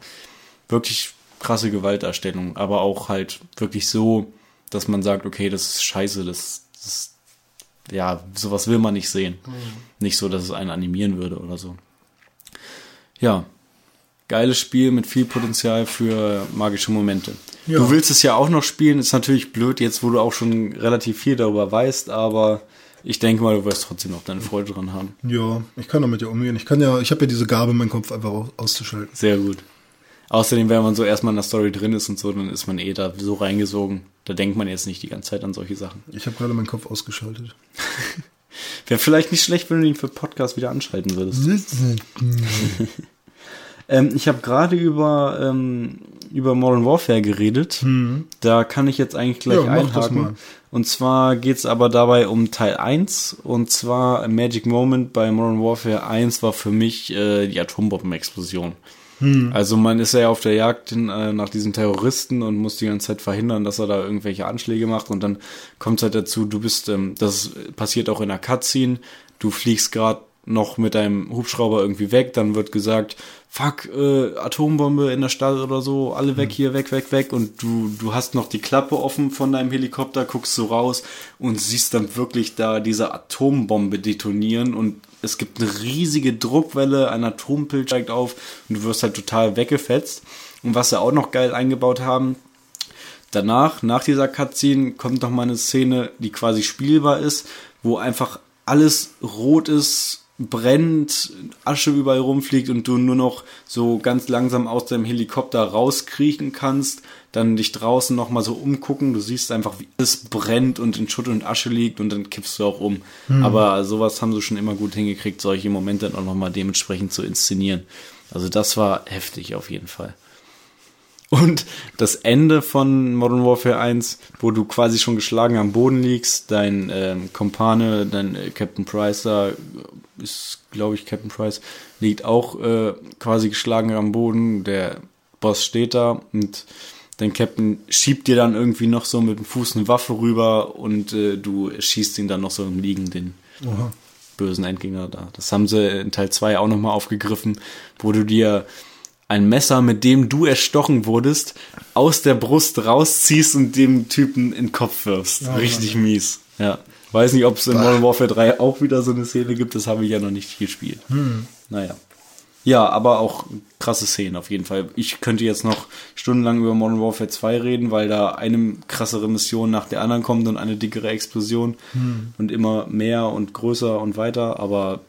wirklich krasse Gewaltdarstellung, aber auch halt wirklich so, dass man sagt, okay, das ist scheiße, das, das ja, sowas will man nicht sehen. Nicht so, dass es einen animieren würde oder so. Ja. geiles Spiel mit viel Potenzial für magische Momente. Ja. Du willst es ja auch noch spielen, ist natürlich blöd, jetzt wo du auch schon relativ viel darüber weißt, aber ich denke mal, du wirst trotzdem noch deine Freude dran haben. Ja, ich kann damit ja umgehen. Ich kann ja, ich habe ja diese Gabe, meinen Kopf einfach au- auszuschalten. Sehr gut. Außerdem, wenn man so erstmal in der Story drin ist und so, dann ist man eh da so reingesogen. Da denkt man jetzt nicht die ganze Zeit an solche Sachen. Ich habe gerade meinen Kopf ausgeschaltet. Wäre vielleicht nicht schlecht, wenn du ihn für Podcast wieder anschalten würdest. Ähm, ich habe gerade über, ähm, über Modern Warfare geredet. Da kann ich jetzt eigentlich gleich Mhm. Ja, einhaken. Und zwar geht's aber dabei um Teil 1. Und zwar Magic Moment bei Modern Warfare 1 war für mich äh, die Atombombenexplosion. Mhm. Also man ist ja auf der Jagd äh, nach diesen Terroristen und muss die ganze Zeit verhindern, dass er da irgendwelche Anschläge macht. Und dann kommt halt dazu, du bist, ähm, das passiert auch in der Cutscene, du fliegst gerade noch mit deinem Hubschrauber irgendwie weg, dann wird gesagt, fuck, äh, Atombombe in der Stadt oder so, alle weg hier, weg, weg, weg. Und du, du hast noch die Klappe offen von deinem Helikopter, guckst so raus und siehst dann wirklich da diese Atombombe detonieren. Und es gibt eine riesige Druckwelle, ein Atompilz steigt auf und du wirst halt total weggefetzt. Und was sie auch noch geil eingebaut haben, danach, nach dieser Cutscene, kommt noch mal eine Szene, die quasi spielbar ist, wo einfach alles rot ist, brennt, Asche überall rumfliegt und du nur noch so ganz langsam aus deinem Helikopter rauskriechen kannst, dann dich draußen noch mal so umgucken, du siehst einfach, wie es brennt und in Schutt und Asche liegt und dann kippst du auch um. Aber sowas haben sie schon immer gut hingekriegt, solche Momente dann auch noch mal dementsprechend zu inszenieren. Also das war heftig auf jeden Fall. Und das Ende von Modern Warfare 1, wo du quasi schon geschlagen am Boden liegst, dein ähm, Kompane, dein äh, Captain Price da, ist, glaube ich, Captain Price, liegt auch äh, quasi geschlagen am Boden, der Boss steht da und dein Captain schiebt dir dann irgendwie noch so mit dem Fuß eine Waffe rüber und äh, du schießt ihn dann noch so im Liegen, den Oha. bösen Endgänger da. Das haben sie in Teil 2 auch nochmal aufgegriffen, wo du dir ein Messer, mit dem du erstochen wurdest, aus der Brust rausziehst und dem Typen in den Kopf wirfst. Ja, Richtig mies. Ja. Weiß nicht, ob es in Modern Warfare 3 auch wieder so eine Szene gibt, das habe ich ja noch nicht gespielt. Naja. Ja, aber auch krasse Szenen auf jeden Fall. Ich könnte jetzt noch stundenlang über Modern Warfare 2 reden, weil da eine krassere Mission nach der anderen kommt und eine dickere Explosion und immer mehr und größer und weiter. Aber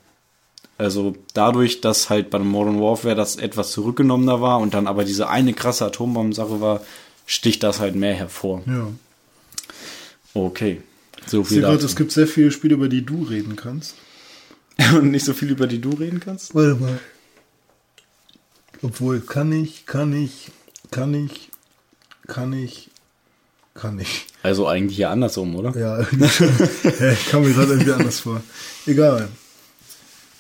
also dadurch, dass halt bei Modern Warfare das etwas zurückgenommener war und dann aber diese eine krasse Atombombensache war, sticht das halt mehr hervor. Ja. Okay. So viel dazu. es gibt sehr viele Spiele, über die du reden kannst. und nicht so viel über die du reden kannst? Warte mal. Obwohl, kann ich, kann ich, kann ich, kann ich, kann ich. Also eigentlich ja andersrum, oder? Ja, ich kam mir gerade irgendwie anders vor. Egal.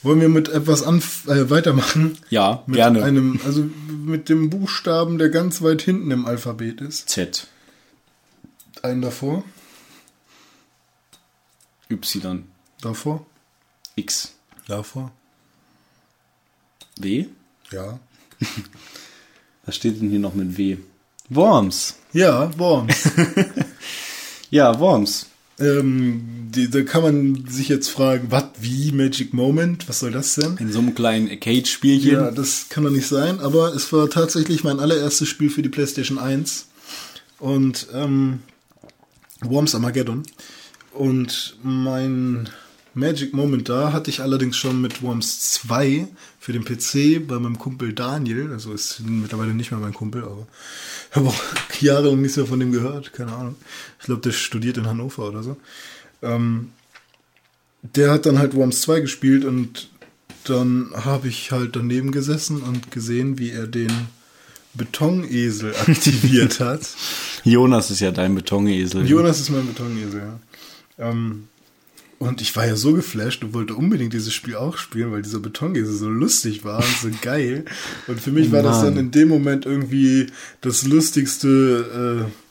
Wollen wir mit etwas anf äh, weitermachen? Ja, Mit gerne. einem, also mit dem Buchstaben, der ganz weit hinten im Alphabet ist. Z, Einen davor, Y, davor, X, davor. W? Ja. Was steht denn hier noch mit W? Worms. Ja, Worms. Ja, Worms. ähm, die, da kann man sich jetzt fragen, was, wie, Magic Moment, was soll das denn? In so einem kleinen Arcade-Spielchen. Ja, das kann doch nicht sein, aber es war tatsächlich mein allererstes Spiel für die PlayStation 1 und ähm, Worms Armageddon. Und mein Magic Moment da hatte ich allerdings schon mit Worms 2 für den PC bei meinem Kumpel Daniel. Also ist mittlerweile nicht mehr mein Kumpel, aber ich habe auch jahrelang nichts mehr von dem gehört. Keine Ahnung. Ich glaube, der studiert in Hannover oder so. Ähm, der hat dann halt Worms 2 gespielt und dann habe ich halt daneben gesessen und gesehen, wie er den Betonesel aktiviert hat. Jonas ist ja dein Betonesel. Jonas ist mein Betonesel, ja. Ähm, und ich war ja so geflasht und wollte unbedingt dieses Spiel auch spielen, weil dieser Betonesel so lustig war und so geil. Und für mich war das dann Mann. in dem Moment irgendwie das lustigste, äh,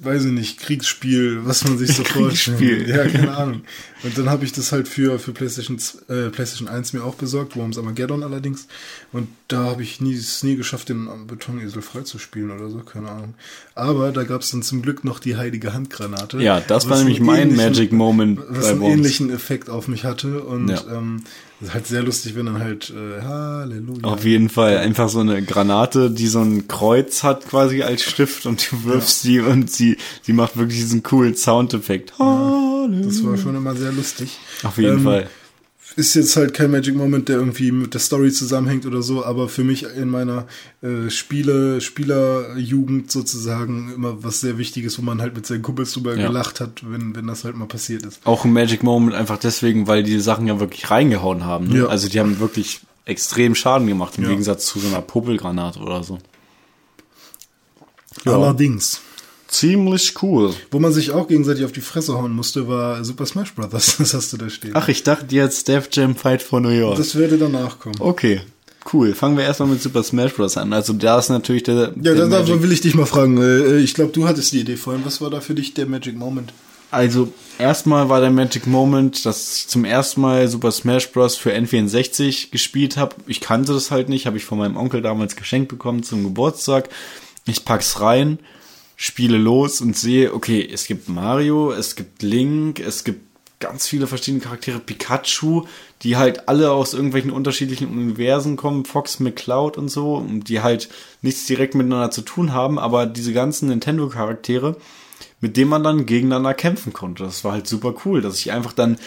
weiß ich nicht, Kriegsspiel, was man sich so vorstellt. Kriegsspiel. Ja, keine Ahnung. Und dann habe ich das halt für, für PlayStation, äh, PlayStation 1 mir auch besorgt, Worms Armageddon allerdings. Und da habe ich nie, es nie geschafft, den Betonesel freizuspielen oder so, keine Ahnung. Aber da gab es dann zum Glück noch die heilige Handgranate. Ja, das war nämlich mein Magic Moment was bei einen Worms. ähnlichen Effekt auf mich hatte. Und Ja. ähm, Das ist halt sehr lustig, wenn dann halt äh, Halleluja. Auf jeden Fall. Einfach so eine Granate, die so ein Kreuz hat quasi als Stift und du wirfst sie und sie, sie macht wirklich diesen coolen Soundeffekt. Halleluja. Das war schon immer sehr lustig. Auf jeden Ähm, Fall. Ist jetzt halt kein Magic Moment, der irgendwie mit der Story zusammenhängt oder so, aber für mich in meiner äh, Spiele, Spielerjugend sozusagen immer was sehr Wichtiges, wo man halt mit seinen Kumpels drüber Ja. gelacht hat, wenn, wenn das halt mal passiert ist. Auch ein Magic Moment einfach deswegen, weil die Sachen ja wirklich reingehauen haben. Ne? Ja. Also die haben wirklich extrem Schaden gemacht, im Ja. Gegensatz zu so einer Popelgranate oder so. Allerdings. Ziemlich cool. Wo man sich auch gegenseitig auf die Fresse hauen musste, war Super Smash Bros. Das hast du da stehen. Ach, ich dachte jetzt Def Jam Fight for New York. das würde danach kommen. okay, cool. Fangen wir erstmal mit Super Smash Bros. an. Also da ist natürlich der, Ja, der da, will ich dich mal fragen. Äh, Ich glaube, du hattest die Idee vorhin. Was war da für dich der Magic Moment? Also erstmal war der Magic Moment, dass ich zum ersten Mal Super Smash Bros. für N64 gespielt habe. Ich kannte das halt nicht, habe ich von meinem Onkel damals geschenkt bekommen zum Geburtstag. Ich pack's rein, spiele los und sehe, okay, es gibt Mario, es gibt Link, es gibt ganz viele verschiedene Charaktere, Pikachu, die halt alle aus irgendwelchen unterschiedlichen Universen kommen, Fox McCloud und so, und die halt nichts direkt miteinander zu tun haben, aber diese ganzen Nintendo-Charaktere, mit denen man dann gegeneinander kämpfen konnte. Das war halt super cool, dass ich einfach dann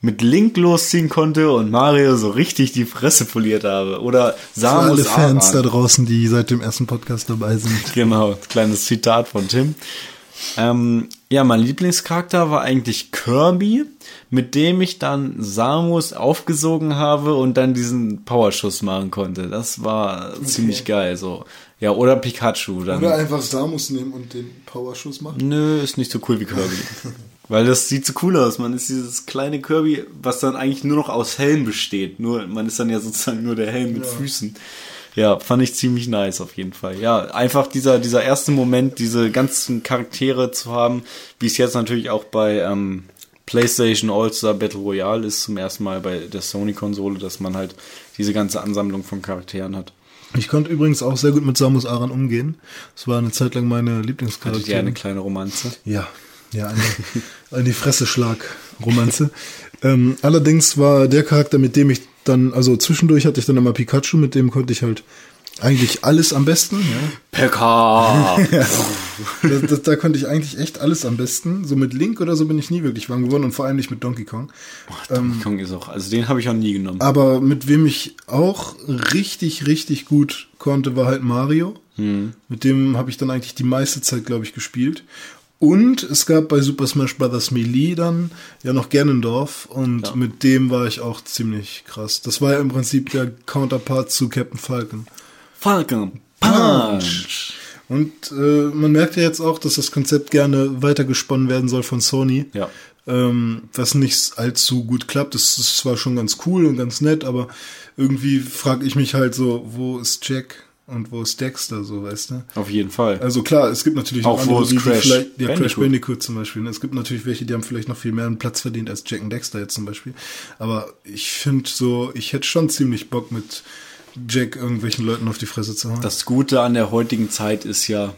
mit Link losziehen konnte und Mario so richtig die Fresse poliert habe. Oder Für Samus alle Fans Aran. da draußen, die seit dem ersten Podcast dabei sind. Genau, kleines Zitat von Tim. Ähm, ja, mein Lieblingscharakter war eigentlich Kirby, mit dem ich dann Samus aufgesogen habe und dann diesen Powerschuss machen konnte. Das war ziemlich geil, so. Ja, oder Pikachu dann. Oder einfach Samus nehmen und den Powerschuss machen. Nö, ist nicht so cool wie Kirby. Weil das sieht so cool aus. Man ist dieses kleine Kirby, was dann eigentlich nur noch aus Helm besteht. Nur, man ist dann ja sozusagen nur der Helm mit Füßen. Ja, fand ich ziemlich nice auf jeden Fall. Ja, einfach dieser, dieser erste Moment, diese ganzen Charaktere zu haben, wie es jetzt natürlich auch bei ähm, PlayStation All-Star Battle Royale ist, zum ersten Mal bei der Sony-Konsole, dass man halt diese ganze Ansammlung von Charakteren hat. Ich konnte übrigens auch sehr gut mit Samus Aran umgehen. Das war eine Zeit lang meine Hattet Lieblingscharaktere. ihr eine kleine Romanze? Ja, ja, eine, eine die Fresse schlag Romanze. ähm, allerdings war der Charakter, mit dem ich dann, also zwischendurch hatte ich dann immer Pikachu, mit dem konnte ich halt eigentlich alles am besten. Ja. Pekka! Das, das, da konnte ich eigentlich echt alles am besten. So mit Link oder so bin ich nie wirklich warm geworden und vor allem nicht mit Donkey Kong. Donkey Kong ist auch, also den habe ich auch nie genommen. Aber mit wem ich auch richtig, richtig gut konnte, war halt Mario. Mit dem habe ich dann eigentlich die meiste Zeit, glaube ich, gespielt. Und es gab bei Super Smash Bros. Melee dann ja noch Ganondorf und Ja. mit dem war ich auch ziemlich krass. Das war ja im Prinzip der Counterpart zu Captain Falcon. Falcon Punch. Und äh, man merkt ja jetzt auch, dass das Konzept gerne weitergesponnen werden soll von Sony. Ja. Ähm, was nicht allzu gut klappt. Das ist zwar schon ganz cool und ganz nett, aber irgendwie frage ich mich halt so, wo ist Jack und wo ist Dexter, so weißt du? Auf jeden Fall. Also klar, es gibt natürlich Auch wo ist die, die Crash vielleicht, ja, Crash Bandicoot? Bandicoot zum Beispiel. ne? Es gibt natürlich welche, die haben vielleicht noch viel mehr einen Platz verdient als Jack und Dexter jetzt zum Beispiel. Aber ich finde so, ich hätte schon ziemlich Bock mit Jack irgendwelchen Leuten auf die Fresse zu hauen. Das Gute an der heutigen Zeit ist ja,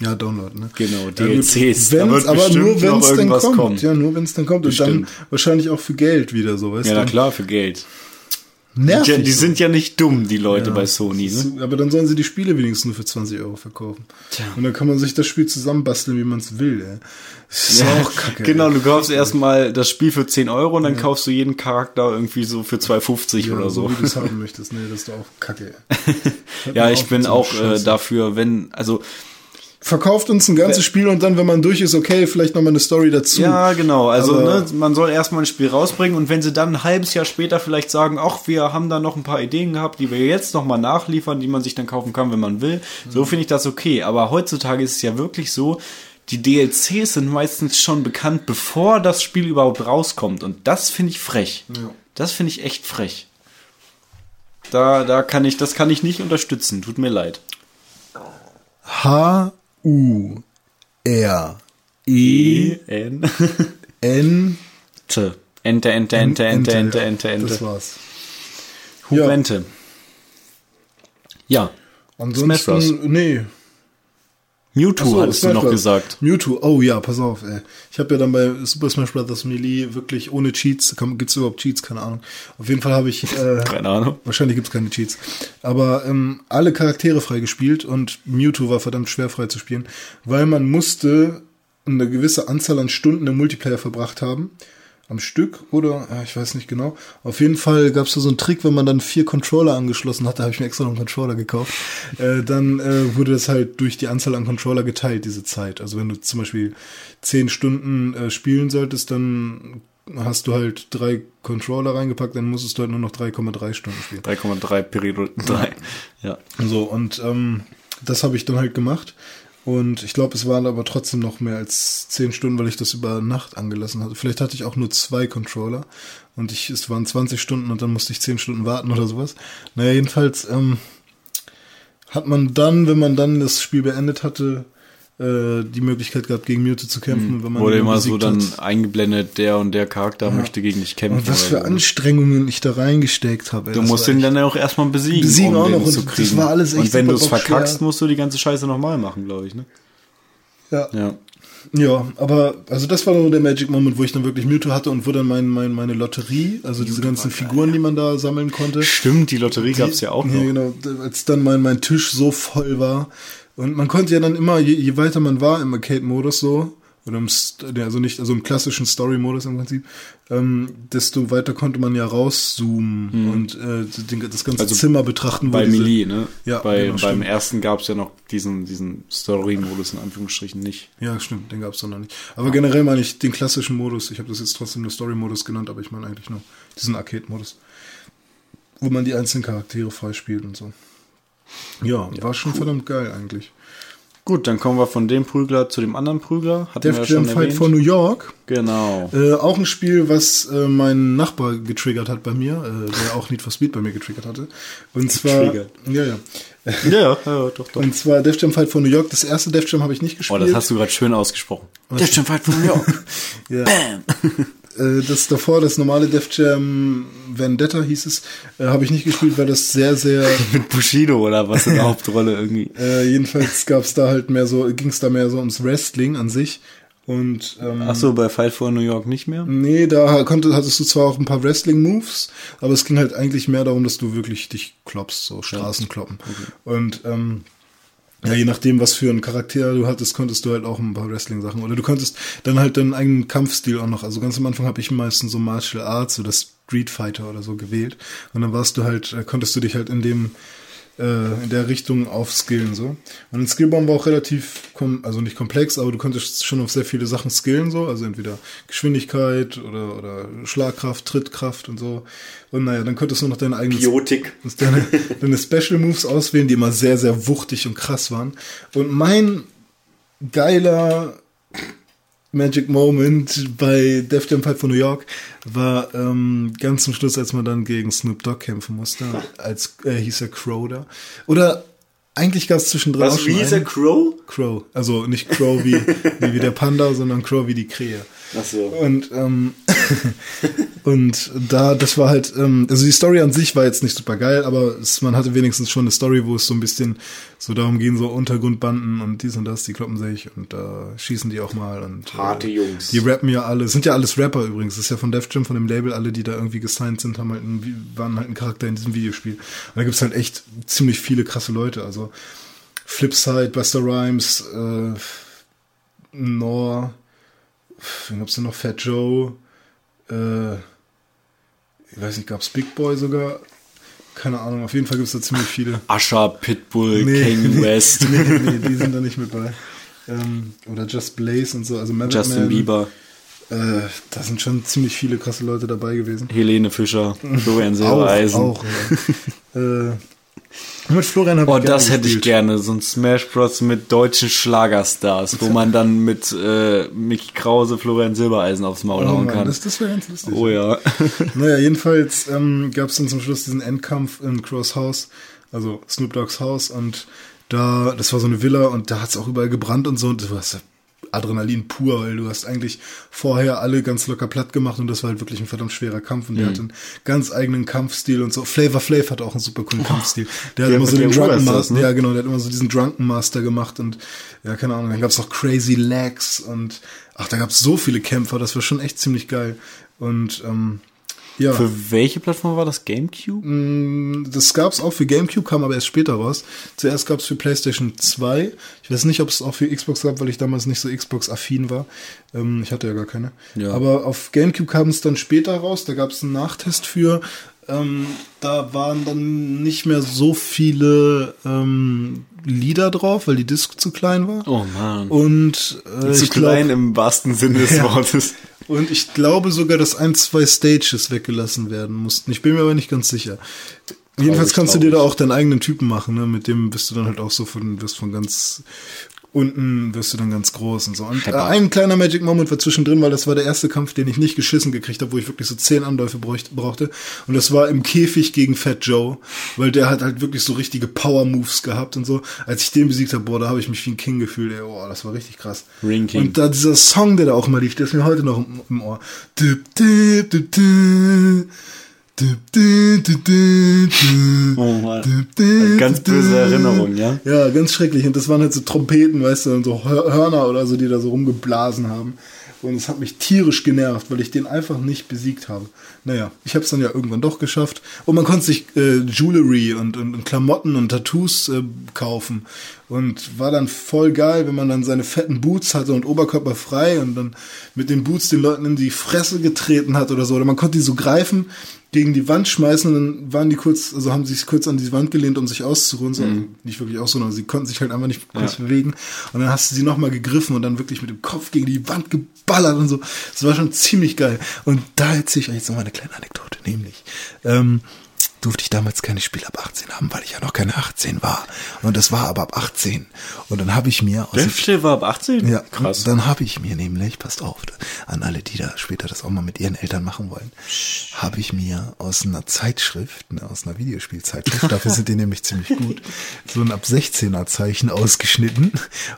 ja, Download, ne? Genau, Ja, DLCs. Da wird aber bestimmt nur wenn noch es dann kommt. kommen. Ja, nur wenn es dann kommt. Und dann Bestimmt. wahrscheinlich auch für Geld wieder, so, weißt ja, du? na klar, für Geld. Nervig. Ja, die sind ja nicht dumm, die Leute Ja, bei Sony, ne? Aber dann sollen sie die Spiele wenigstens nur für 20 Euro verkaufen. Und dann kann man sich das Spiel zusammenbasteln, wie man es will. Ey. Das ist auch kacke. Genau, du kaufst erstmal das Spiel für 10 Euro und dann kaufst du jeden Charakter irgendwie so für 2,50 ja, oder so. wie du es haben möchtest. Nee, das ist doch auch kacke. ey. Ja, ich bin so auch äh, dafür, wenn, also Verkauft uns ein ganzes Spiel und dann, wenn man durch ist, okay, vielleicht nochmal eine Story dazu. Ja, genau. Also ne, man soll erstmal ein Spiel rausbringen und wenn sie dann ein halbes Jahr später vielleicht sagen, ach, wir haben da noch ein paar Ideen gehabt, die wir jetzt nochmal nachliefern, die man sich dann kaufen kann, wenn man will, so finde ich das okay. Aber heutzutage ist es ja wirklich so, die DLCs sind meistens schon bekannt, bevor das Spiel überhaupt rauskommt. Und das finde ich frech. Ja. Das finde ich echt frech. Da, da kann ich, das kann ich nicht unterstützen. Tut mir leid. H-U-R-E N. N Ente, Ente, Ente, Ente, Ente, Ente, Ente, Ente. Das war's. Huvente. Ja. Ansonsten, nee. Mewtwo so, hattest du Smash noch Bros. gesagt. Mewtwo, oh ja, pass auf, ey. Ich habe ja dann bei Super Smash Bros. Melee wirklich ohne Cheats, gibt's überhaupt Cheats? Keine Ahnung. Auf jeden Fall habe ich, äh, Keine Ahnung. wahrscheinlich gibt's keine Cheats, aber ähm, alle Charaktere freigespielt und Mewtwo war verdammt schwer frei zu spielen, weil man musste eine gewisse Anzahl an Stunden im Multiplayer verbracht haben. Am Stück oder ja, ich weiß nicht genau. Auf jeden Fall gab es da so einen Trick, wenn man dann vier Controller angeschlossen hatte, habe ich mir extra noch einen Controller gekauft. Äh, dann äh, wurde das halt durch die Anzahl an Controller geteilt, diese Zeit. Also wenn du zum Beispiel zehn Stunden äh, spielen solltest, dann hast du halt drei Controller reingepackt, dann musstest du halt nur noch 3,3 Stunden spielen. 3,3 Periode 3. Ja. So, und ähm, das habe ich dann halt gemacht. Und ich glaube, es waren aber trotzdem noch mehr als zehn Stunden, weil ich das über Nacht angelassen hatte. Vielleicht hatte ich auch nur zwei Controller und ich, es waren 20 Stunden und dann musste ich zehn Stunden warten oder sowas. Naja, jedenfalls ähm, hat man dann, wenn man dann das Spiel beendet hatte, äh, die Möglichkeit gehabt, gegen Mewtwo zu kämpfen. Und wenn man Wurde immer so dann hat- eingeblendet, der und der Charakter möchte gegen dich kämpfen. und was für so. Anstrengungen ich da reingesteckt habe. ey. Du Das musst echt- dann ja auch erstmal besiegen, Besiegen um auch den noch und zu das kriegen. war alles echt und wenn du es verkackst, musst du die ganze Scheiße nochmal machen, glaube ich, ne? ja. Ja. Ja, aber also das war nur der Magic Moment, wo ich dann wirklich Mewtwo hatte und wo dann mein, mein, meine Lotterie, also diese ganzen Figuren, die man da sammeln konnte. Stimmt, die Lotterie gab's ja auch noch. Ja, genau, als dann mein, mein Tisch so voll war. Und man konnte ja dann immer, je, je weiter man war im Arcade-Modus so, oder im, also nicht, also im klassischen Story-Modus im Prinzip, ähm, desto weiter konnte man ja rauszoomen und äh, das ganze Mhm. Also Zimmer betrachten. Bei diese- Melee, ne? Ja, Bei, genau, beim stimmt. ersten gab's ja noch diesen, diesen Story-Modus in Anführungsstrichen nicht. Ja, stimmt, den gab's doch noch nicht. Aber generell meine ich den klassischen Modus. Ich habe das jetzt trotzdem nur Story-Modus genannt, aber ich meine eigentlich nur diesen Arcade-Modus. Wo man die einzelnen Charaktere freispielt und so. Ja, war schon verdammt geil eigentlich. Gut, dann kommen wir von dem Prügler zu dem anderen Prügler. Hatten wir ja Def Jam Fight erwähnt. for New York. Genau. Äh, auch ein Spiel, was äh, mein Nachbar getriggert hat bei mir, äh, der auch Need for Speed bei mir getriggert hatte. Und zwar. Getriggert. Ja, ja. Ja, ja, ja, doch, doch. Und zwar Def Jam Fight for New York. Das erste Def Jam habe ich nicht Oh, gespielt. das hast du gerade schön ausgesprochen. Def Jam Fight from New York. Ja. Äh, das davor, das normale Def Jam Vendetta hieß es, äh, habe ich nicht gespielt, weil das sehr, sehr. Mit Bushido oder was in der Hauptrolle irgendwie. Äh, jedenfalls gab es da halt mehr so, ging es da mehr so ums Wrestling an sich. Und ähm, Ach so, bei Fight for New York nicht mehr? nee, da konnte, hattest du zwar auch ein paar Wrestling-Moves, aber es ging halt eigentlich mehr darum, dass du wirklich dich kloppst, so Straßenkloppen. Und ähm, ja, je nachdem, was für einen Charakter du hattest, konntest du halt auch ein paar Wrestling-Sachen. Oder du konntest dann halt deinen eigenen Kampfstil auch noch. Also ganz am Anfang habe ich meistens so Martial Arts oder Street Fighter oder so gewählt. Und dann warst du halt, äh, konntest du dich halt in dem äh, in der Richtung aufskillen so. Und in Skillbaum war auch relativ, also nicht komplex, aber du konntest schon auf sehr viele Sachen skillen so, also entweder Geschwindigkeit oder, oder Schlagkraft, Trittkraft und so. Und naja, dann konntest du noch deine eigenen Biotik. deine, deine Special Moves auswählen, die immer sehr, sehr wuchtig und krass waren. Und mein geiler Magic Moment bei Def Jam Fight von New York war ähm, ganz zum Schluss, als man dann gegen Snoop Dogg kämpfen musste, als äh, hieß er Crow da. Oder eigentlich gab es zwischendrin auch Was, schon wie hieß einen. Crow? Crow. Also nicht Crow wie, wie, wie der Panda, sondern Crow wie die Krähe. Ach so. Und, ähm, und da, das war halt, ähm, also die Story an sich war jetzt nicht super geil, aber es, man hatte wenigstens schon eine Story, wo es so ein bisschen so darum ging, so Untergrundbanden und dies und das, die kloppen sich und da schießen die auch mal und Harte äh, Jungs. Die rappen ja alle, sind ja alles Rapper übrigens, das ist ja von Def Jam, von dem Label, alle, die da irgendwie gesigned sind, haben halt ein, waren halt ein Charakter in diesem Videospiel. Und da gibt's halt echt ziemlich viele krasse Leute, also Flipside, Buster Rhymes, äh, Nor, wen gab's denn noch? Fat Joe, äh, ich weiß nicht, gab's Big Boy sogar? Keine Ahnung, auf jeden Fall gibt's da ziemlich viele. Asher, Pitbull, Nee. Kanye West, nee, nee, die sind da nicht mit bei. Ähm, oder Just Blaze und so, also Method Justin Man. Bieber, Äh, da sind schon ziemlich viele krasse Leute dabei gewesen. Helene Fischer, Florian Auch, Silbereisen. auch. Ja. äh, mit Florian habe Oh, ich das hätte ich gerne, so ein Smash Bros. mit deutschen Schlagerstars, wo man dann mit äh, Mickey Krause, Florian Silbereisen aufs Maul Oh hauen Mann, kann. das, das wäre ganz lustig. oh ja. Naja, jedenfalls ähm, gab es dann zum Schluss diesen Endkampf in Cross House, also Snoop Dogg's Haus und da, das war so eine Villa und da hat es auch überall gebrannt und so und das war so Adrenalin pur, weil du hast eigentlich vorher alle ganz locker platt gemacht und das war halt wirklich ein verdammt schwerer Kampf und der hat einen ganz eigenen Kampfstil und so. Flavor Flav hat auch einen super coolen Kampfstil. Der hat immer so den Drunken Master, ne? ja genau, der hat immer so diesen Drunken Master gemacht und ja, keine Ahnung, dann gab's noch Crazy Legs und ach, da gab's so viele Kämpfer, das war schon echt ziemlich geil. Und ähm, ja. Für welche Plattform war das? Gamecube? Mm, Das gab's auch für GameCube, kam aber erst später raus. Zuerst gab's für PlayStation 2. Ich weiß nicht, ob es auch für Xbox gab, weil ich damals nicht so Xbox-affin war. Ähm, ich hatte ja gar keine. Ja. Aber auf GameCube kam es dann später raus. Da gab's einen Nachtest für. Ähm, da waren dann nicht mehr so viele ähm, Lieder drauf, weil die Disc zu klein war. Oh man. Und äh, Zu glaub- klein im wahrsten Sinne des Ja. Wortes. Und ich glaube sogar, dass ein, zwei Stages weggelassen werden mussten. Ich bin mir aber nicht ganz sicher. Jedenfalls kannst du dir da auch deinen eigenen Typen machen, ne? Mit dem bist du dann halt auch so von, wirst von ganz unten wirst du dann ganz groß und so. Und äh, Shepard. ein kleiner Magic Moment war zwischendrin, weil das war der erste Kampf, den ich nicht geschissen gekriegt habe, wo ich wirklich so zehn Anläufe brauchte. Und das war im Käfig gegen Fat Joe, weil der hat halt wirklich so richtige Power Moves gehabt und so. Als ich den besiegt habe, boah, da habe ich mich wie ein King gefühlt. Ey, boah, das war richtig krass. Ring King. Und da dieser Song, der da auch mal lief, der ist mir heute noch im, im Ohr. Dip, dip, dip, dip. Oh Ganz böse. Erinnerung, ja? Ja, ganz schrecklich. Und das waren halt so Trompeten, weißt du, und so Hör- Hörner oder so, die da so rumgeblasen haben. Und es hat mich tierisch genervt, weil ich den einfach nicht besiegt habe. Naja, ich habe es dann ja irgendwann doch geschafft. Und man konnte sich äh, Jewelry und, und, und Klamotten und Tattoos äh, kaufen. Und war dann voll geil, wenn man dann seine fetten Boots hatte und Oberkörper frei und dann mit den Boots den Leuten in die Fresse getreten hat oder so. Oder man konnte die so greifen, gegen die Wand schmeißen und dann waren die kurz, also haben sie sich kurz an die Wand gelehnt, um sich auszuruhen. So, Nicht wirklich auszuruhen, aber sie konnten sich halt einfach nicht kurz Ja. bewegen. Und dann hast du sie nochmal gegriffen und dann wirklich mit dem Kopf gegen die Wand geballert und so. Das war schon ziemlich geil. Und da erzähle ich euch jetzt noch mal eine kleine Anekdote, nämlich ähm, durfte ich damals keine Spiele ab 18 haben, weil ich ja noch keine 18 war. Und das war aber ab 18. Und dann habe ich mir Deathshield war ab 18? ja, Krass. Dann habe ich mir nämlich, passt auf, an alle, die da später das auch mal mit ihren Eltern machen wollen, habe ich mir aus einer Zeitschrift, ne, aus einer Videospielzeitschrift, dafür sind die nämlich ziemlich gut, so ein ab 16er Zeichen ausgeschnitten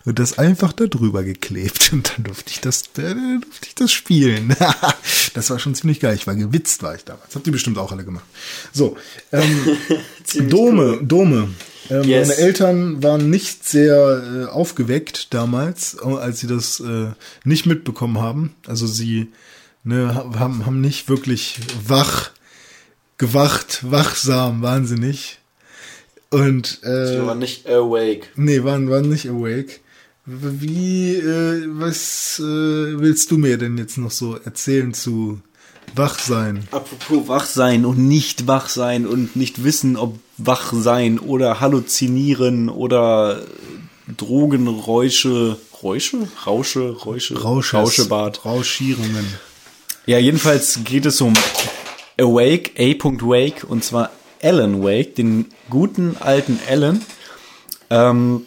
und das einfach da drüber geklebt und dann durfte ich das, äh, durfte ich das spielen. das war schon ziemlich geil. Ich war gewitzt, war ich damals. Habt ihr bestimmt auch alle gemacht. So, ähm, Dome, Dome. Ähm, Yes. Meine Eltern waren nicht sehr äh, aufgeweckt damals, äh, als sie das äh, nicht mitbekommen haben. Also sie ne, ha- haben, haben nicht wirklich wach, gewacht, wachsam, wahnsinnig. Und äh, war nicht awake. nee, waren, waren nicht awake. Wie, äh, was äh, willst du mir denn jetzt noch so erzählen zu wach sein? Apropos wach sein und nicht wach sein und nicht wissen, ob wach sein oder halluzinieren oder Drogen, Räusche, Räusche? Rausche, Räusche, Rausches, Rauschebad. Rauschierungen. Ja, jedenfalls geht es um Awake, A. Wake, und zwar Alan Wake, den guten alten Alan. Ähm,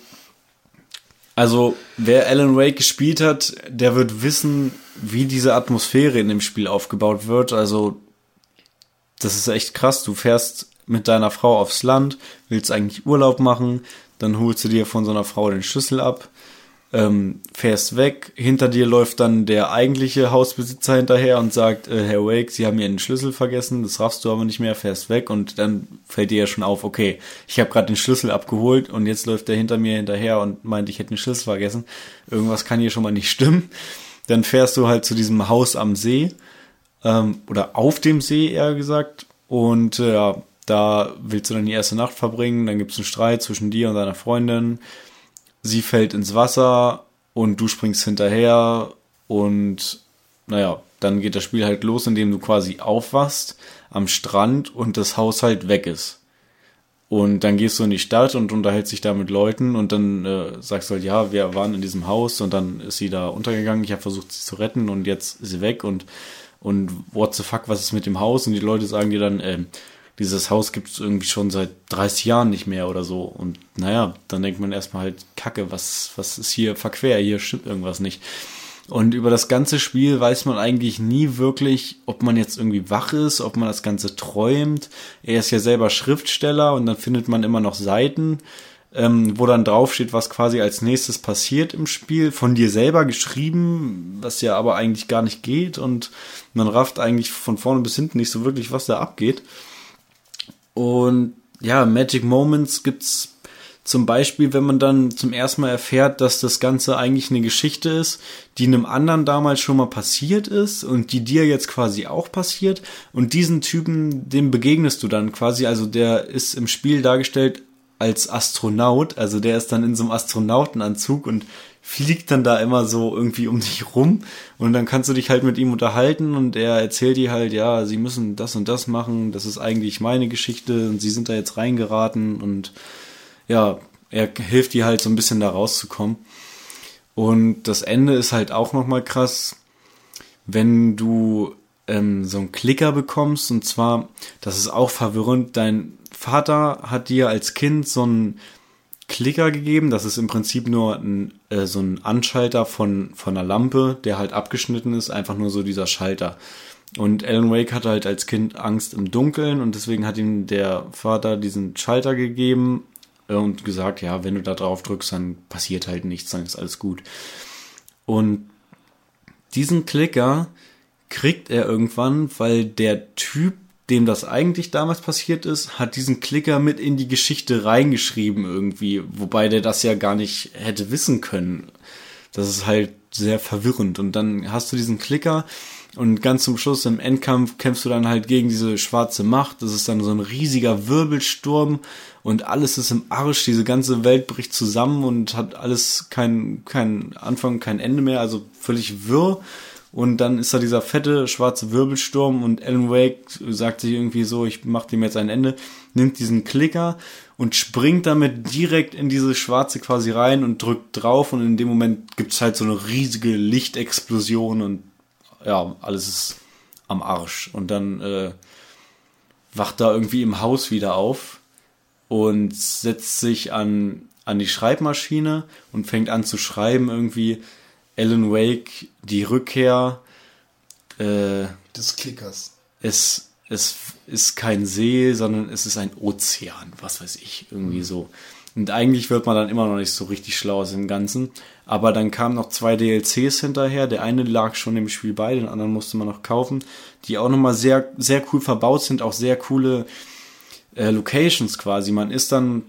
also, wer Alan Wake gespielt hat, der wird wissen, wie diese Atmosphäre in dem Spiel aufgebaut wird. Also, das ist echt krass. Du fährst mit deiner Frau aufs Land, willst eigentlich Urlaub machen, dann holst du dir von so einer Frau den Schlüssel ab, ähm, fährst weg, hinter dir läuft dann der eigentliche Hausbesitzer hinterher und sagt, äh, Herr Wake, Sie haben Ihren Schlüssel vergessen, das raffst du aber nicht mehr, fährst weg und dann fällt dir ja schon auf, okay, ich habe gerade den Schlüssel abgeholt und jetzt läuft der hinter mir hinterher und meint, ich hätte den Schlüssel vergessen. Irgendwas kann hier schon mal nicht stimmen. Dann fährst du halt zu diesem Haus am See ähm, oder auf dem See eher gesagt. Und äh, ja, da willst du dann die erste Nacht verbringen, dann gibt's einen Streit zwischen dir und deiner Freundin. Sie fällt ins Wasser und du springst hinterher. Und naja, dann geht das Spiel halt los, indem du quasi aufwachst am Strand und das Haus halt weg ist. Und dann gehst du in die Stadt und unterhältst dich da mit Leuten und dann äh, sagst du halt, ja, wir waren in diesem Haus und dann ist sie da untergegangen, ich habe versucht, sie zu retten und jetzt ist sie weg und und what the fuck, was ist mit dem Haus? Und die Leute sagen dir dann, ähm, dieses Haus gibt es irgendwie schon seit 30 Jahren nicht mehr oder so. Und naja, dann denkt man erstmal halt, Kacke, was, was ist hier verquer? Hier stimmt irgendwas nicht. Und über das ganze Spiel weiß man eigentlich nie wirklich, ob man jetzt irgendwie wach ist, ob man das Ganze träumt. Er ist ja selber Schriftsteller und dann findet man immer noch Seiten. ähm, wo dann draufsteht, was quasi als nächstes passiert im Spiel, von dir selber geschrieben, was ja aber eigentlich gar nicht geht und man rafft eigentlich von vorne bis hinten nicht so wirklich, was da abgeht. Und ja, Magic Moments gibt's zum Beispiel, wenn man dann zum ersten Mal erfährt, dass das Ganze eigentlich eine Geschichte ist, die einem anderen damals schon mal passiert ist und die dir jetzt quasi auch passiert. Und diesen Typen, dem begegnest du dann quasi. Also der ist im Spiel dargestellt als Astronaut. Also der ist dann in so einem Astronautenanzug und fliegt dann da immer so irgendwie um dich rum und dann kannst du dich halt mit ihm unterhalten und er erzählt dir halt, ja, sie müssen das und das machen, das ist eigentlich meine Geschichte und sie sind da jetzt reingeraten und ja, er hilft dir halt so ein bisschen da rauszukommen. Und das Ende ist halt auch nochmal krass, wenn du ähm, so einen Klicker bekommst. Und zwar, das ist auch verwirrend, dein Vater hat dir als Kind so einen Klicker gegeben. Das ist im Prinzip nur ein, äh, so ein Anschalter von, von einer Lampe, der halt abgeschnitten ist. Einfach nur so dieser Schalter. Und Alan Wake hatte halt als Kind Angst im Dunkeln und deswegen hat ihm der Vater diesen Schalter gegeben und gesagt, ja, wenn du da drauf drückst, dann passiert halt nichts, dann ist alles gut. Und diesen Klicker kriegt er irgendwann, weil der Typ, dem das eigentlich damals passiert ist, hat diesen Klicker mit in die Geschichte reingeschrieben irgendwie, wobei der das ja gar nicht hätte wissen können. Das ist halt sehr verwirrend. Und dann hast du diesen Klicker und ganz zum Schluss im Endkampf kämpfst du dann halt gegen diese schwarze Macht. Das ist dann so ein riesiger Wirbelsturm und alles ist im Arsch. Diese ganze Welt bricht zusammen und hat alles kein, kein Anfang, kein Ende mehr. Also völlig wirr. Und dann ist da dieser fette schwarze Wirbelsturm und Alan Wake sagt sich irgendwie so, ich mach dem jetzt ein Ende, nimmt diesen Klicker und springt damit direkt in diese schwarze quasi rein und drückt drauf und in dem Moment gibt's halt so eine riesige Lichtexplosion und ja, alles ist am Arsch. Und dann äh, wacht er irgendwie im Haus wieder auf und setzt sich an, an die Schreibmaschine und fängt an zu schreiben irgendwie Alan Wake, die Rückkehr äh, des Klickers. Es, es ist kein See, sondern es ist ein Ozean, was weiß ich, irgendwie so. Und eigentlich wird man dann immer noch nicht so richtig schlau aus dem Ganzen. Aber dann kamen noch zwei DLCs hinterher. Der eine lag schon im Spiel bei, den anderen musste man noch kaufen, die auch nochmal sehr, sehr cool verbaut sind, auch sehr coole äh, Locations quasi. Man ist dann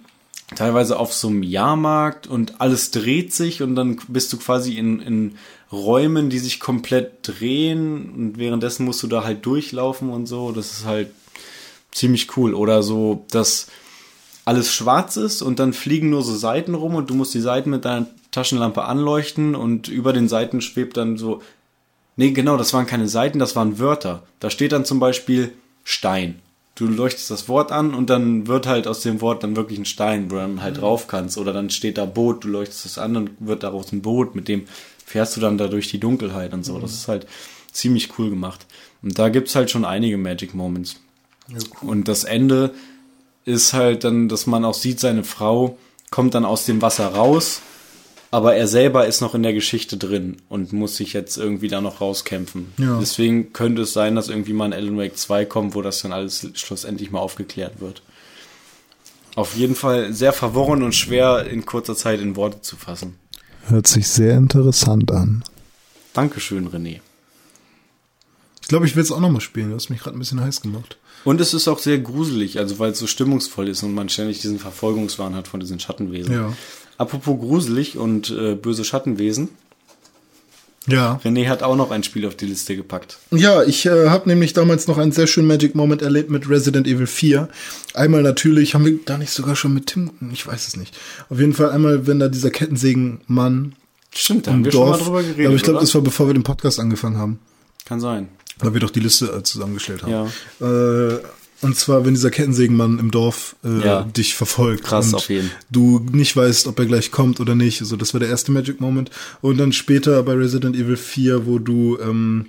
teilweise auf so einem Jahrmarkt und alles dreht sich und dann bist du quasi in, in Räumen, die sich komplett drehen und währenddessen musst du da halt durchlaufen und so. Das ist halt ziemlich cool. Oder so, dass alles schwarz ist und dann fliegen nur so Seiten rum und du musst die Seiten mit deiner Taschenlampe anleuchten und über den Seiten schwebt dann so. Nee, genau, das waren keine Seiten, das waren Wörter. Da steht dann zum Beispiel Stein. Du leuchtest das Wort an und dann wird halt aus dem Wort dann wirklich ein Stein, wo du dann halt mhm. drauf kannst. Oder dann steht da Boot, du leuchtest das an und wird daraus ein Boot, mit dem fährst du dann da durch die Dunkelheit und so. Mhm. Das ist halt ziemlich cool gemacht. Und da gibt's halt schon einige Magic Moments. Ja, cool. Und das Ende ist halt dann, dass man auch sieht, seine Frau kommt dann aus dem Wasser raus, aber er selber ist noch in der Geschichte drin und muss sich jetzt irgendwie da noch rauskämpfen. Ja. Deswegen könnte es sein, dass irgendwie mal ein Alan Wake 2 kommt, wo das dann alles schlussendlich mal aufgeklärt wird. Auf jeden Fall sehr verworren und schwer in kurzer Zeit in Worte zu fassen. Hört sich sehr interessant an. Dankeschön, René. Ich glaube, ich will es auch nochmal spielen. Du hast mich gerade ein bisschen heiß gemacht. Und es ist auch sehr gruselig, also weil es so stimmungsvoll ist und man ständig diesen Verfolgungswahn hat von diesen Schattenwesen. Ja. Apropos gruselig und äh, böse Schattenwesen. Ja. René hat auch noch ein Spiel auf die Liste gepackt. Ja, ich äh, habe nämlich damals noch einen sehr schönen Magic Moment erlebt mit Resident Evil 4. Einmal natürlich, haben wir da nicht sogar schon mit Tim, ich weiß es nicht. Auf jeden Fall einmal, wenn da dieser Kettensägenmann Stimmt, da haben wir Dorf, schon mal drüber geredet. Aber ich glaube, das war bevor wir den Podcast angefangen haben. Kann sein. Weil wir doch die Liste äh, zusammengestellt haben. Ja. Äh, und zwar, wenn dieser Kettensägenmann im Dorf äh, ja. dich verfolgt. Krass, auf jeden. Du nicht weißt, ob er gleich kommt oder nicht. Also das war der erste Magic Moment. Und dann später bei Resident Evil 4, wo du ähm,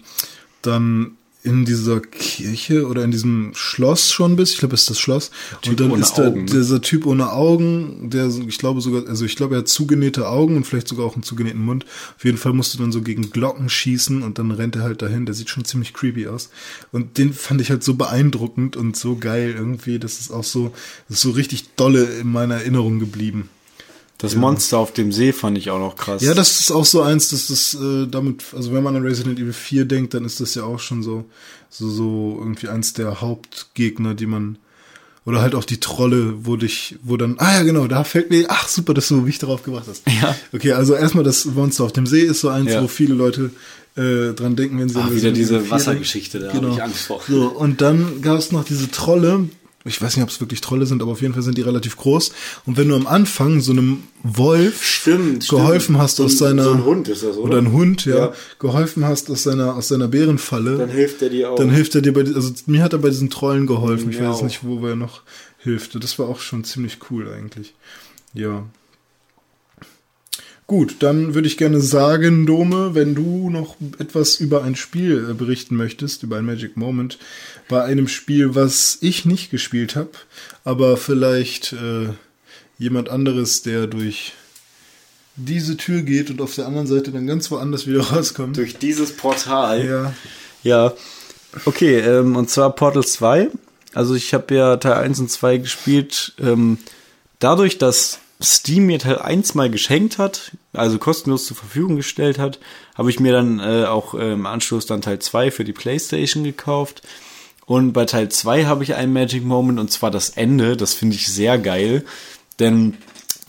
dann in dieser Kirche oder in diesem Schloss schon bist. Ich glaube, es ist das Schloss. Typ und dann ist da Augen, ne? dieser Typ ohne Augen, der, ich glaube sogar, also ich glaube, er hat zugenähte Augen und vielleicht sogar auch einen zugenähten Mund. Auf jeden Fall musst du dann so gegen Glocken schießen und dann rennt er halt dahin. Der sieht schon ziemlich creepy aus. Und den fand ich halt so beeindruckend und so geil irgendwie. Das ist auch so, das ist so richtig dolle in meiner Erinnerung geblieben. Das Monster auf dem See fand ich auch noch krass. Ja, das ist auch so eins, dass das äh, damit, also wenn man an Resident Evil 4 denkt, dann ist das ja auch schon so, so, so irgendwie eins der Hauptgegner, die man, oder halt auch die Trolle, wo dich, wo dann, ah ja, genau, da fällt mir, ach super, dass du mich darauf gebracht hast. Ja. Okay, also erstmal das Monster auf dem See ist so eins, Ja. wo viele Leute äh, dran denken, wenn sie Ach, wieder diese 4 Wassergeschichte, da denken. habe Genau. ich Angst vor. So, und dann gab es noch diese Trolle. Ich weiß nicht, ob es wirklich Trolle sind, aber auf jeden Fall sind die relativ groß. Und wenn du am Anfang so einem Wolf Stimmt, geholfen hast aus seiner so ein Hund ist das, oder? oder ein Hund, ja, Ja. geholfen hast aus seiner aus seiner Bärenfalle, Dann hilft er dir auch. dann hilft er dir bei also mir hat er bei diesen Trollen geholfen. Ich Mir weiß nicht, wo er noch hilft. Das war auch schon ziemlich cool eigentlich. Ja. Gut, dann würde ich gerne sagen, Dome, wenn du noch etwas über ein Spiel äh, berichten möchtest, über ein Magic Moment, bei einem Spiel, was ich nicht gespielt habe, aber vielleicht äh, jemand anderes, der durch diese Tür geht und auf der anderen Seite dann ganz woanders wieder rauskommt. Durch dieses Portal. Ja. Ja. Okay, ähm, und zwar Portal 2. Also ich habe ja Teil 1 und 2 gespielt. Ähm, dadurch, dass Steam mir Teil 1 mal geschenkt hat, also kostenlos zur Verfügung gestellt hat, habe ich mir dann äh, auch äh, im Anschluss dann Teil 2 für die Playstation gekauft. Und bei Teil 2 habe ich einen Magic Moment und zwar das Ende. Das finde ich sehr geil. Denn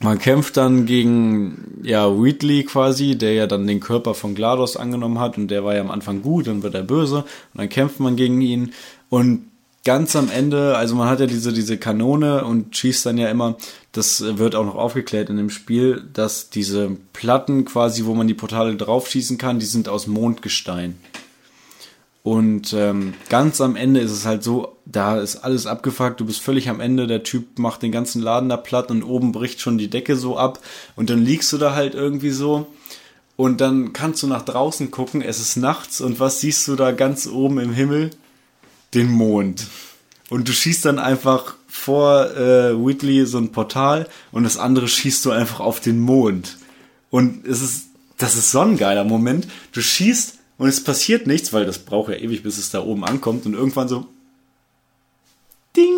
man kämpft dann gegen, ja, Wheatley quasi, der ja dann den Körper von GLaDOS angenommen hat und der war ja am Anfang gut, dann wird er böse und dann kämpft man gegen ihn und ganz am Ende, also man hat ja diese, diese Kanone und schießt dann ja immer, das wird auch noch aufgeklärt in dem Spiel, dass diese Platten quasi, wo man die Portale draufschießen kann, die sind aus Mondgestein. Und ähm, ganz am Ende ist es halt so, da ist alles abgefuckt, du bist völlig am Ende, der Typ macht den ganzen Laden da platt und oben bricht schon die Decke so ab und dann liegst du da halt irgendwie so und dann kannst du nach draußen gucken, es ist nachts und was siehst du da ganz oben im Himmel? Den Mond. Und du schießt dann einfach vor äh, Whitley so ein Portal und das andere schießt du einfach auf den Mond. Und es ist, das ist so ein geiler Moment. Du schießt und es passiert nichts, weil das braucht ja ewig, bis es da oben ankommt und irgendwann so Ding!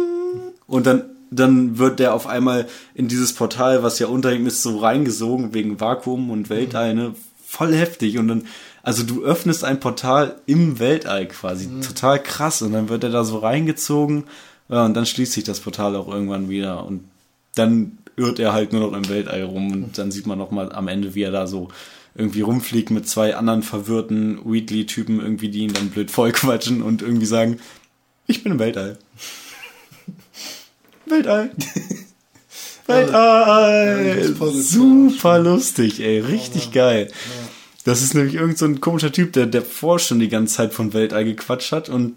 Und dann, dann wird der auf einmal in dieses Portal, was ja unter ihm ist, so reingesogen wegen Vakuum und Weltall, ne? Voll heftig. Und dann, also du öffnest ein Portal im Weltall quasi. Total krass. Und dann wird er da so reingezogen. Ja, und dann schließt sich das Portal auch irgendwann wieder. Und dann irrt er halt nur noch im Weltall rum. Und dann sieht man noch mal am Ende, wie er da so irgendwie rumfliegt mit zwei anderen verwirrten Wheatley-Typen irgendwie, die ihn dann blöd vollquatschen und irgendwie sagen, ich bin im Weltall. Weltall. Weltall. Super lustig, ey. Richtig geil. Das ist nämlich irgend so ein komischer Typ, der, vorher schon die ganze Zeit von Weltall gequatscht hat und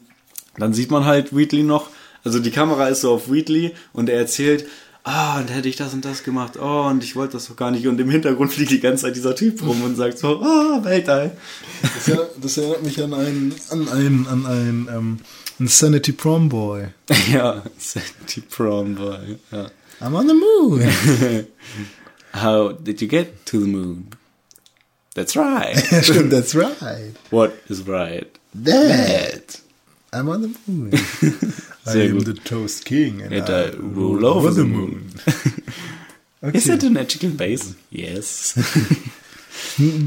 dann sieht man halt Wheatley noch, also die Kamera ist so auf Wheatley und er erzählt, ah, und hätte ich das und das gemacht, oh, und ich wollte das doch gar nicht. Und im Hintergrund fliegt die ganze Zeit dieser Typ rum und sagt so, ah, Weltall. Das, erinnert- das erinnert mich an einen, an einen, an einen, ähm, Insanity Prom Boy. ja, Sandy Prom Boy. Ja. I'm on the moon. How did you get to the moon? That's right. stimmt, that's right. What is right? That. I'm on the moon. Sehr I am gut. the Toast King and, And I rule over the moon. Okay. Is it a magical base? Yes.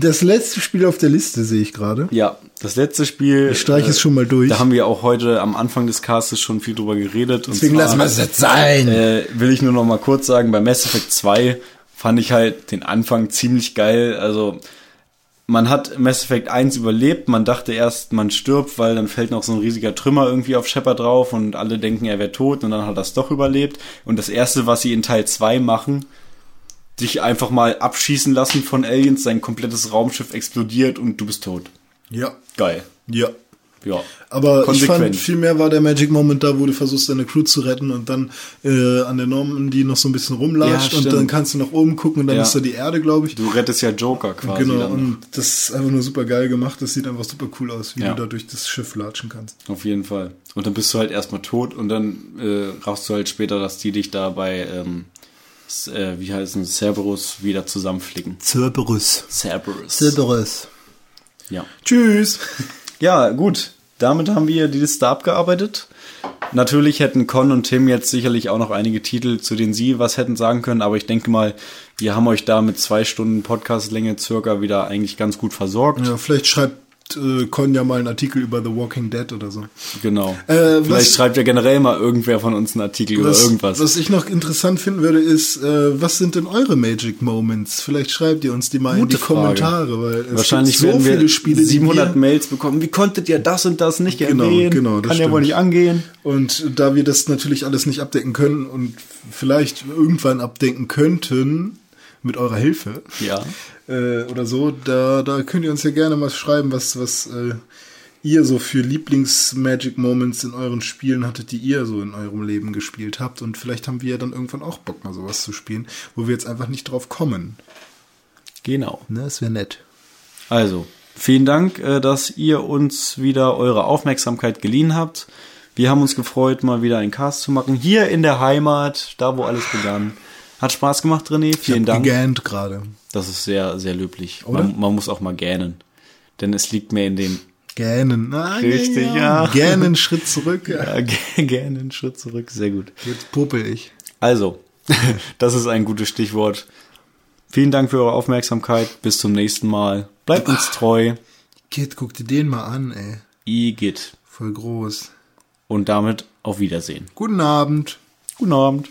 Das letzte Spiel auf der Liste sehe ich gerade. ja, das letzte Spiel. Ich streiche es schon mal durch. Da haben wir auch heute am Anfang des Castes schon viel drüber geredet. und Deswegen zwar- lassen wir es jetzt sein. äh, will ich nur noch mal kurz sagen, bei Mass Effect 2 fand ich halt den Anfang ziemlich geil. Also man hat Mass Effect 1 überlebt, man dachte erst, man stirbt, weil dann fällt noch so ein riesiger Trümmer irgendwie auf Shepard drauf und alle denken, er wäre tot und dann hat er es doch überlebt. Und das erste, was sie in Teil 2 machen, dich einfach mal abschießen lassen von Aliens, sein komplettes Raumschiff explodiert und du bist tot. ja. Geil. Ja. Ja. Aber ich Konsequent. fand, viel mehr war der Magic Moment da, wo du versuchst, deine Crew zu retten und dann äh, an der Normandy noch so ein bisschen rumlatscht Ja, und dann kannst du nach oben gucken und dann Ja. ist da die Erde, glaube ich. Du rettest ja Joker quasi. genau, dann. und das ist einfach nur super geil gemacht. Das sieht einfach super cool aus, wie Ja. du da durch das Schiff latschen kannst. Auf jeden Fall. Und dann bist du halt erstmal tot und dann äh, rauchst du halt später, dass die dich da bei, ähm, äh, wie heißt es, Cerberus wieder zusammenflicken. Cerberus. Cerberus. Cerberus. Ja. Tschüss. Ja, gut. Damit haben wir die Liste abgearbeitet. Natürlich hätten Con und Tim jetzt sicherlich auch noch einige Titel, zu denen sie was hätten sagen können, aber ich denke mal, wir haben euch da mit zwei Stunden Podcastlänge circa wieder eigentlich ganz gut versorgt. Ja, vielleicht schreibt äh, Con ja mal einen Artikel über The Walking Dead oder so. Genau. Äh, Vielleicht schreibt ja generell mal irgendwer von uns einen Artikel über Was, irgendwas. was ich noch interessant finden würde, ist, äh, was sind denn eure Magic Moments? Vielleicht schreibt ihr uns die mal in Gute die Frage. Kommentare, weil es Wahrscheinlich gibt so werden wir viele Spiele, die 700 wir, Mails bekommen. Wie konntet ihr das und das nicht Genau, erwähnen? genau, das Kann ja wohl nicht angehen. Und da wir das natürlich alles nicht abdecken können und vielleicht irgendwann abdecken könnten, mit eurer Hilfe, Ja. äh, oder so, da, da könnt ihr uns ja gerne mal schreiben, was, was äh, ihr so für Lieblings-Magic-Moments in euren Spielen hattet, die ihr so in eurem Leben gespielt habt. Und vielleicht haben wir ja dann irgendwann auch Bock, mal sowas zu spielen, wo wir jetzt einfach nicht drauf kommen. Genau. Ne, das wäre nett. Also, vielen Dank, äh, dass ihr uns wieder eure Aufmerksamkeit geliehen habt. Wir haben uns gefreut, mal wieder einen Cast zu machen. Hier in der Heimat, da wo alles begann. Hat Spaß gemacht, René. Vielen ich hab Dank. gegähnt gerade. Das ist sehr, sehr löblich. Man, man muss auch mal gähnen. Denn es liegt mir in den Gähnen. Ah, Richtig, ja. Gähnen, Schritt zurück. Ja. ja, gä- gerne einen Schritt zurück. Sehr gut. Jetzt popel ich. Also, das ist ein gutes Stichwort. Vielen Dank für eure Aufmerksamkeit. Bis zum nächsten Mal. Bleibt uns treu. Kid, guck dir den mal an, ey. Igitt. Voll groß. Und damit auf Wiedersehen. Guten Abend. Guten Abend.